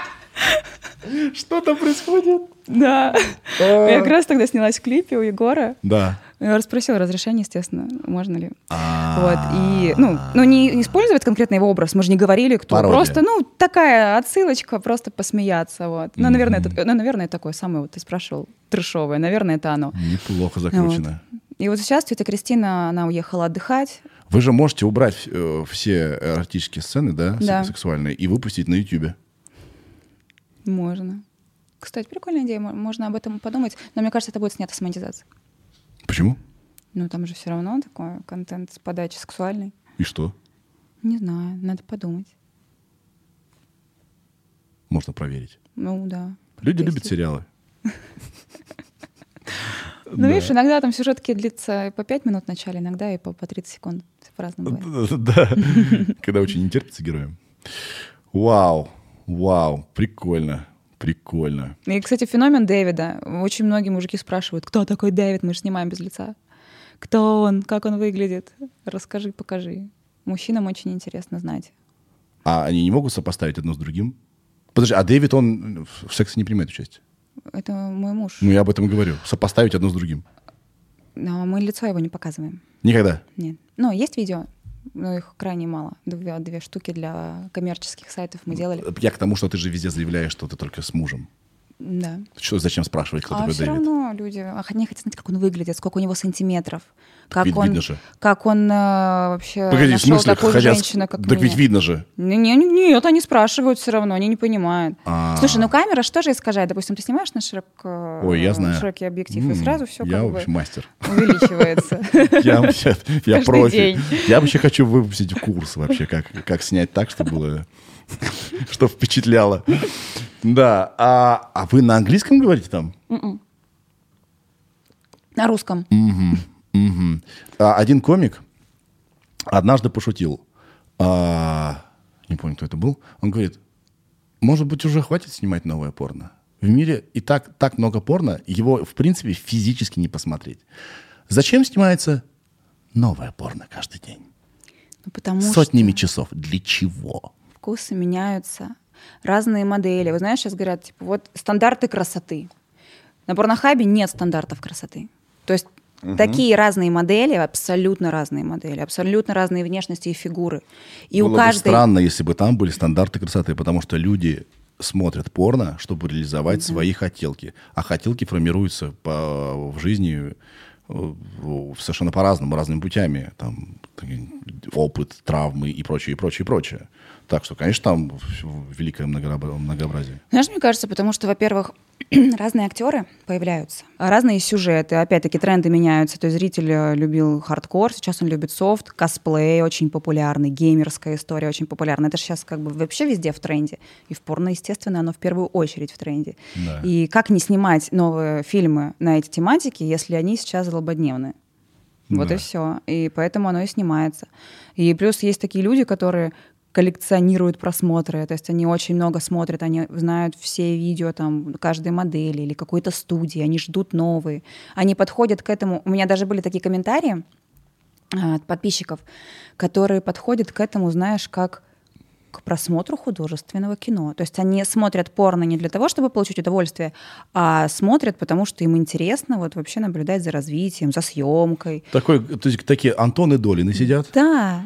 Что там происходит? Да. Я как раз тогда снялась в клипе у Егора. Да. Я расспросила разрешение, естественно, можно ли. А. Вот, и, ну, ну не не использовать конкретно его образ, мы же не говорили, кто. Пародия. Просто, ну, такая отсылочка, просто посмеяться, вот. Ну, наверное, это, ну, наверное, такое самое, вот ты спрашивал, трешовое, наверное, это оно. Неплохо закручено. И вот сейчас тетя Кристина, она уехала отдыхать. Вы же можете убрать э, все эротические сцены, да, Да. сексуальные, и выпустить на Ютубе. Можно. Кстати, прикольная идея, мо- можно об этом подумать, но мне кажется, это будет снято с монетизацией. Почему? Ну, там же все равно такой контент с подачи сексуальный. И что? Не знаю, надо подумать. Можно проверить. Ну, да. Люди любят сериалы. Ну, видишь, иногда там сюжетки длится по 5 минут в начале, иногда и по, по 30 секунд. Всё по-разному. Да, когда очень не терпится героям. Вау, вау, прикольно, прикольно. И, кстати, феномен Дэвида. Очень многие мужики спрашивают, кто такой Дэвид, мы же снимаем без лица. Кто он, как он выглядит? Расскажи, покажи. Мужчинам очень интересно знать. А они не могут сопоставить одно с другим? Подожди, а Дэвид, он в сексе не принимает участие? Это мой муж. Ну, я об этом говорю. Сопоставить одно с другим. Но мы лицо его не показываем. Никогда. Нет. Ну, есть видео, но их крайне мало. Две, две штуки для коммерческих сайтов мы делали. Я к тому, что ты же везде заявляешь, что ты только с мужем. Да. Что, зачем спрашивать, кто а такой все Дэвид? равно люди а, они хотят знать, как он выглядит, сколько у него сантиметров, как вид- он, видно же. как он э, вообще Погоди, в нашел смысле, такую хотят... женщину, как Так ведь меня. видно же. Не, не, не- нет, они спрашивают все равно, они не понимают. А. Слушай, ну камера что же искажает? Допустим, ты снимаешь на широк, э, Ой, я знаю. широкий объектив, и М, сразу все Я, как в бы мастер. увеличивается. Я вообще, я профи. вообще хочу выпустить курс вообще, как снять так, чтобы было, что впечатляло. Да, а, а вы на английском говорите там? На русском. Мгм. А, Один комик однажды пошутил. А, не помню, кто это был. Он говорит, может быть, уже хватит снимать новое порно? В мире и так, так много порно, его, в принципе, физически не посмотреть. Зачем снимается новое порно каждый день? Ну, потому Сотнями часов. Для чего? Вкусы меняются, разные модели. Вы знаешь, сейчас говорят, типа, вот стандарты красоты. На порнохабе нет стандартов красоты. То есть такие разные модели, абсолютно разные модели, абсолютно разные внешности и фигуры. И Было у бы каждой... странно, если бы там были стандарты красоты, потому что люди смотрят порно, чтобы реализовать свои хотелки. А хотелки формируются по, в жизни э, совершенно по-разному, разными путями. Там опыт, травмы и прочее, и прочее, и прочее. Так что, конечно, там великое многообра- многообразие. Знаешь, мне кажется, потому что, во-первых, разные актеры появляются, а разные сюжеты, опять-таки тренды меняются. То есть зритель э, любил хардкор, сейчас он любит софт, косплей очень популярный, геймерская история очень популярна. Это же сейчас как бы вообще везде в тренде. И в порно, естественно, оно в первую очередь в тренде. Да. И как не снимать новые фильмы на эти тематики, если они сейчас злободневные? Вот Да. и все. И поэтому оно и снимается. И плюс есть такие люди, которые коллекционируют просмотры, то есть они очень много смотрят, они знают все видео там каждой модели или какой-то студии, они ждут новые, они подходят к этому. У меня даже были такие комментарии а, от подписчиков, которые подходят к этому, знаешь, как к просмотру художественного кино. То есть они смотрят порно не для того, чтобы получить удовольствие, а смотрят, потому что им интересно вот вообще наблюдать за развитием, за съемкой. Такой, то есть такие Антоны Долины сидят. Да.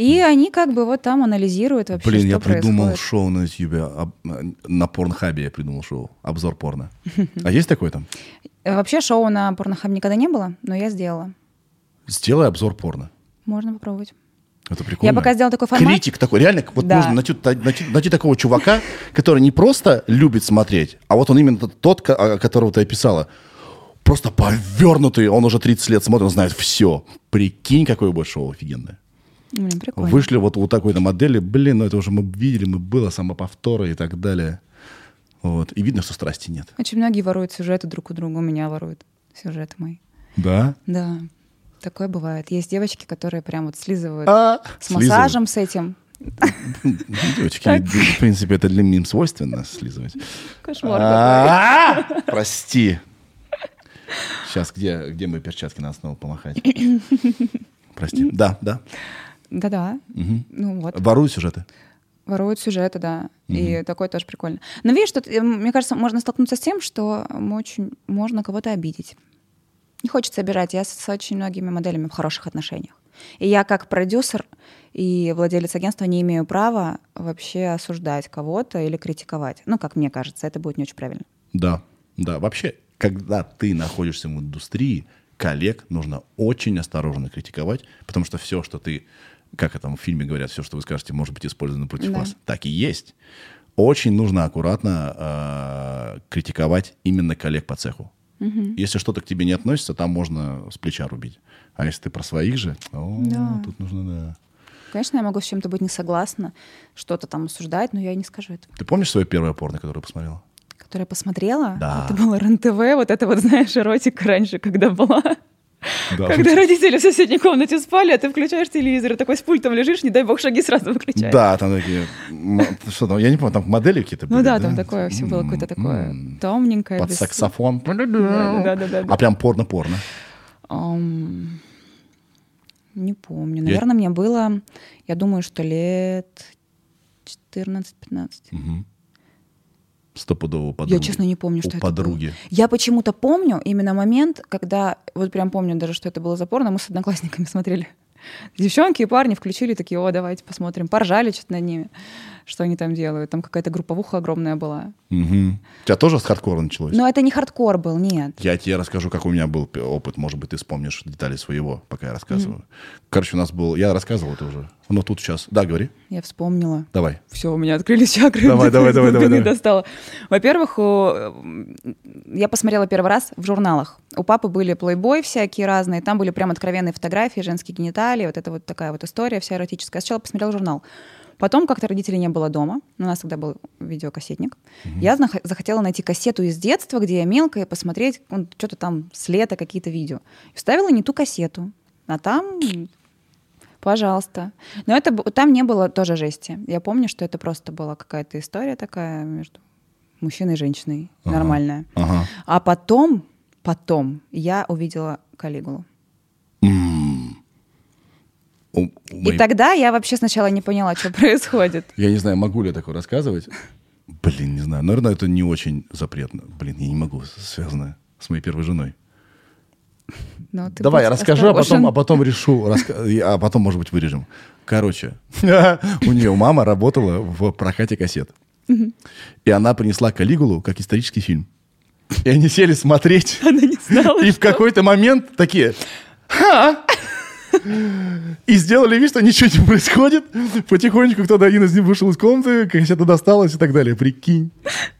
И они как бы вот там анализируют вообще, Блин, что я придумал происходит. шоу на YouTube, на Порнхабе я придумал шоу, обзор порно. А есть такой там? Э, Вообще шоу на порнохаб никогда не было, но я сделала. Сделай обзор порно. Можно попробовать. Это прикольно. Я пока сделала такой формат. Критик такой, реально, вот Да. нужно найти, найти- найти такого чувака, который не просто любит смотреть, а вот он именно тот- которого ты описала. Просто повернутый, он уже 30 лет смотрит, он знает все. Прикинь, какое будет шоу офигенное. Блин, прикольно. Вышли вот у такой-то модели, блин, ну это уже мы видели, мы было, самоповторы и так далее. Вот. И видно, что страсти нет. Очень многие воруют сюжеты друг у друга. У меня воруют сюжеты мои. Да? Да, такое бывает. Есть девочки, которые прям вот слизывают А, с слизывают. массажем, с этим. Девочки, в принципе, это для них свойственно слизывать. Кошмар. А, Прости. Сейчас, где, где мои перчатки? Надо снова помахать. Прости. Да, да. Да-да. Ну вот. Воруют сюжеты. Воруют сюжеты, да. И такое тоже прикольно. Но видишь, тут, э, мне кажется, можно столкнуться с тем, что очень, можно кого-то обидеть. Не хочется обижать. Я с очень многими моделями в хороших отношениях. И я как продюсер и владелец агентства не имею права вообще осуждать кого-то или критиковать. Ну, как мне кажется, это будет не очень правильно. Да, да. Вообще, когда ты находишься в индустрии, коллег нужно очень осторожно критиковать, потому что все, что ты, как это в фильме говорят, все, что вы скажете, может быть использовано против Да. вас. Так и есть. Очень нужно аккуратно э, критиковать именно коллег по цеху. Если что-то к тебе не относится, там можно с плеча рубить. А если ты про своих же, о, Да. тут нужно, да. Конечно, я могу с чем-то быть не согласна, что-то там осуждать, но я не скажу это. Ты помнишь свое первое порно, которое посмотрела? Которое посмотрела, Да. это было РЕН-ТВ, вот это вот, знаешь, эротика раньше, когда была. Да. Когда родители в соседней комнате спали, а ты включаешь телевизор, и такой с пультом лежишь, не дай бог, шаги сразу выключаешь. Да, там такие... Что там, я не помню, там модели какие-то были, Ну да, там такое все было какое-то такое томненькое. Под без- саксофон. Да-да-да-да. А прям порно-порно. Ам, Не помню. Я- Наверное, мне было, я думаю, что лет 14-15. Мгм. Стопудово у подруги. Я, честно, не помню, У что это подруги. было. Я почему-то помню именно момент, когда, вот прям помню даже, что это было за порно, мы с одноклассниками смотрели. Девчонки и парни включили такие, о, давайте посмотрим. Поржали что-то над ними, что они там делают. Там какая-то групповуха огромная была. Мгм. У тебя тоже с хардкора началось? Но это не хардкор был, нет. Я тебе расскажу, как у меня был опыт. Может быть, ты вспомнишь детали своего, пока я рассказываю. Короче, у нас был... Я рассказывал это уже. Но тут сейчас... Да, говори. Я вспомнила. Давай. Все, у меня открылись чакры. Давай, давай, давай, давай, давай. достала. Во-первых, я посмотрела первый раз в журналах. У папы были Playboy всякие разные, там были прям откровенные фотографии, женские гениталии, вот это вот такая вот история вся эротическая. Я сначала посмотрела журнал. Потом как-то родителей не было дома, у нас тогда был видеокассетник. Я знах- захотела найти кассету из детства, где я мелкая, посмотреть ну, что-то там с лета, какие-то видео. И вставила не ту кассету. А там Пожалуйста. Но это там не было тоже жести. Я помню, что это просто была какая-то история такая между мужчиной и женщиной, Ага. нормальная. Ага. А потом, потом я увидела Калигулу. У- у И моей- тогда я вообще сначала не поняла, что происходит. Я не знаю, могу ли я такое рассказывать. Блин, не знаю. Наверное, это не очень запретно. Блин, я не могу. Связано с моей первой женой. Но ты Давай, я расскажу, а потом, а потом решу, а потом, может быть, вырежем. Короче, у нее мама работала в прокате кассет. И она принесла Калигулу как исторический фильм. И они сели смотреть. Она не знала. И в какой-то момент такие... «Ха!» И сделали вид, что ничего не происходит. Потихонечку кто-то один из них вышел из комнаты, кассета досталась и так далее. Прикинь.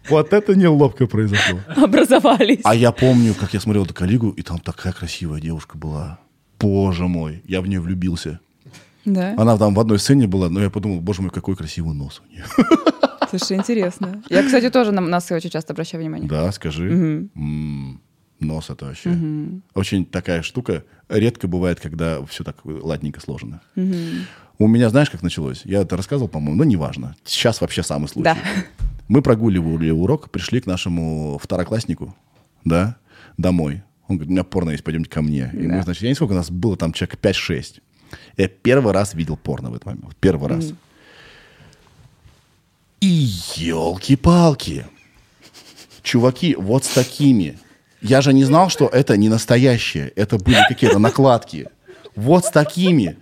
Вот это неловко произошло. Образовались. А я помню, как я смотрел эту коллегу, и там такая красивая девушка была. Боже мой, я в нее влюбился. Да? Она там в одной сцене была, но я подумал, боже мой, какой красивый нос у нее. Слушай, интересно. Я, кстати, тоже на нас очень часто обращаю внимание. Да, скажи. Мгм. Нос это вообще. Мгм. Очень такая штука. Редко бывает, когда все так ладненько сложено. Мгм. У меня, знаешь, как началось? Я это рассказывал, по-моему, но неважно. Сейчас вообще самый случай. Да. Мы прогуливали урок, пришли к нашему второкласснику, да, домой. Он говорит, у меня порно есть, пойдемте ко мне. И мы, Да. значит, я не сколько, у нас было там человек 5-6. Я первый раз видел порно в этот момент. Первый раз. И елки-палки. Чуваки, вот с такими. Я же не знал, что это не настоящее. Это были какие-то накладки. Вот с такими.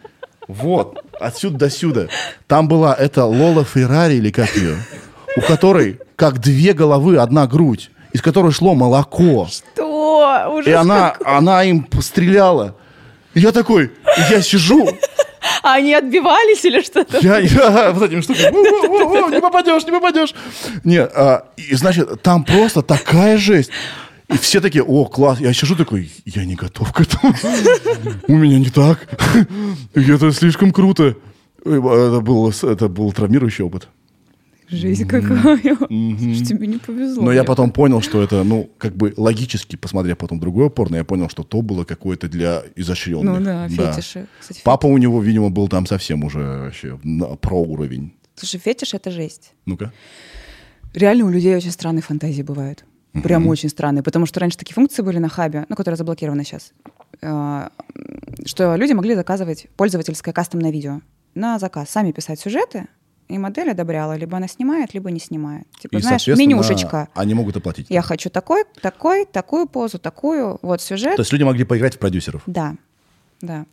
Вот. Отсюда до сюда. Там была эта Лола Феррари или как ее, у которой как две головы, одна грудь, из которой шло молоко. Что? Ужас И она, она им стреляла. И я такой, я сижу, А они отбивались или что-то? я, я вот этими штуками, «У-у-у-у, не попадешь, не попадешь. Нет, а, и значит, там просто такая жесть. И все такие, о, класс. Я сижу такой, я не готов к этому. У меня не так. Это слишком круто. Это был, это был травмирующий опыт. Жизнь какая. Слушай, тебе не повезло. Но я потом понял, что это, ну, как бы логически, посмотрев потом другое порно, я понял, что то было какое-то для изощренных. Ну да, фетиши. Кстати, Папа у него, видимо, был там совсем уже вообще на, про уровень. Слушай, фетиш — это жесть. Ну-ка. Реально у людей очень странные фантазии бывают. Прям очень странные. Потому что раньше такие функции были на хабе, ну, которые заблокированы сейчас, э, что люди могли заказывать пользовательское кастомное видео на заказ. Сами писать сюжеты и модель одобряла, либо она снимает, либо не снимает. Типа, И, знаешь, менюшечка. Они могут оплатить. Я хочу такой, такой, такую позу, такую, вот сюжет. То есть люди могли поиграть в продюсеров. Да, да.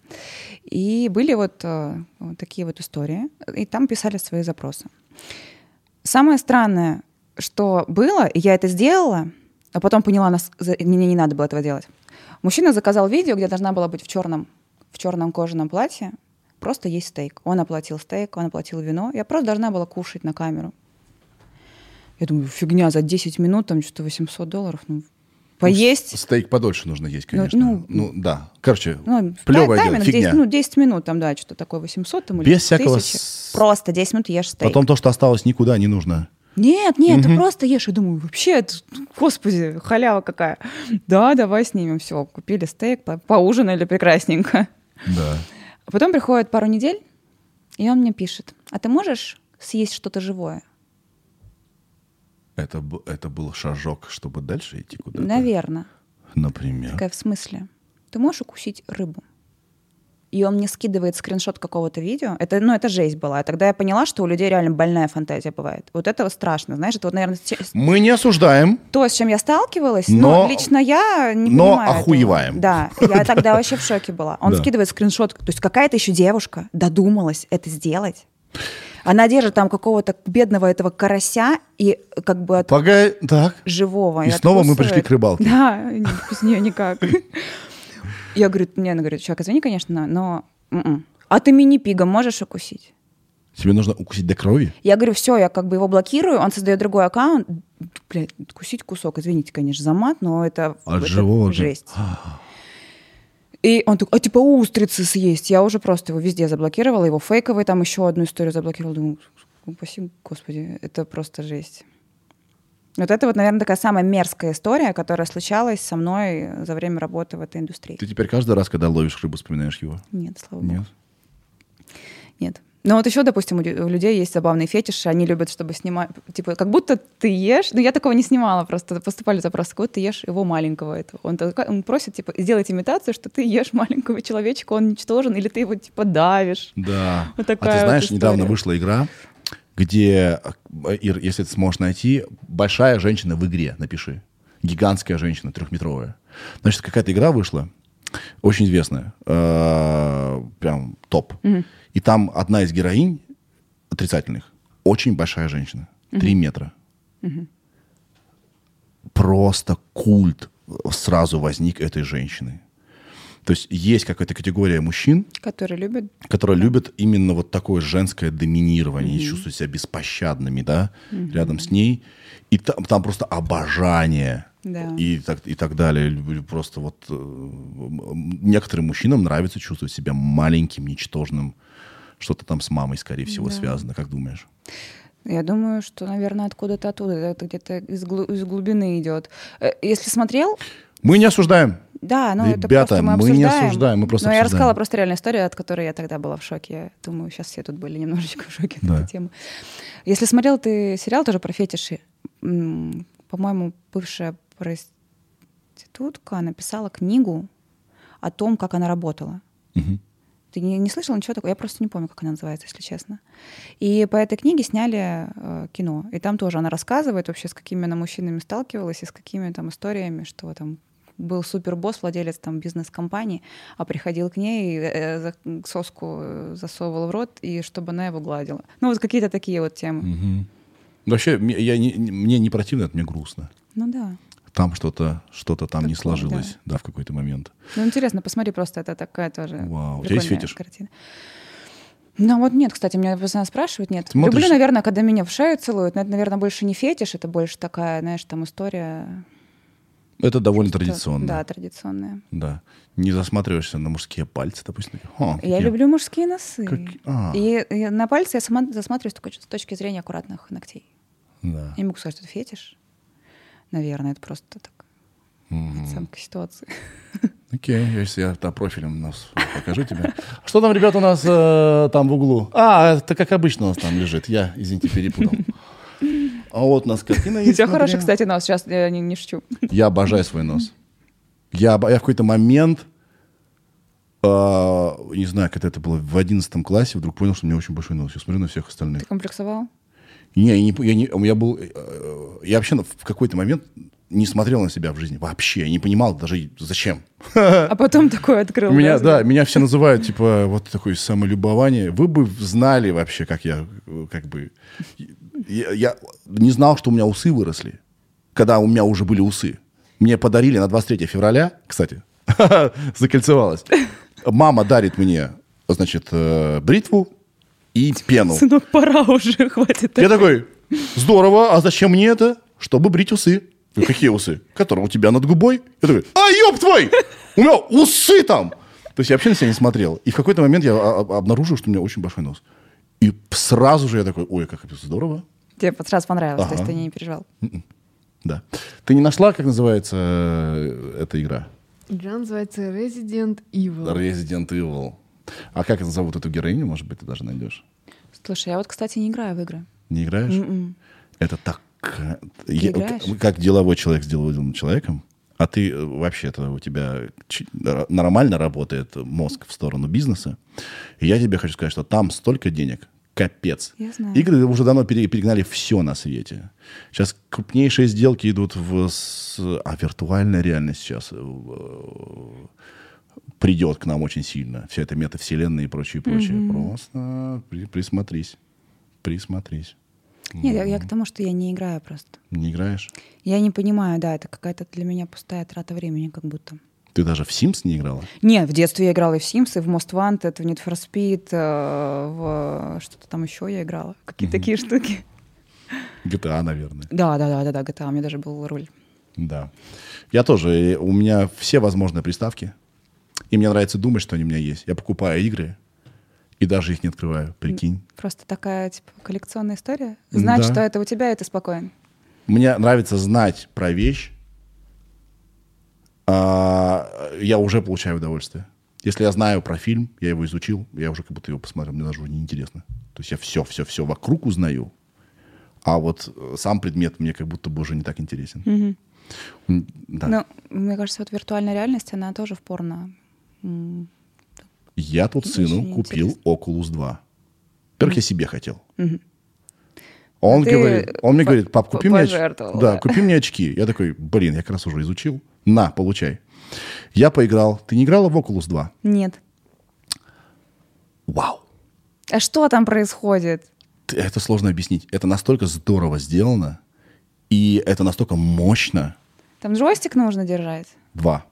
И были вот, э, вот такие вот истории, и там писали свои запросы. Самое странное, что было, и я это сделала, а потом поняла, нас, мне не надо было этого делать. Мужчина заказал видео, где должна была быть в черном, в черном кожаном платье, просто есть стейк. Он оплатил стейк, он оплатил вино. Я просто должна была кушать на камеру. Я думаю, фигня, за 10 минут там что-то 800 долларов. Ну, поесть. Стейк подольше нужно есть, конечно. ну, Ну, да. Короче, Ну, тайминг дело, 10, фигня. ну, 10 минут, там, да, что-то такое, 800 там, или Без всякого 1000. с- Просто 10 минут ешь стейк. Потом то, что осталось, никуда не нужно. Нет, нет, ты просто ешь. Я думаю, вообще, это, господи, халява какая. Да, давай снимем. Все, купили стейк, по- поужинали прекрасненько. Да. Потом приходит пару недель, и он мне пишет, а ты можешь съесть что-то живое? Это, это был шажок, чтобы дальше идти куда-то. Наверное. Например. Такая, в смысле? Ты можешь укусить рыбу? И он мне скидывает скриншот какого-то видео. Это, ну, это жесть была. Тогда я поняла, что у людей реально больная фантазия бывает. Вот это страшно. Знаешь, это вот, наверное, Мы не осуждаем. то, с чем я сталкивалась, Но- но, лично я не но понимаю этого. охуеваем. Да, я тогда вообще в шоке была. Он Да. скидывает скриншот, то есть какая-то еще девушка додумалась это сделать. Она держит там какого-то бедного этого карася и как бы от Погоди, так. живого. И снова мы пришли к рыбалке. Да, без нее никак. Я говорю, мне она говорит, человек, извини, конечно, но... м-м. А ты мини-пига можешь укусить? Тебе нужно укусить до крови? Я говорю, все, я как бы его блокирую, он создает другой аккаунт. Блядь, кусить кусок, извините, конечно, за мат, но это, От это живого. жесть. И он такой, а типа устрицы съесть. Я уже просто его везде заблокировала, его фейковый, там еще одну историю заблокировала. Думаю, упаси, господи, это просто жесть. Вот это вот, наверное, такая самая мерзкая история, которая случалась со мной за время работы в этой индустрии. Ты теперь каждый раз, когда ловишь рыбу, вспоминаешь его? Нет, слава богу. Нет? Нет. Но вот еще, допустим, у лю- у людей есть забавные фетиши, они любят, чтобы снимать, типа, как будто ты ешь, ну я такого не снимала, просто поступали запросы, как будто ты ешь его маленького этого. Он, такой- он просит, типа, сделать имитацию, что ты ешь маленького человечка, он ничтожен, или ты его, типа, давишь. Да. Вот а ты такая вот знаешь, недавно вышла игра, где, э, Ир, если ты сможешь найти, большая женщина в игре, напиши. Гигантская женщина, трехметровая. Значит, какая-то игра вышла, очень известная, э, прям топ. И там одна из героинь отрицательных, очень большая женщина, три метра. Просто культ сразу возник этой женщины. То есть есть какая-то категория мужчин, Которые любят которые любят именно вот такое женское доминирование, и чувствуют себя беспощадными, да, рядом с ней. И там, там просто обожание. Да. И, так, и так далее. Просто вот э, некоторым мужчинам нравится чувствовать себя маленьким, ничтожным. Что-то там с мамой, скорее всего, связано, как думаешь? Я думаю, что, наверное, откуда-то оттуда, это где-то из, глу- из глубины идет. Э, Если смотрел, Мы не осуждаем. Да, ну это Ребята, просто мы мы не обсуждаем. осуждаем, мы просто Но я обсуждаем. рассказала просто реальную историю, от которой я тогда была в шоке. Я думаю, сейчас все тут были немножечко в шоке от Да. этой темы. Если смотрел ты сериал тоже про фетиши, по-моему, бывшая проститутка написала книгу о том, как она работала. Мгм. Ты не, не слышал ничего такого? Я просто не помню, как она называется, если честно. И по этой книге сняли э, кино. И там тоже она рассказывает вообще, с какими она мужчинами сталкивалась и с какими там историями, что там был супербосс, владелец там бизнес-компании, а приходил к ней, э, за- соску э, засовывал в рот, и чтобы она его гладила. Ну, вот какие-то такие вот темы. Мгм. Вообще, я не, не- мне не противно, это мне грустно. Ну да. Там что-то что там не Такое, сложилось, да. в какой-то момент. Ну, интересно, посмотри просто, это такая тоже Вау. У тебя есть фетиш? картина. Ну вот нет, кстати, меня постоянно спрашивают, нет. Смотришь? Люблю, наверное, когда меня в шею целуют, но это, наверное, больше не фетиш, это больше такая, знаешь, там история... Это довольно что- традиционно. Да, традиционная. Да. Не засматриваешься на мужские пальцы, допустим. О, Я какие- люблю мужские носы. как- а, И, и на пальцы я сама засматриваюсь только с точки зрения аккуратных ногтей. да. Я не могу сказать, что это фетиш. Наверное, это просто так Мгм. оценка ситуации. Окей, если я там профилем нас покажу тебе. Что там, ребята, у нас э, там в углу? А, это как обычно у нас там лежит. Я, извините, перепутал. А вот у нас картина есть. Все смотри. кстати, нос. Сейчас я не, не шучу. Я обожаю свой нос. Я, я в какой-то момент а, не знаю, когда это было в одиннадцатом классе, вдруг понял, что у меня очень большой нос. Я смотрю на всех остальных. Ты комплексовал? Не, я не, я не, я был, э, я вообще в какой-то момент не смотрел на себя в жизни вообще, я не понимал даже зачем. А потом такой открыл. Меня, да, меня все называют типа вот такое самолюбование. Вы бы знали вообще, как я, э, как бы, я, я не знал, что у меня усы выросли, когда у меня уже были усы. Мне подарили на 23 февраля, кстати, закольцевалась. Мама дарит мне, значит, э, бритву и пену. Сынок, пора уже, хватит. Я такой, здорово, а зачем мне это? Чтобы брить усы. Какие усы? Которые у тебя над губой? Я такой, а, ёб твой! У меня усы там! То есть я вообще на себя не смотрел. И в какой-то момент я а- а- обнаружил, что у меня очень большой нос. И сразу же я такой, ой, как это здорово. Тебе сразу понравилось, то есть Ага. ты не переживал. Да. Ты не нашла, как называется э, эта игра? Игра называется Resident Evil. Resident Evil. А как зовут эту героиню, может быть, ты даже найдешь? Слушай, я вот, кстати, не играю в игры. Не играешь? М-м. Это так... я- играешь? как деловой человек с деловым человеком, а ты э, вообще-то у тебя нормально работает мозг в сторону бизнеса. И я тебе хочу сказать, что там столько денег, капец. Я знаю. Игры уже давно пере- перегнали все на свете. Сейчас крупнейшие сделки идут в... с- А виртуальная реальность сейчас э, придет к нам очень сильно. Вся эта метавселенная и прочее, прочее. Просто при- присмотрись. Присмотрись. Нет, я, я к тому, что я не играю просто. Не играешь? Я не понимаю, да, это какая-то для меня пустая трата времени, как будто. Ты даже в Sims не играла? Нет, в детстве я играла и в Sims, и в Most Wanted, в Need for Speed, э, в что-то там еще я играла. Какие такие штуки. GTA, наверное. Да, да, да, да, да, GTA, у меня даже был руль. Да. Я тоже. У меня все возможные приставки. И мне нравится думать, что они у меня есть. Я покупаю игры и даже их не открываю. Прикинь. Просто такая, типа, коллекционная история. Знать, Да. что это у тебя, и ты спокоен. Мне нравится знать про вещь. а, я уже получаю удовольствие. Если я знаю про фильм, я его изучил, я уже как будто его посмотрел, мне даже уже неинтересно. То есть я все, все, все вокруг узнаю. А вот э, сам предмет мне как будто бы уже не так интересен. М, Да. Ну, мне кажется, вот виртуальная реальность, она тоже в порно. Я тут сыну Очень купил интересно. Oculus 2. Во-первых, я себе хотел. Мгм. Он, Ты говорит, он мне говорит, пап, купи мне, оч- пожертвовал, да, купи мне очки. Я такой, блин, я как раз уже изучил. На, получай. Я поиграл. Ты не играла в Oculus 2? Нет. Вау. А что там происходит? Это сложно объяснить. Это настолько здорово сделано. И это настолько мощно. Там джойстик нужно держать. Два.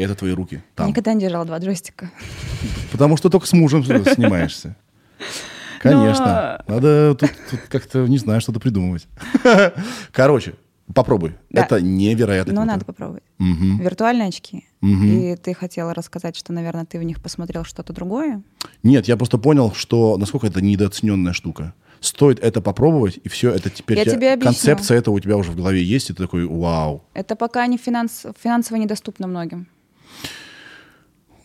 Это твои руки. Там. никогда не держала два джойстика. Потому что только с мужем снимаешься. Конечно. Надо тут, тут как-то, не знаю, что-то придумывать. Короче, попробуй. Да. Это невероятно Но круто. надо попробовать. Мгм. Виртуальные очки. Мгм. И ты хотела рассказать, что, наверное, ты в них посмотрел что-то другое. Нет, я просто понял, что насколько это недооцененная штука. Стоит это попробовать, и все, это теперь Я тебя- тебе объясню. концепция этого у тебя уже в голове есть, и ты такой, вау. Это пока не финанс... финансово недоступно многим.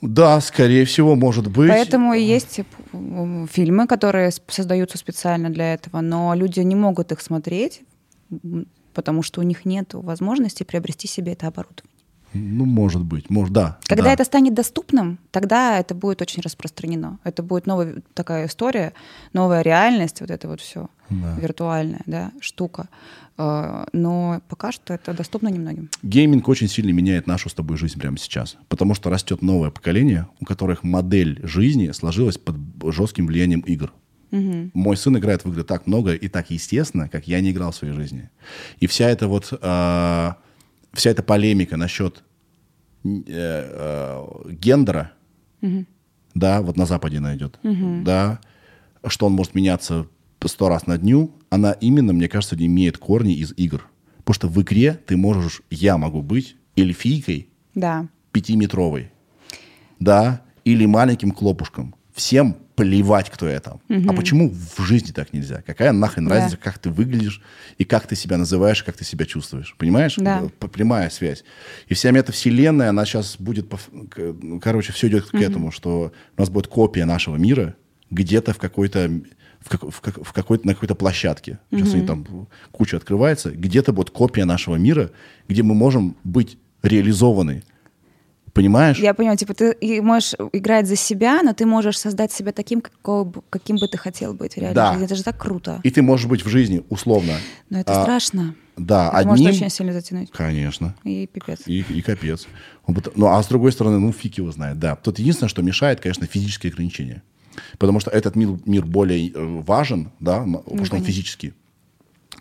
Да, скорее всего, может быть. Поэтому и есть фильмы, которые создаются специально для этого, но люди не могут их смотреть, потому что у них нет возможности приобрести себе это оборудование. Ну, может быть, может, да. Когда да. это станет доступным, тогда это будет очень распространено. Это будет новая такая история, новая реальность, вот это вот все Да. виртуальная да, штука. Э, Но пока что это доступно немногим. Гейминг очень сильно меняет нашу с тобой жизнь прямо сейчас. Потому что растет новое поколение, у которых модель жизни сложилась под жестким влиянием игр. Мгм. Мой сын играет в игры так много и так естественно, как я не играл в своей жизни. И вся эта вот э, вся эта полемика насчет э, э, гендера, да, вот на Западе она идет, да, что он может меняться сто раз на дню, она именно, мне кажется, имеет корни из игр. Потому что в игре ты можешь, я могу быть эльфийкой Да. пятиметровой, да, или маленьким клопушком. Всем плевать, кто я там. А почему в жизни так нельзя? Какая нахрен Да. разница, как ты выглядишь и как ты себя называешь, как ты себя чувствуешь? Понимаешь? Да. Прямая связь. И вся метавселенная, она сейчас будет... Короче, все идет к этому, что у нас будет копия нашего мира где-то в какой-то в, как- в как- в какой-то, на какой-то площадке. Сейчас они там куча открывается. Где-то будет копия нашего мира, где мы можем быть реализованы Понимаешь? Я понимаю, типа ты можешь играть за себя, но ты можешь создать себя таким, какого каким бы ты хотел быть в реальной Да. Это же так круто. И ты можешь быть в жизни условно. Но это а, страшно. Да, это одним... может очень сильно затянуть. Конечно. И пипец. И, и капец. Ну, а с другой стороны, ну, фиг его знает, да. Тут единственное, что мешает, конечно, физические ограничения. Потому что этот мир, мир более э, важен, да, м- потому что он конечно. физический.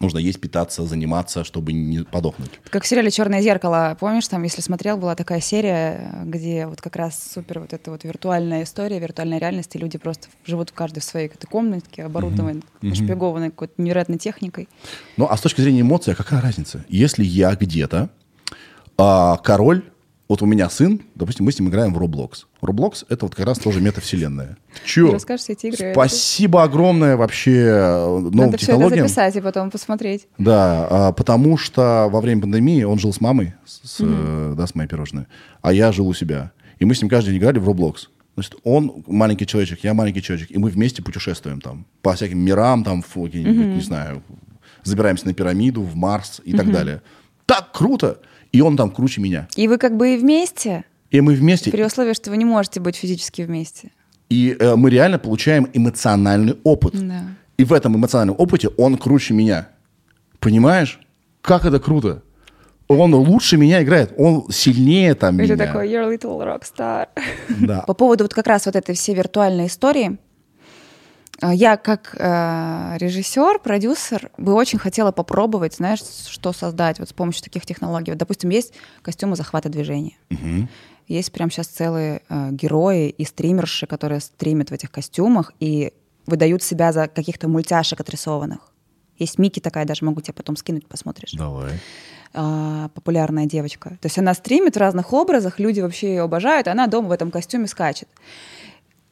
Нужно есть, питаться, заниматься, чтобы не подохнуть. Как в сериале Черное зеркало, помнишь, там, если смотрел, была такая серия, где вот как раз супер вот эта вот виртуальная история, виртуальная реальность, и люди просто живут в каждой в своей какой-то комнатке, оборудованной, нашпигованной какой-то невероятной техникой. Ну, а с точки зрения эмоций, а какая разница? Если я где-то а, король, вот у меня сын, допустим, мы с ним играем в Roblox. Roblox — это вот как раз тоже метавселенная. Чё? Расскажешь эти игры? Спасибо огромное вообще э, новым Надо все это технологиям. записать и потом посмотреть. Да, а, потому что во время пандемии он жил с мамой, с, э, да, с моей пирожной, а я жил у себя. И мы с ним каждый день играли в Roblox. Значит, он маленький человечек, я маленький человечек, и мы вместе путешествуем там по всяким мирам, там, в какие-нибудь, не знаю, забираемся на пирамиду, в Марс и так далее. Так круто! И он там круче меня. И вы как бы и вместе, И мы вместе, при условии, что вы не можете быть физически вместе. и э, мы реально получаем эмоциональный опыт. Да. И в этом эмоциональном опыте он круче меня. Понимаешь? Как это круто. Он лучше меня играет, он сильнее там И меня. такой, you're a little rock star. Да. По поводу вот как раз вот этой всей виртуальной истории, я как э, режиссер, продюсер бы очень хотела попробовать, знаешь, что создать вот с помощью таких технологий. Вот, допустим, есть костюмы захвата движения. Есть прямо сейчас целые э, герои и стримерши, которые стримят в этих костюмах и выдают себя за каких-то мультяшек отрисованных. Есть Мики такая, даже могу тебе потом скинуть, посмотришь Давай. а, популярная девочка. То есть она стримит в разных образах, люди вообще ее обожают, она дома в этом костюме скачет.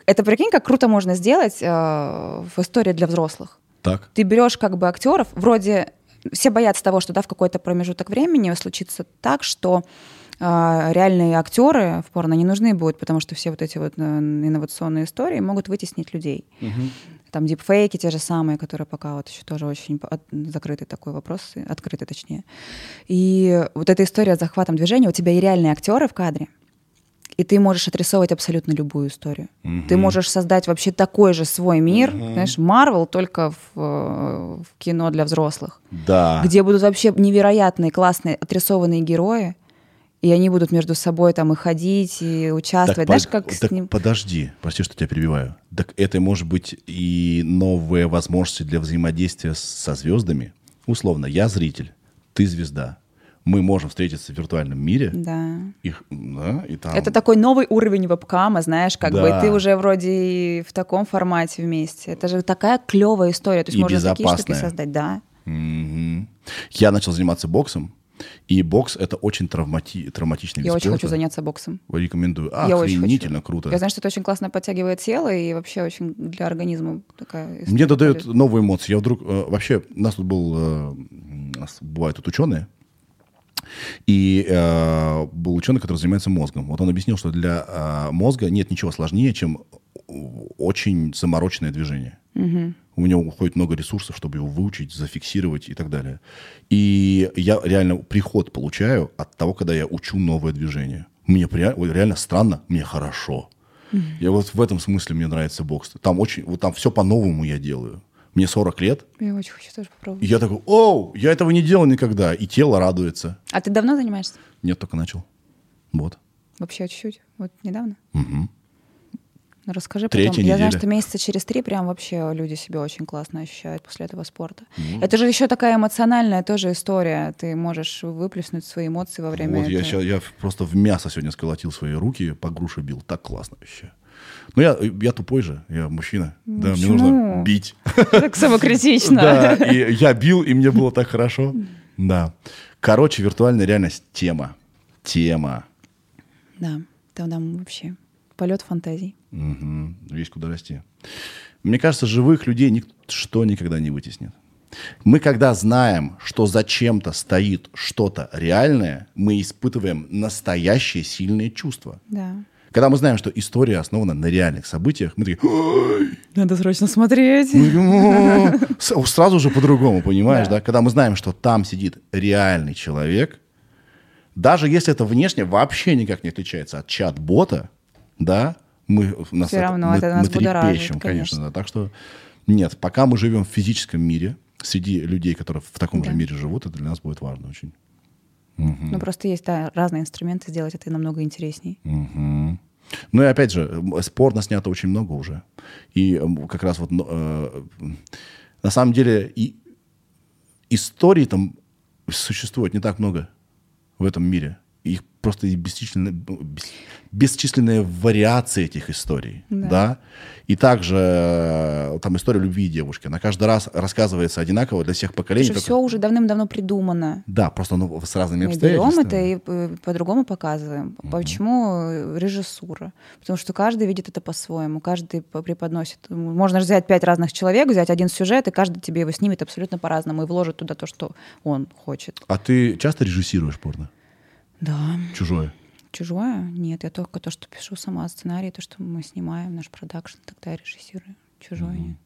Это прикинь, как круто можно сделать э, в истории для взрослых. Так. Ты берешь как бы актеров, вроде все боятся того, что да, в какой-то промежуток времени случится так, что э, реальные актеры в порно не нужны будут, потому что все вот эти вот э, инновационные истории могут вытеснить людей. Там дипфейки те же самые, которые пока вот еще тоже очень от- закрытый такой вопрос, открытый точнее. И вот эта история с захватом движения, у тебя и реальные актеры в кадре, и ты можешь отрисовывать абсолютно любую историю. Ты можешь создать вообще такой же свой мир, знаешь, Марвел только в, э, в кино для взрослых, Да. где будут вообще невероятные, классные, отрисованные герои, и они будут между собой там и ходить, и Так, участвовать. под- Знаешь, как с так ним... подожди, прости, что тебя перебиваю. Так это может быть и новые возможности для взаимодействия с- со звездами. Условно, я зритель, ты звезда. Мы можем встретиться в виртуальном мире. Да. Их, да, и там... Это такой новый уровень вебкама, знаешь, как бы Да. и ты уже вроде в таком формате вместе. Это же такая клевая история. То есть И можно такие штуки безопасная. создать, да. Мгм. Я начал заниматься боксом, и бокс это очень травмати- травматичный Я вид очень хочу спорта. заняться боксом. Рекомендую. Я Охренительно хочу. круто. Я знаю, что это очень классно подтягивает тело и вообще очень для организма такая история Мне додает новые эмоции. Я вдруг... э, вообще, у нас тут был... э, у нас бывают тут ученые. И э, был ученый, который занимается мозгом. Вот он объяснил, что для э, мозга нет ничего сложнее, чем очень замороченное движение. У него уходит много ресурсов, чтобы его выучить, зафиксировать и так далее. И я реально приход получаю от того, когда я учу новое движение. Мне реально странно, мне хорошо. Я вот в этом смысле мне нравится бокс. Там очень, вот там все по-новому я делаю. Мне 40 лет, Я очень хочу тоже и попробовать. я такой, оу, я этого не делал никогда. И тело радуется. А ты давно занимаешься? Нет, только начал. Вот. Вообще чуть-чуть. Вот недавно? Ну, расскажи Третья потом. Я знаю, неделя. что месяца через три прям вообще люди себя очень классно ощущают после этого спорта. Ну. Это же еще такая эмоциональная тоже история. Ты можешь выплеснуть свои эмоции во время Вот я, этого. ща- я просто в мясо сегодня сколотил свои руки, по груше бил. Так классно вообще. Но я, я тупой же, я мужчина. Да, мне почему? нужно бить. Так самокритично. Да, и я бил, и мне было так хорошо. Да. Короче, виртуальная реальность — тема. Тема. Да, там, там вообще полет фантазий. Мгм. Есть куда расти. Мне кажется, живых людей ничто никогда не вытеснит. Мы, когда знаем, что за чем-то стоит что-то реальное, мы испытываем настоящие сильные чувства. Да. Когда мы знаем, что история основана на реальных событиях, мы такие, «Ой, Надо срочно смотреть. сразу же по-другому, понимаешь, Да. да? Когда мы знаем, что там сидит реальный человек, Даже если это внешне вообще никак не отличается от чат-бота, да, мы, нас равно это нас будоражит, трепещем, конечно. конечно. да. Так что нет, пока мы живем в физическом мире, среди людей, которые в таком же Да. мире живут, это для нас будет важно очень. Ну, просто есть да, разные инструменты сделать это намного интересней. Мгм. Ну и опять же, спорно снято очень много уже. И как раз вот э, на самом деле и историй там существует не так много в этом мире. Их просто бесчисленные, бес- бесчисленные вариации этих историй. Да. Да. И также э, там история любви девушки. Она каждый раз рассказывается одинаково для всех поколений. Что только- все уже давным-давно придумано. Да, просто ну, с разными Мы берем обстоятельствами. это и э, по-другому показываем. Почему э, режиссура? Потому что каждый видит это по-своему, каждый по- преподносит. Можно же взять пять разных человек, взять один сюжет, и каждый тебе его снимет абсолютно по-разному и вложит туда то, что он хочет. А ты часто режиссируешь порно? Да. Чужое? Чужое? Нет, я только то, что пишу сама сценарий, то, что мы снимаем, наш продакшн, тогда я режиссирую. Чужое нет.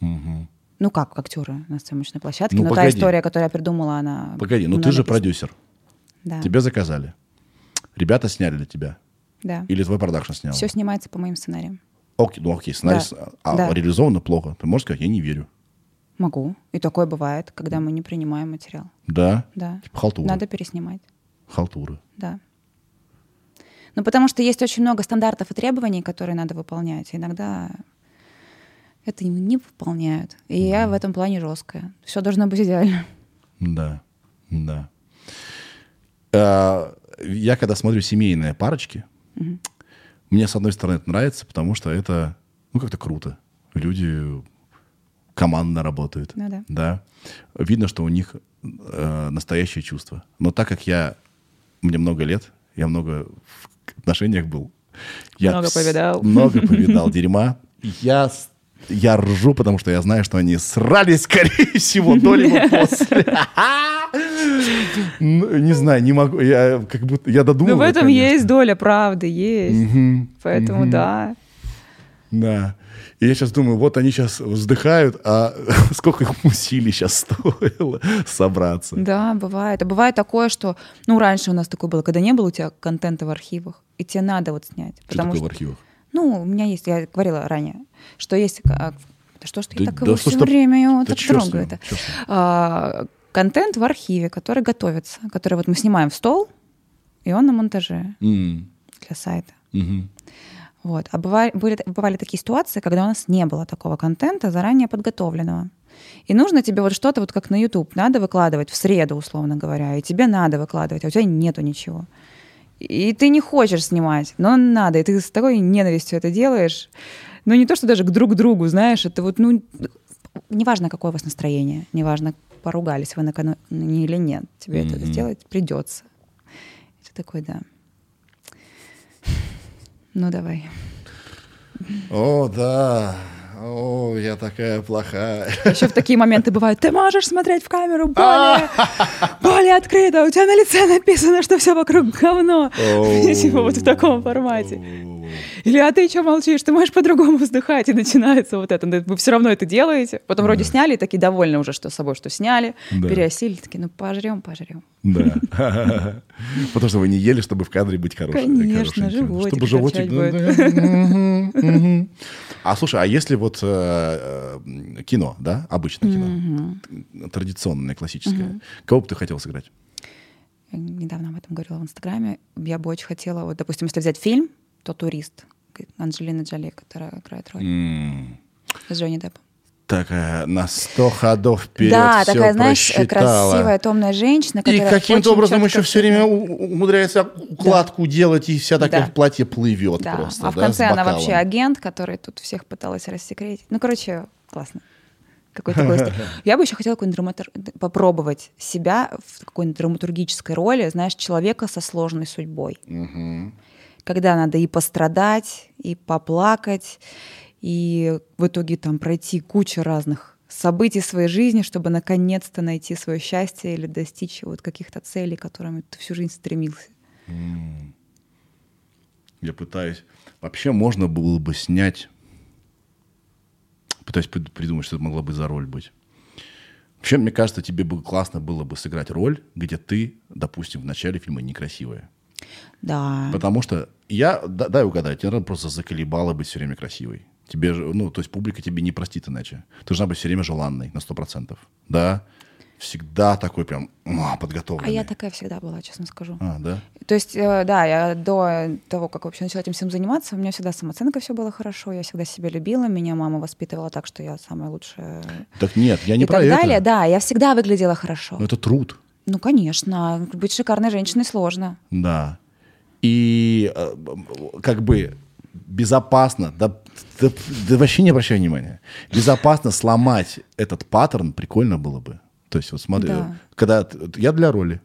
Мгм. Ну как, актеры на съемочной площадке. Ну, но та погоди. история, которую я придумала, она... Погоди, ну ты же продюсер. Да. Тебя заказали. Ребята сняли для тебя. Да. Или твой продакшн снял? Все снимается по моим сценариям. Окей, ну окей, сценарий Да. а, Да. реализовано плохо. Ты можешь сказать, я не верю. Могу. И такое бывает, когда мы не принимаем материал. Да? Да. Типа халтура. Надо переснимать. Халтура. Да. Ну, потому что есть очень много стандартов и требований, которые надо выполнять. Иногда это не- выполняют. И я в этом плане жесткая. Все должно быть идеально. Да, да. А, Я когда смотрю семейные парочки, мне с одной стороны это нравится, потому что это, ну, как-то круто. Люди командно работают. Ну да. Да. Видно, что у них э, настоящее чувство. Но так как я, мне много лет, я много в отношениях был. Я Много повидал. Много повидал дерьма. Я, я ржу, потому что я знаю, что они срались, скорее всего, до либо после. Ну, Не знаю, не могу. Я как будто я Ну, додумываю. в этом конечно. есть доля правды, есть. Поэтому да. Да. И я сейчас думаю, вот они сейчас вздыхают, а сколько им усилий сейчас стоило собраться. Да, бывает. А бывает такое, что... Ну, раньше у нас такое было, когда не было у тебя контента в архивах, и тебе надо вот снять. Что потому такое в что- архивах? Ну, у меня есть, я говорила ранее, что есть... а, Да что ж ты Да- так да его что все ты- время его да трогаю ним? А, Контент в архиве, который готовится, который вот мы снимаем в стол, и он на монтаже М, для сайта. мгм. Вот. А бывали, были, бывали такие ситуации, когда у нас не было такого контента заранее подготовленного. И нужно тебе вот что-то, вот как на YouTube, надо выкладывать в среду, условно говоря, и тебе надо выкладывать, а у тебя нету ничего. И ты не хочешь снимать, но надо, и ты с такой ненавистью это делаешь. Ну, не то, что даже к друг другу, знаешь, это вот, ну, неважно, какое у вас настроение, неважно, поругались вы накануне или нет, тебе это Мгм. сделать придется. И ты такой, да. Ну, давай. О, да. О, я такая плохая. Еще в такие моменты бывают, ты можешь смотреть в камеру более, более открыто, у тебя на лице написано, что все вокруг говно. Типа вот в таком формате. Или, а ты что молчишь, ты можешь по-другому вздыхать, и начинается вот это. Вы все равно это делаете. Потом вроде сняли, и такие довольны уже что с собой, что сняли, Да. переосилили, такие, ну пожрем, пожрем. Да. Потому что вы не ели, чтобы в кадре быть хорошим. Конечно, животик Чтобы животик... А слушай, а если вот э, э, кино, да, обычное кино, традиционное, классическое, кого бы ты хотел сыграть? Недавно об этом говорила в Инстаграме. Я бы очень хотела, вот, допустим, если взять фильм, то «Турист», Анджелина Джоли, которая играет роль М, с Джонни Деппом. Такая на сто ходов вперед да, такая, знаешь, просчитала. красивая, томная женщина, И которая каким-то очень образом чётко еще все время умудряется укладку делать, и вся такая Да. в платье плывет Да. просто. а в да, конце она вообще агент, который тут всех пыталась рассекретить. Ну, короче, классно. Какой такой. Я бы еще хотела драматур- попробовать себя в какой-нибудь драматургической роли, знаешь, человека со сложной судьбой. Когда надо и пострадать, и поплакать, и в итоге там пройти кучу разных событий своей жизни, чтобы наконец-то найти свое счастье или достичь вот каких-то целей, к которым ты всю жизнь стремился. Я пытаюсь. Вообще можно было бы снять. Пытаюсь прид- придумать, что это могла бы за роль быть. Вообще, мне кажется, тебе бы классно было бы сыграть роль, где ты, допустим, в начале фильма некрасивая. Да. Потому что я, да- дай угадать, тебе наверное, просто заколебало быть все время красивой. Тебе же, ну, то есть публика тебе не простит иначе. Ты должна быть все время желанной на 100%. Да? Всегда такой прям подготовленный. А я такая всегда была, честно скажу. А, да? То есть, э, да, я до того, как вообще начала этим всем заниматься, у меня всегда самооценка все было хорошо, я всегда себя любила, меня мама воспитывала так, что я самая лучшая. Так нет, я не и про так это. далее, да, я всегда выглядела хорошо. Ну, это труд. Ну, конечно, быть шикарной женщиной сложно. Да. И э, как бы безопасно, да, да, да вообще не обращай внимания, безопасно сломать этот паттерн прикольно было бы. То есть вот смотри, Да. когда я для роли,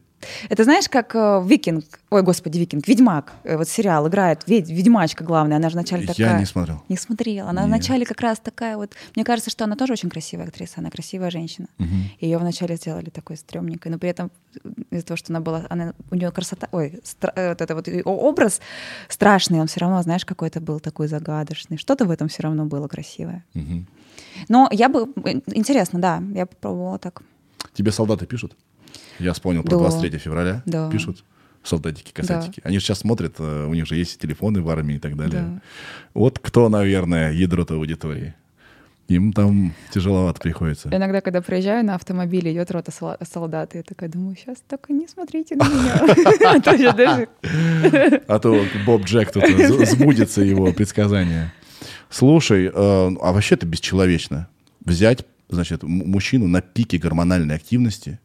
Это знаешь, как э, Викинг, ой, господи, Викинг, Ведьмак, э, вот сериал играет, ведь, Ведьмачка главная, она же вначале Я такая... не смотрел. Не смотрела. Она Нет. вначале как раз такая вот... Мне кажется, что она тоже очень красивая актриса, она красивая женщина. Ее вначале сделали такой стрёмненькой, но при этом из-за того, что она была... Она, у нее красота... Ой, стра- э, вот это вот образ страшный, он все равно, знаешь, какой-то был такой загадочный. Что-то в этом все равно было красивое. Мгм. Но я бы... э, Интересно, да, я попробовала так. тебе солдаты пишут? Я вспомнил про Да. 23 февраля. Да. Пишут солдатики, касатики. Они же сейчас смотрят, э, у них же есть телефоны в армии и так далее. Да. Вот кто, наверное, ядро-то аудитории. Им там тяжеловато приходится. Иногда, когда приезжаю на автомобиле, идет рота сола- солдат, и я такая думаю, сейчас только не смотрите на меня. А то Боб Джек тут сбудется его предсказание. Слушай, э, а вообще это бесчеловечно. Взять, значит, мужчину на пике гормональной активности,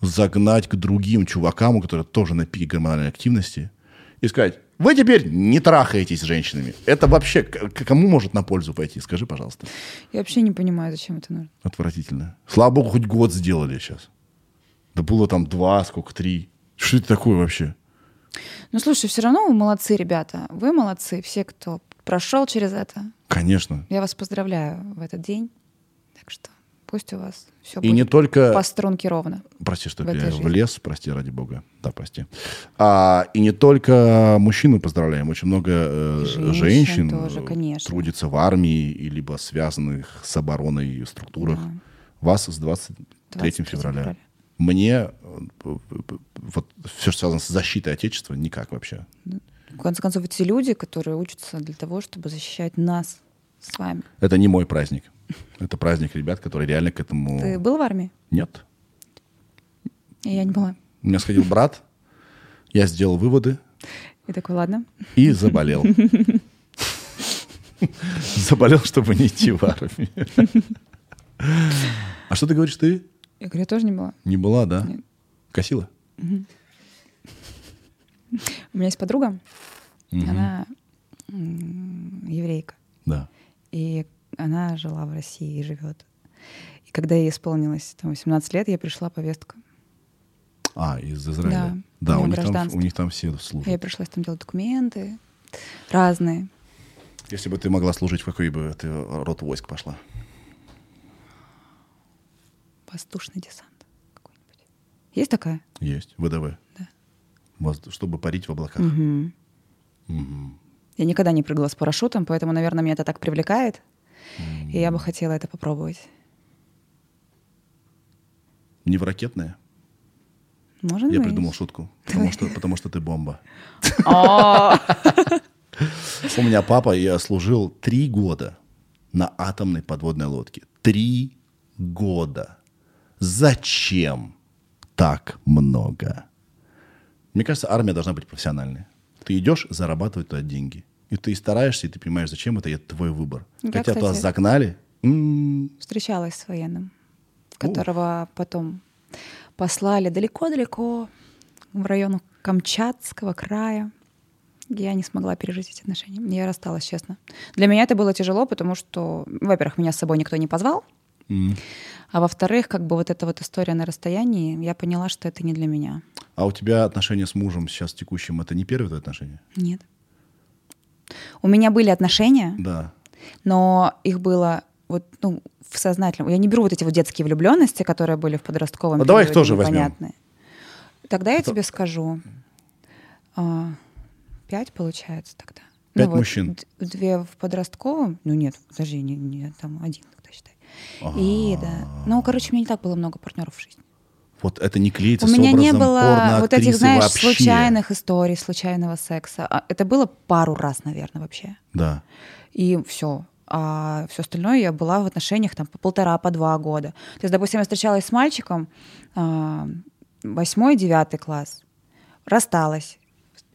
загнать к другим чувакам, у которых тоже на пике гормональной активности, и сказать, вы теперь не трахаетесь с женщинами. Это вообще кому может на пользу пойти? Скажи, пожалуйста. Я вообще не понимаю, зачем это нужно. Отвратительно. Слава богу, хоть год сделали сейчас. Да было там два, сколько, три. Что это такое вообще? Ну, слушай, все равно вы молодцы, ребята. Вы молодцы, все, кто прошел через это. Конечно. Я вас поздравляю в этот день. Так что пусть у вас все И будет не только... по струнке ровно. Прости, что в я жизни. влез, прости, ради бога. Да, прости. А, и не только мужчину поздравляем, очень много э, женщин женщин, тоже, конечно. трудится в армии и либо связанных с обороной структурах. Да. Вас с 23 23 февраля. февраля. Мне э, вот все, что связано с защитой Отечества, никак вообще. В конце концов, эти люди, которые учатся для того, чтобы защищать нас с вами. Это не мой праздник. Это праздник ребят, которые реально к этому... Ты был в армии? Нет. Я не была. У меня сходил брат, я сделал выводы, И такой, ладно. и заболел. Заболел, чтобы не идти в армию. А что ты говоришь, ты Я говорю, я тоже не была. не была, да? Нет. Косила? У меня есть подруга, она еврейка. Да. И она жила в России и живет. И когда ей исполнилось там, 18 лет, я пришла повестка. А, из Израиля. Да, Да, у них, там, у них там все служат. Ей пришлось там делать документы разные. Если бы ты могла служить, в какой бы ты род войск пошла? Воздушный десант какой-нибудь. Есть такая? Есть, ВДВ. Да. Воз- Чтобы парить в облаках. Мгм. Мгм. Я никогда не прыгала с парашютом, поэтому, наверное, меня это так привлекает. И я бы хотела это попробовать. Не в ракетное? Может Я быть. придумал шутку. Потому что, потому что ты бомба. А, У меня папа, я служил три года на атомной подводной лодке. Три года. Зачем так много? Мне кажется, армия должна быть профессиональной. Ты идешь зарабатывать туда деньги. И ты стараешься, и ты понимаешь, зачем это, и это твой выбор. Я, Хотя туда кстати- загнали. м, Встречалась с военным, которого потом послали далеко-далеко в район Камчатского края. Я не смогла пережить эти отношения. Я рассталась, честно. Для меня это было тяжело, потому что, во-первых, меня с собой никто не позвал, м. а во-вторых, как бы вот эта вот история на расстоянии, я поняла, что это не для меня. А у тебя отношения с мужем сейчас текущим, это не первые твои отношения? Нет. У меня были отношения, Да. но их было вот, ну, в сознательном. Я не беру вот эти вот детские влюбленности, которые были в подростковом А давай их тоже возьмем. непонятные. Тогда я Это- тебе скажу. а, пять получается тогда. Пять вот мужчин. Две в подростковом. Ну нет, подожди, не, не, там один, тогда считай. И да. Ну, короче, у меня не так было много партнеров в жизни. Вот это не клеится У меня не было вот этих, знаешь, вообще. случайных историй, случайного секса. А Это было пару раз, наверное, вообще. Да. И все. А все остальное я была в отношениях там по полтора, по два года. То есть, допустим, я встречалась с мальчиком а, восьмой, девятый класс, рассталась.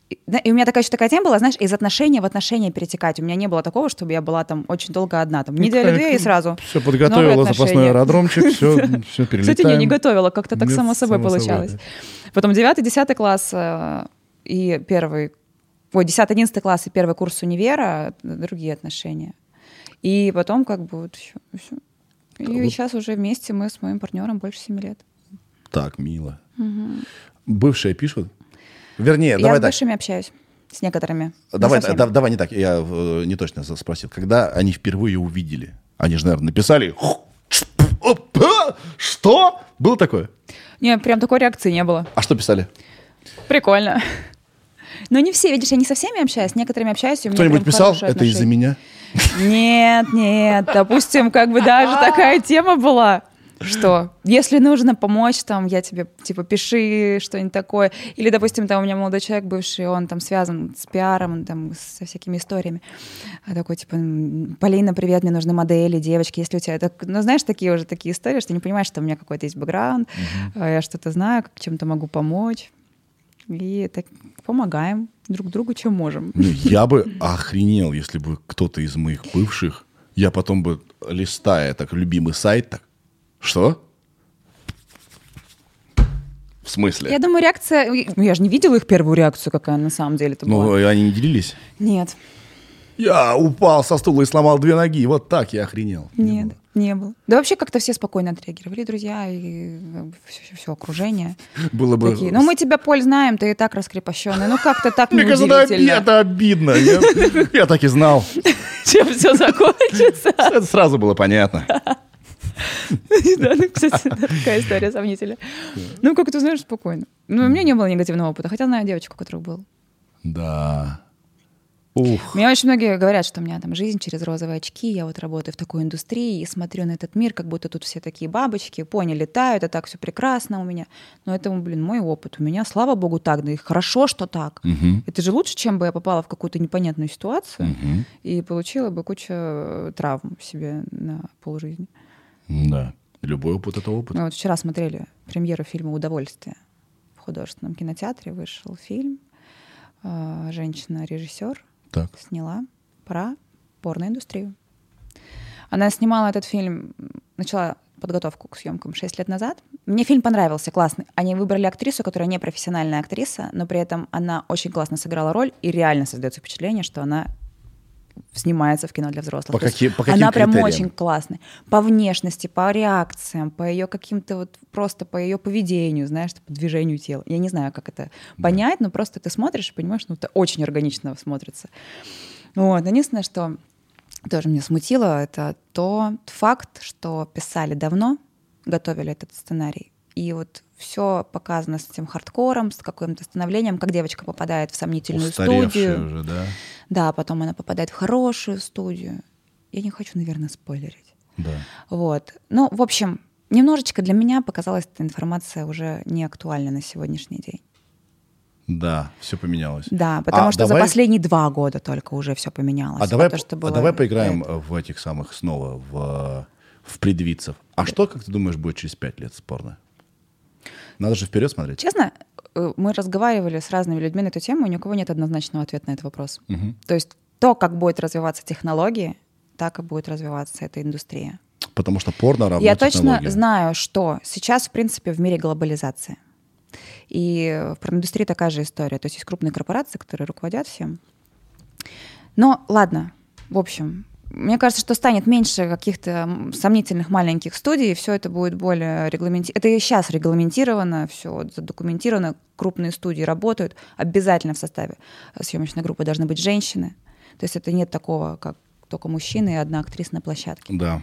И у меня такая еще такая тема была, знаешь, из отношения в отношения перетекать. У меня не было такого, чтобы я была там очень долго одна, там неделю-две и сразу. Все подготовила запасной аэродромчик, все, все перелетаем. Кстати, я не готовила, как-то так само собой получалось. Потом 9-10 класс э, и первый, ой, 10-11 класс и первый курс универа, другие отношения. И потом как бы вот еще, И вот- сейчас уже вместе мы с моим партнером больше 7 лет. Так, мило. Бывшие пишут? Вернее, я давай с так. бывшими общаюсь, с некоторыми. Не Давай, да- давай не так, я э, не точно спросил. Когда они впервые увидели, они же, наверное, написали «Опа! Что? Было такое? Не, прям такой реакции не было. А что писали? Прикольно. Но не все, видишь, я не со всеми общаюсь, с некоторыми общаюсь. Кто-нибудь писал? Это из-за меня? Нет, нет, допустим, как бы даже такая тема была, что если нужно помочь, там, я тебе, типа, пиши что-нибудь такое. Или, допустим, там у меня молодой человек бывший, он там связан с пиаром, там, со всякими историями. А такой, типа, «М, Полина, привет, мне нужны модели, девочки, если у тебя... Так, ну, знаешь, такие уже такие истории, что не понимаешь, что у меня какой-то есть бэкграунд, а я что-то знаю, как чем-то могу помочь. И так помогаем друг другу, чем можем. Ну, я бы охренел, если бы кто-то из моих бывших, я потом бы, листая так любимый сайт, так, что? В смысле? Я думаю, реакция... ну, Я же не видела их первую реакцию, какая на самом деле это была. Ну, они не делились? Нет, Я упал со стула и сломал две ноги. Вот так я охренел. Не нет, было. не было. Да вообще как-то все спокойно отреагировали, друзья, и все, окружение. Было бы... Такие, ну мы тебя, Поль, знаем, ты и так раскрепощенный. Ну как-то так Мне кажется, это, обидно. Я так и знал. Чем все закончится. Это сразу было понятно. Да, ну, кстати, такая история сомнительная. Ну, как ты знаешь, спокойно. Ну, у меня не было негативного опыта, хотя знаю девочку, у которой был. Да. Ух. Мне очень многие говорят, что у меня там жизнь через розовые очки, я вот работаю в такой индустрии и смотрю на этот мир, как будто тут все такие бабочки, пони летают, это так все прекрасно у меня. Но это, блин, мой опыт. У меня, слава богу, так, да и хорошо, что так. Мгм. Это же лучше, чем бы я попала в какую-то непонятную ситуацию Мгм. и получила бы кучу э, травм себе на полжизни. Да. Любой опыт — это опыт. Мы вот вчера смотрели премьеру фильма «Удовольствие». В художественном кинотеатре вышел фильм. э, Женщина-режиссер Так. сняла про порноиндустрию. Она снимала этот фильм, начала подготовку к съемкам 6 лет назад. Мне фильм понравился, классный. Они выбрали актрису, которая не профессиональная актриса, но при этом она очень классно сыграла роль, и реально создается впечатление, что она снимается в кино для взрослых. По каким- по каким она прям критериям? очень классная. По внешности, по реакциям, по ее каким-то вот просто по ее поведению, знаешь, по движению тела. Я не знаю, как это понять, но просто ты смотришь и понимаешь, ну это очень органично смотрится. Вот. Единственное, что тоже меня смутило, это тот факт, что писали давно, готовили этот сценарий. И вот все показано с этим хардкором, с каким-то становлением, как девочка попадает в сомнительную студию. уже, да? Да, потом она попадает в хорошую студию. Я не хочу, наверное, спойлерить. Да. Вот. Ну, в общем, немножечко для меня показалась эта информация уже не актуальна на сегодняшний день. Да, все поменялось. Да, потому А что давай- за последние два года только уже все поменялось. А давай, то, что а было давай до поиграем в этих самых снова, в, в предвидцев. А что, как ты думаешь, будет через пять лет спорно? Надо же вперед смотреть. Честно, э, мы разговаривали с разными людьми на эту тему, и ни у кого нет однозначного ответа на этот вопрос. Мгм. То есть то, как будет развиваться технологии, так и будет развиваться эта индустрия. Потому что порно равно Я точно знаю, что сейчас, в принципе, в мире глобализация. И в порноиндустрии такая же история. То есть есть крупные корпорации, которые руководят всем. Но ладно, в общем, мне кажется, что станет меньше каких-то сомнительных маленьких студий, все это будет более регламентировано. Это и сейчас регламентировано, все задокументировано, крупные студии работают, обязательно в составе съемочной группы должны быть женщины. То есть это нет такого, как только мужчины и одна актриса на площадке. Да.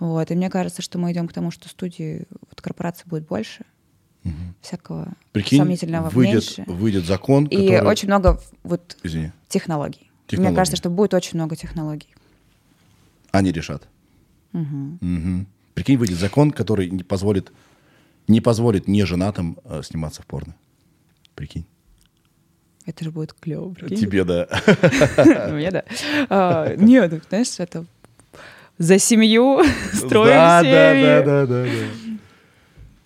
Вот. И мне кажется, что мы идем к тому, что студии, вот корпораций будет больше, всякого Прикинь, сомнительного выйдет, меньше. выйдет закон, И который... очень много вот Извини. технологий. Технологий. Мне кажется, что будет очень много технологий. Они решат. Мгм. Прикинь, выйдет закон, который не позволит, не позволит неженатым э, сниматься в порно. Прикинь. Это же будет клево, прикинь. Тебе, да. Мне да. А, Нет, ну, знаешь, это за семью строим да, да, да, да, да, да.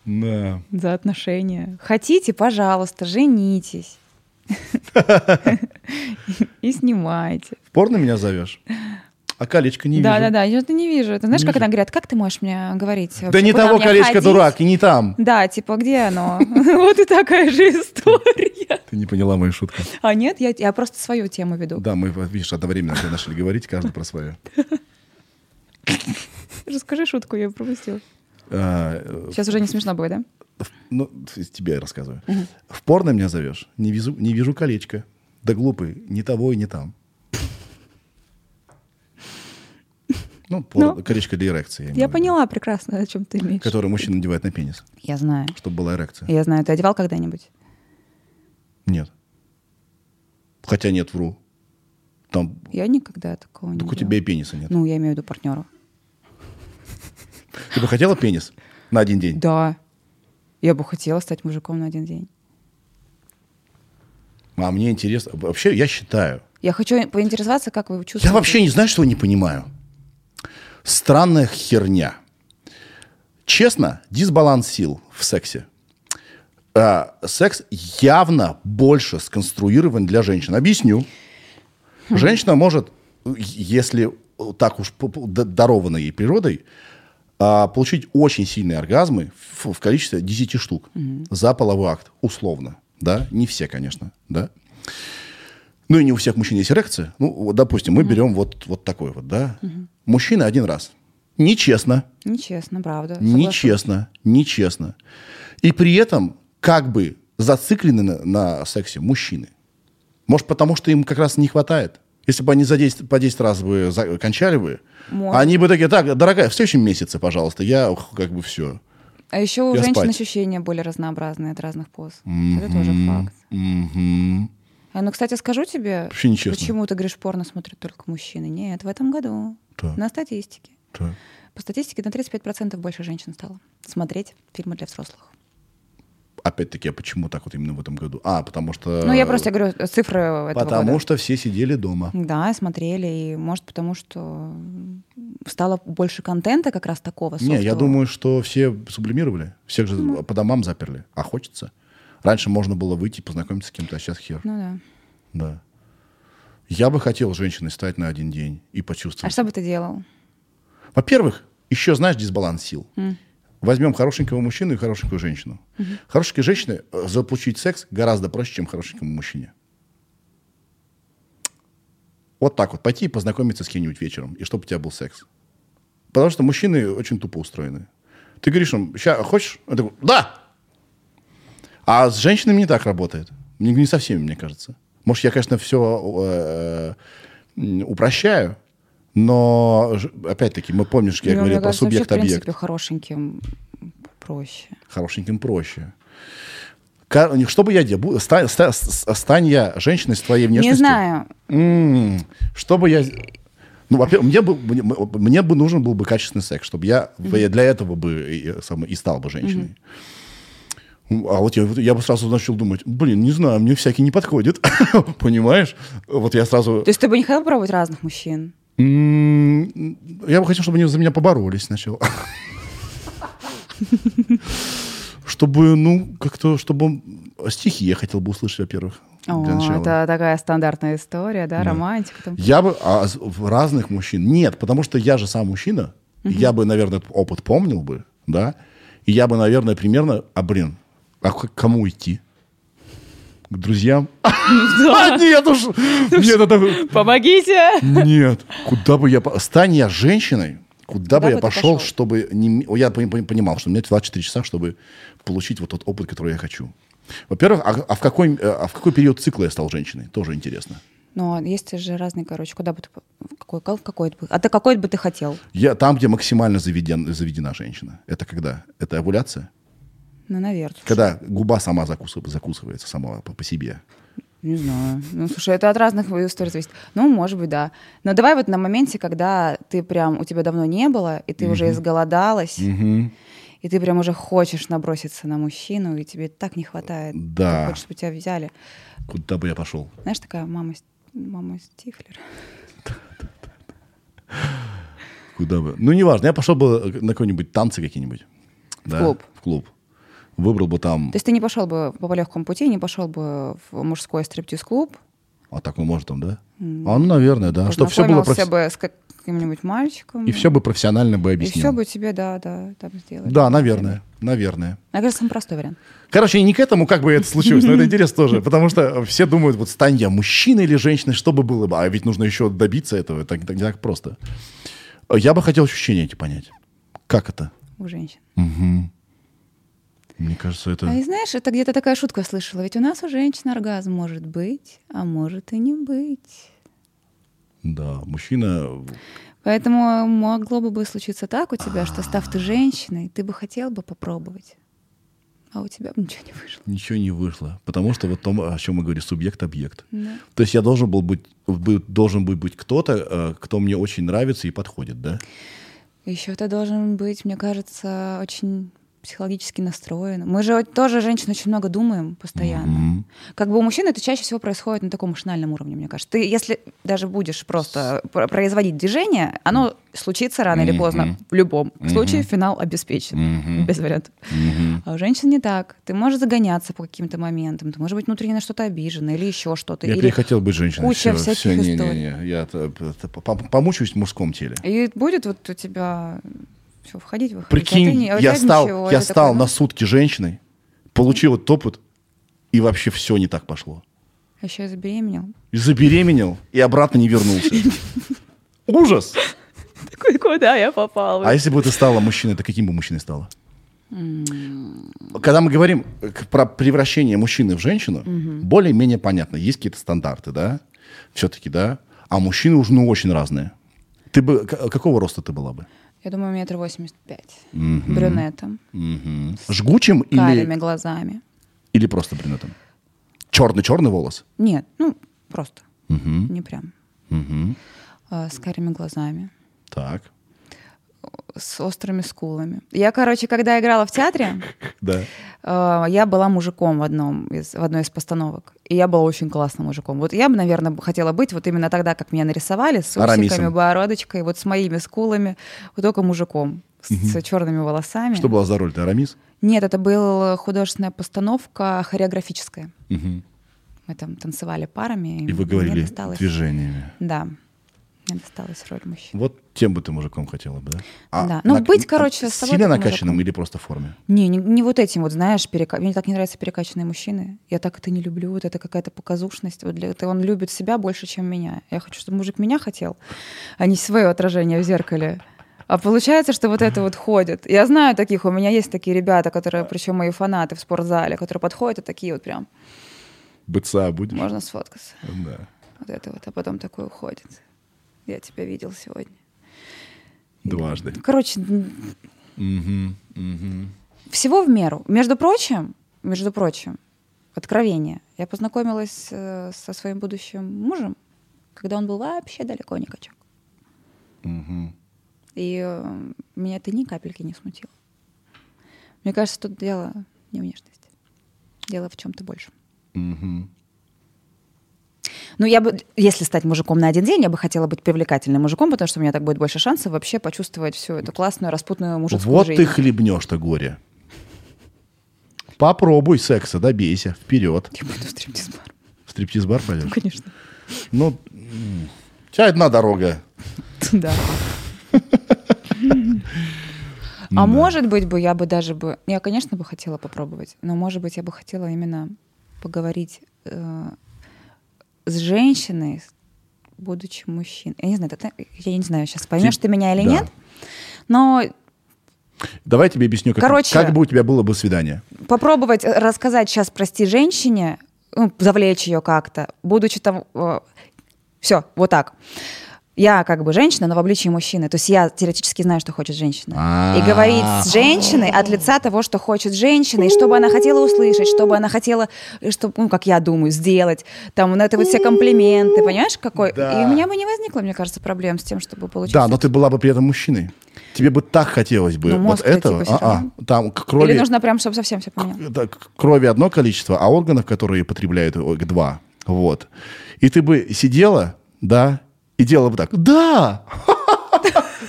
Да. За отношения. Хотите, пожалуйста, женитесь. И снимайте. В порно меня зовешь? А колечко не Да, вижу. да, да, я это не вижу. Ты знаешь, Не как вижу. она говорят, как ты можешь мне говорить? Да вообще, не того колечко, ходить?» дурак, и не там. Да, типа, где оно? Вот и такая же история. Ты не поняла мою шутку. А нет, я, просто свою тему веду. Да, мы, видишь, одновременно начали говорить, каждый про свое. Расскажи шутку, я пропустила. А, э, Сейчас уже не смешно будет, да? Ну, тебе я рассказываю. В порно меня зовешь? Не вижу, не вижу колечко. Да глупый, не того и не там. Ну, Ну, колечко для эрекции. Я виду. поняла прекрасно, о чем ты имеешь. Которое мужчина надевает на пенис, Я знаю. чтобы была эрекция. Я знаю. Ты одевал когда-нибудь? Нет. Хотя нет, вру. Там, Я никогда такого не так у тебя и пениса нет. Ну, я имею в виду партнера. Ты бы хотела пенис на один день? Да. Я бы хотела стать мужиком на один день. А мне интересно. Вообще, я считаю. Я хочу поинтересоваться, как вы чувствуете. Я вообще не знаю, что не понимаю. Странная херня. Честно, дисбаланс сил в сексе. А, секс явно больше сконструирован для женщин. Объясню. Женщина может, если так уж дарована ей природой, а, получить очень сильные оргазмы в, в количестве 10 штук за половой акт, условно. Да? Не все, конечно. Да? Ну и не у всех мужчин есть эрекция. Ну, вот, допустим, мы берем вот, вот такой вот, да. Мужчина один раз. Нечестно. Нечестно, правда. согласна. Нечестно. Нечестно. И при этом как бы зациклены на, на сексе мужчины. Может, потому что им как раз не хватает. Если бы они за 10, по 10 раз бы за- кончали бы, Может. они бы такие, так, дорогая, в следующем месяце, пожалуйста, я ух, как бы все. А еще у Я женщин спать. ощущения более разнообразные от разных поз. Это тоже факт. А, ну, кстати, скажу тебе, Вообще нечестно. почему ты говоришь, порно смотрят только мужчины. Нет, в этом году Так. на статистике. Так. По статистике на 35% больше женщин стало смотреть фильмы для взрослых. Опять-таки, а почему так вот именно в этом году? А, потому что... Ну, я просто говорю цифры этого Потому года. что все сидели дома. Да, смотрели, и может потому, что стало больше контента как раз такого Не, я думаю, что все сублимировали. Всех же по домам заперли. А хочется. Раньше можно было выйти, познакомиться с кем-то, а сейчас хер. Ну да. Да. Я бы хотел женщиной стать на один день и А почувствовать. что бы ты делал? Во-первых, еще знаешь дисбаланс сил. Возьмем хорошенького мужчину и хорошенькую женщину. Хорошенькой женщине э, заполучить секс гораздо проще, чем хорошенькому мужчине. Вот так вот. Пойти и познакомиться с кем-нибудь вечером, и чтобы у тебя был секс. Потому что мужчины очень тупо устроены. Ты говоришь им, ща, хочешь? Он такой, да! А с женщинами не так работает. Не, не со всеми, мне кажется. Может, я, конечно, все упрощаю, но, опять-таки, мы помнишь, я Ну, говорил про вообще, в субъект-объект. принципе, хорошеньким проще. Хорошеньким проще. Что бы я делал? Бу- ста- ста- с- Стань я женщиной с твоей внешностью. Не знаю. М, Что бы я... Ну, во-первых, мне бы, мне, мне бы нужен был бы качественный секс, чтобы я в- для этого бы и, сам- и стал бы женщиной. А вот я, я бы сразу начал думать, блин, не знаю, мне всякий не подходит. Понимаешь? Вот я сразу... То есть ты бы не хотел пробовать разных мужчин? Я бы хотел, чтобы они за меня поборолись сначала. Чтобы, ну, как-то, чтобы стихи я хотел бы услышать, во-первых, О, это такая стандартная история, да, романтика. Там. Я бы, а разных мужчин, нет, потому что я же сам мужчина, я бы, наверное, опыт помнил бы, да, и я бы, наверное, примерно, а, блин, а к кому идти? К друзьям? А, нет уж, нет, это... Помогите! Нет, куда бы я... Стань я женщиной, куда, бы бы я пошел, пошел? чтобы... Не... Я пон- пон- понимал, что у меня 24 часа, чтобы получить вот тот опыт, который я хочу. Во-первых, а, а в какой, э, а в какой период цикла я стал женщиной? Тоже интересно. Ну, а есть же разные, короче, куда бы ты... Какой, какой бы... А ты какой бы ты хотел? Я, там, где максимально заведен, заведена женщина. Это когда? Это овуляция? Ну, наверное. Когда губа сама закусыв- закусывается сама по, по себе. Не знаю. Ну, слушай, это от разных историй зависит. Ну, может быть, да. Но давай вот на моменте, когда ты прям, у тебя давно не было, и ты уже изголодалась, Мгм. и ты прям уже хочешь наброситься на мужчину, и тебе так не хватает. Да. Ты хочешь, чтобы тебя взяли. Куда бы я пошел? Знаешь, такая мама, мама Стифлер. Куда бы? Ну, неважно. Я пошел бы на какой-нибудь танцы какие-нибудь. Да? клуб. В клуб. Выбрал бы там... То есть ты не пошел бы по легкому пути, не пошел бы в мужской стриптиз-клуб, А так мы можем там, да? А, ну, наверное, да. Чтобы все было профи- бы с каким-нибудь мальчиком. И все бы профессионально бы И объяснил. все бы тебе, да, да, там сделали. Да, наверное. Наверное. Мне кажется, самый простой вариант. Короче, не к этому как бы это случилось, но это интересно тоже, потому что все думают, вот стань я мужчиной или женщиной, что бы было бы, а ведь нужно еще добиться этого, это не так, не так просто. Я бы хотел ощущения эти понять. Как это? у женщин. Мне кажется, это... А и знаешь, это где-то такая шутка слышала. Ведь у нас у женщин оргазм может быть, а может и не быть. Да, мужчина... Поэтому могло бы случиться так у тебя, что став ты женщиной, ты бы хотел бы попробовать, а у тебя бы ничего не вышло. Ничего не вышло. Потому что вот том, о чем мы говорим, субъект-объект. Да. То есть я должен был быть, бы- должен был быть кто-то, э, кто мне очень нравится и подходит, да? Еще ты должен быть, мне кажется, очень психологически настроен. Мы же тоже, женщины, очень много думаем постоянно. Как бы у мужчин это чаще всего происходит на таком машинальном уровне, мне кажется. Ты, если даже будешь просто про- производить движение, оно случится рано или поздно. В любом случае финал обеспечен. Без вариантов. А у женщин не так. Ты можешь загоняться по каким-то моментам. Ты можешь быть внутренне на что-то обижена или еще что-то. Я или... перехотел быть женщиной. куча Всё, всяких всё, не, историй. Не, не, я т- т- по- помучаюсь в мужском теле. И будет вот у тебя все входить, выходить. Прикинь, а не- а я стал, ничего, я стал такой, на ну, сутки женщиной, получил этот опыт, и вообще все не так пошло. А еще я забеременел. И забеременел, и обратно не вернулся. Ужас! Такой, куда я попал? А если бы ты стала мужчиной, то каким бы мужчиной стала? Когда мы говорим про превращение мужчины в женщину, более-менее понятно. Есть какие-то стандарты, да? Все-таки, да? А мужчины уже, ну, очень разные. Ты бы, какого роста ты была бы? Я думаю, метр восемьдесят пять. Брюнетом. Мгм. Жгучим Карими или, глазами. или просто брюнетом? Черный-черный волос? Нет, ну, просто. Мгм. Не прям. Мгм. А, с карими глазами. Так, С острыми скулами. Я, короче, когда играла в театре, да. э, я была мужиком в, одном из, в одной из постановок. И я была очень классным мужиком. Вот я бы, наверное, хотела быть вот именно тогда, как меня нарисовали, с усиками, бородочкой, вот с моими скулами, вот только мужиком, с, с черными волосами. Что была за роль? Ты Арамис? Нет, это была художественная постановка хореографическая. Мгм. Мы там танцевали парами. И вы говорили досталось- движениями. Да, мне досталась роль мужчины. Вот тем бы ты мужиком хотела бы, да? Да. Ну, быть, короче, с собой Сильно накачанным мужиком. или просто в форме? Не, не, не вот этим вот, знаешь, перека... мне так не нравятся перекачанные мужчины. Я так это не люблю. Вот это какая-то показушность. Вот для... это он любит себя больше, чем меня. Я хочу, чтобы мужик меня хотел, а не свое отражение в зеркале. А получается, что вот это вот ходит. Я знаю таких, у меня есть такие ребята, которые, причем мои фанаты в спортзале, которые подходят и такие вот прям, Быца будешь? можно сфоткаться. Да. Вот это вот, а потом такой уходит. Я тебя видел сегодня. Дважды. Короче, Мгм, мгм. всего в меру. Между прочим, между прочим, откровение. Я познакомилась э, со своим будущим мужем, когда он был вообще далеко не качок. Мгм. И э, меня это ни капельки не смутило. Мне кажется, тут дело не в внешности. Дело в чем-то большем. Мгм. Ну, я бы, если стать мужиком на один день, я бы хотела быть привлекательным мужиком, потому что у меня так будет больше шансов вообще почувствовать всю эту классную, распутную мужицкую Вот жизнь. ты хлебнешь-то горе. Попробуй секса, добейся, вперед. Я пойду в стриптиз-бар. В стриптиз-бар пойдешь? Конечно. Ну, м, у тебя одна дорога. Да. А может быть бы я бы даже бы, я, конечно, бы хотела попробовать, но может быть я бы хотела именно поговорить э, с женщиной, будучи мужчиной. Я не знаю, это- я не знаю, сейчас поймешь ты меня или Да. нет, но Давай тебе объясню, как, Короче- как бы у тебя было бы свидание. попробовать э, рассказать сейчас, прости, женщине, ну, завлечь ее как-то, будучи там... все, вот так. Я как бы женщина, но в обличии мужчины. То есть я теоретически знаю, что хочет женщина. А. И говорить с женщиной от лица того, что хочет женщина, и что бы она хотела услышать, что бы она хотела, что, ну, как я думаю, сделать. Там, ну, это вот все комплименты, понимаешь, какой? Да. И у меня бы не возникло, мне кажется, проблем с тем, чтобы получить... Да, но ты была бы при этом мужчиной. Тебе бы так хотелось бы Ну, вот мозг-то этого. типа А-а. равно. Там крови, Или нужно прям, чтобы совсем все к крови одно количество, а органов, которые потребляют, два. Вот. И ты бы сидела, да, и делала бы так. Да!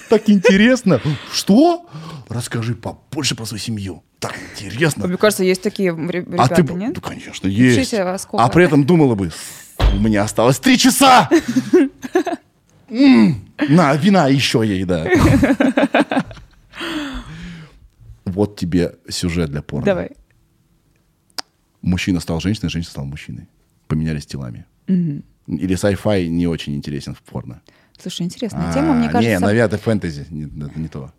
Так интересно. Что? Расскажи побольше про свою семью. Так интересно. Мне кажется, есть такие ре- А ребята, ты нет? ну, конечно, есть. А при этом думала бы, у меня осталось три часа. На, вина еще ей, да. Вот тебе сюжет для порно. Давай. Мужчина стал женщиной, женщина стала мужчиной. Поменялись телами. Или sci-fi не очень интересен в порно. Слушай, интересная тема, мне А, кажется... Не, наверное, это фэнтези, не, это не то.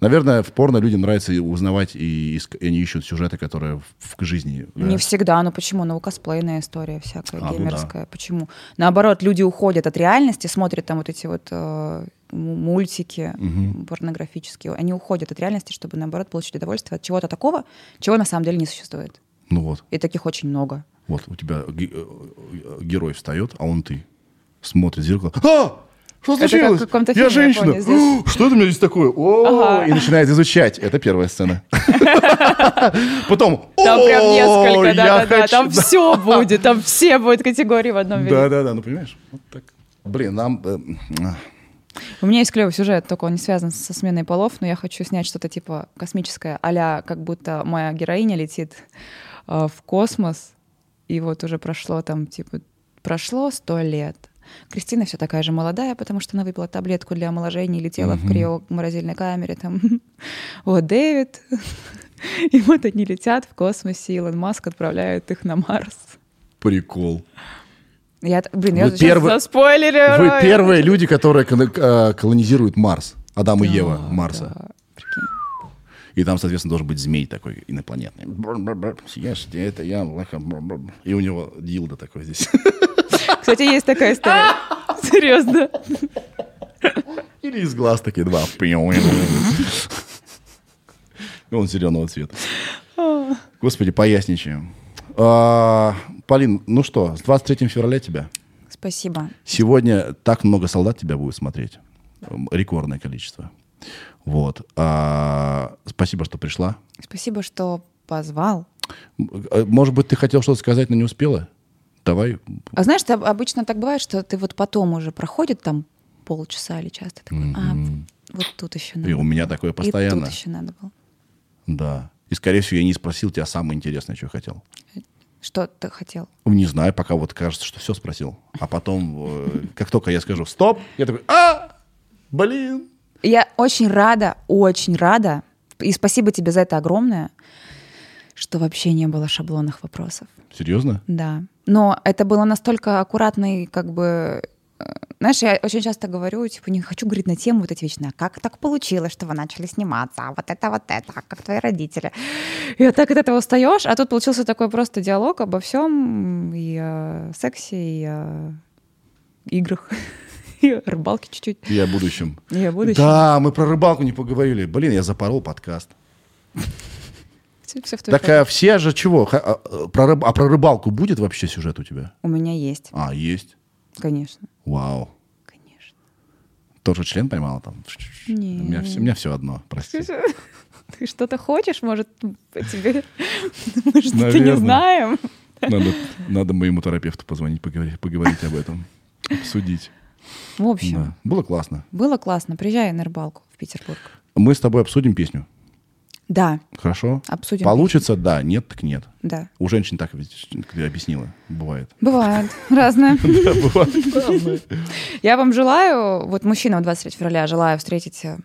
Наверное, в порно людям нравится и узнавать, и, иск- и они ищут сюжеты, которые в, в жизни. да. Не всегда, ну почему? Ну, косплейная история всякая, А, ну геймерская. Почему? Наоборот, люди уходят от реальности, смотрят там вот эти вот э, мультики порнографические. Они уходят от реальности, чтобы, наоборот, получить удовольствие от чего-то такого, чего на самом деле не существует. Ну вот, И таких очень много. Вот у тебя ге- э, герой встает, а он ты. Смотрит в зеркало. А! Что Это случилось? каком-то я я женщина. здесь. «О, Что это у меня здесь такое? О, Ага. И начинает изучать. Это первая сцена. Потом. Там прям «О, несколько, я да-да-да, хочу». там все будет, там все будут категории в одном виде. Да, да, да, ну понимаешь? Вот так. Блин, нам. э. У меня есть клевый сюжет, только он не связан со сменой полов, но я хочу снять что-то типа космическое, а как будто моя героиня летит э, в космос, и вот уже прошло там, типа, прошло сто лет. Кристина все такая же молодая, потому что она выпила таблетку для омоложения и летела в криоморозильной камере. Там. Вот Дэвид. И вот они летят в космосе, Илон Маск отправляет их на Марс. Прикол. Я, блин, Вы я сейчас первый- заспойлерю. Вы первые люди, которые э, колонизируют Марс. Адам и Да, Ева Марса. да. И там, соответственно, должен быть змей такой инопланетный. Съешьте это, я лоха. И у него дилда такой здесь. Кстати, есть такая история. Серьезно. Или из глаз такие два. Он зеленого цвета. Господи, поясничаем. А, Полин, ну что, с 23 февраля тебя. Спасибо. Сегодня так много солдат тебя будет смотреть. Рекордное количество. Вот. А, спасибо, что пришла. Спасибо, что позвал. Э, Может быть, ты хотел что-то сказать, но не успела? Давай. А знаешь, ты об- обычно так бывает, что ты вот потом уже проходит там полчаса или час, ты такой, а, вот тут еще надо. И у меня такое постоянно. И тут еще надо было. Да. И, скорее всего, я не спросил тебя самое интересное, что хотел. Что ты хотел? Не знаю, пока вот кажется, что все спросил. А потом, э, как только я скажу «стоп», я такой «а, блин». Я очень рада, очень рада, и спасибо тебе за это огромное, что вообще не было шаблонных вопросов. Серьезно? Да. Но это было настолько аккуратно и как бы... э, Знаешь, я очень часто говорю, типа, не хочу говорить на тему вот эти вечные, а как так получилось, что вы начали сниматься, а вот это, вот это, а как твои родители. И вот так от этого устаешь, а тут получился такой просто диалог обо всем, и о сексе, и о играх, и о рыбалке чуть-чуть, И о будущем. и о будущем. Да, мы про рыбалку не поговорили. Блин, я запорол подкаст. Все, в Так а все же чего? А, а, про рыб- а про рыбалку будет вообще сюжет у тебя? У меня есть, А, есть. конечно, Вау. конечно. Тоже член поймала там? Не. У меня, все- у меня все одно, прости. Ты что-то хочешь, может, по тебе? Мы что-то не знаем. Надо, надо моему терапевту позвонить, поговорить, поговорить об этом. Обсудить. В общем, Да. Было классно. было классно. Приезжай на рыбалку в Петербург. Мы с тобой обсудим песню. Да, Хорошо? обсудим. Получится, да, нет, так нет. Да. У женщин так объяснила, бывает. Бывает. Разное. Да, бывает разное. Я вам желаю, вот мужчинам 23 февраля желаю встретить э,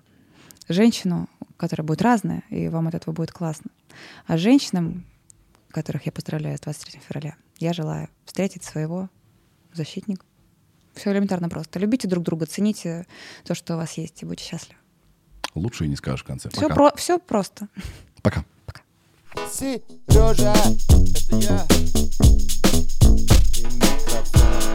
женщину, которая будет разная, и вам от этого будет классно. А женщинам, которых я поздравляю с 23 февраля, я желаю встретить своего защитника. Все элементарно просто. Любите друг друга, цените то, что у вас есть, и будьте счастливы. Лучше и не скажешь в конце. Все, Пока. про, все просто. Пока. Сережа, это я. И микрофон.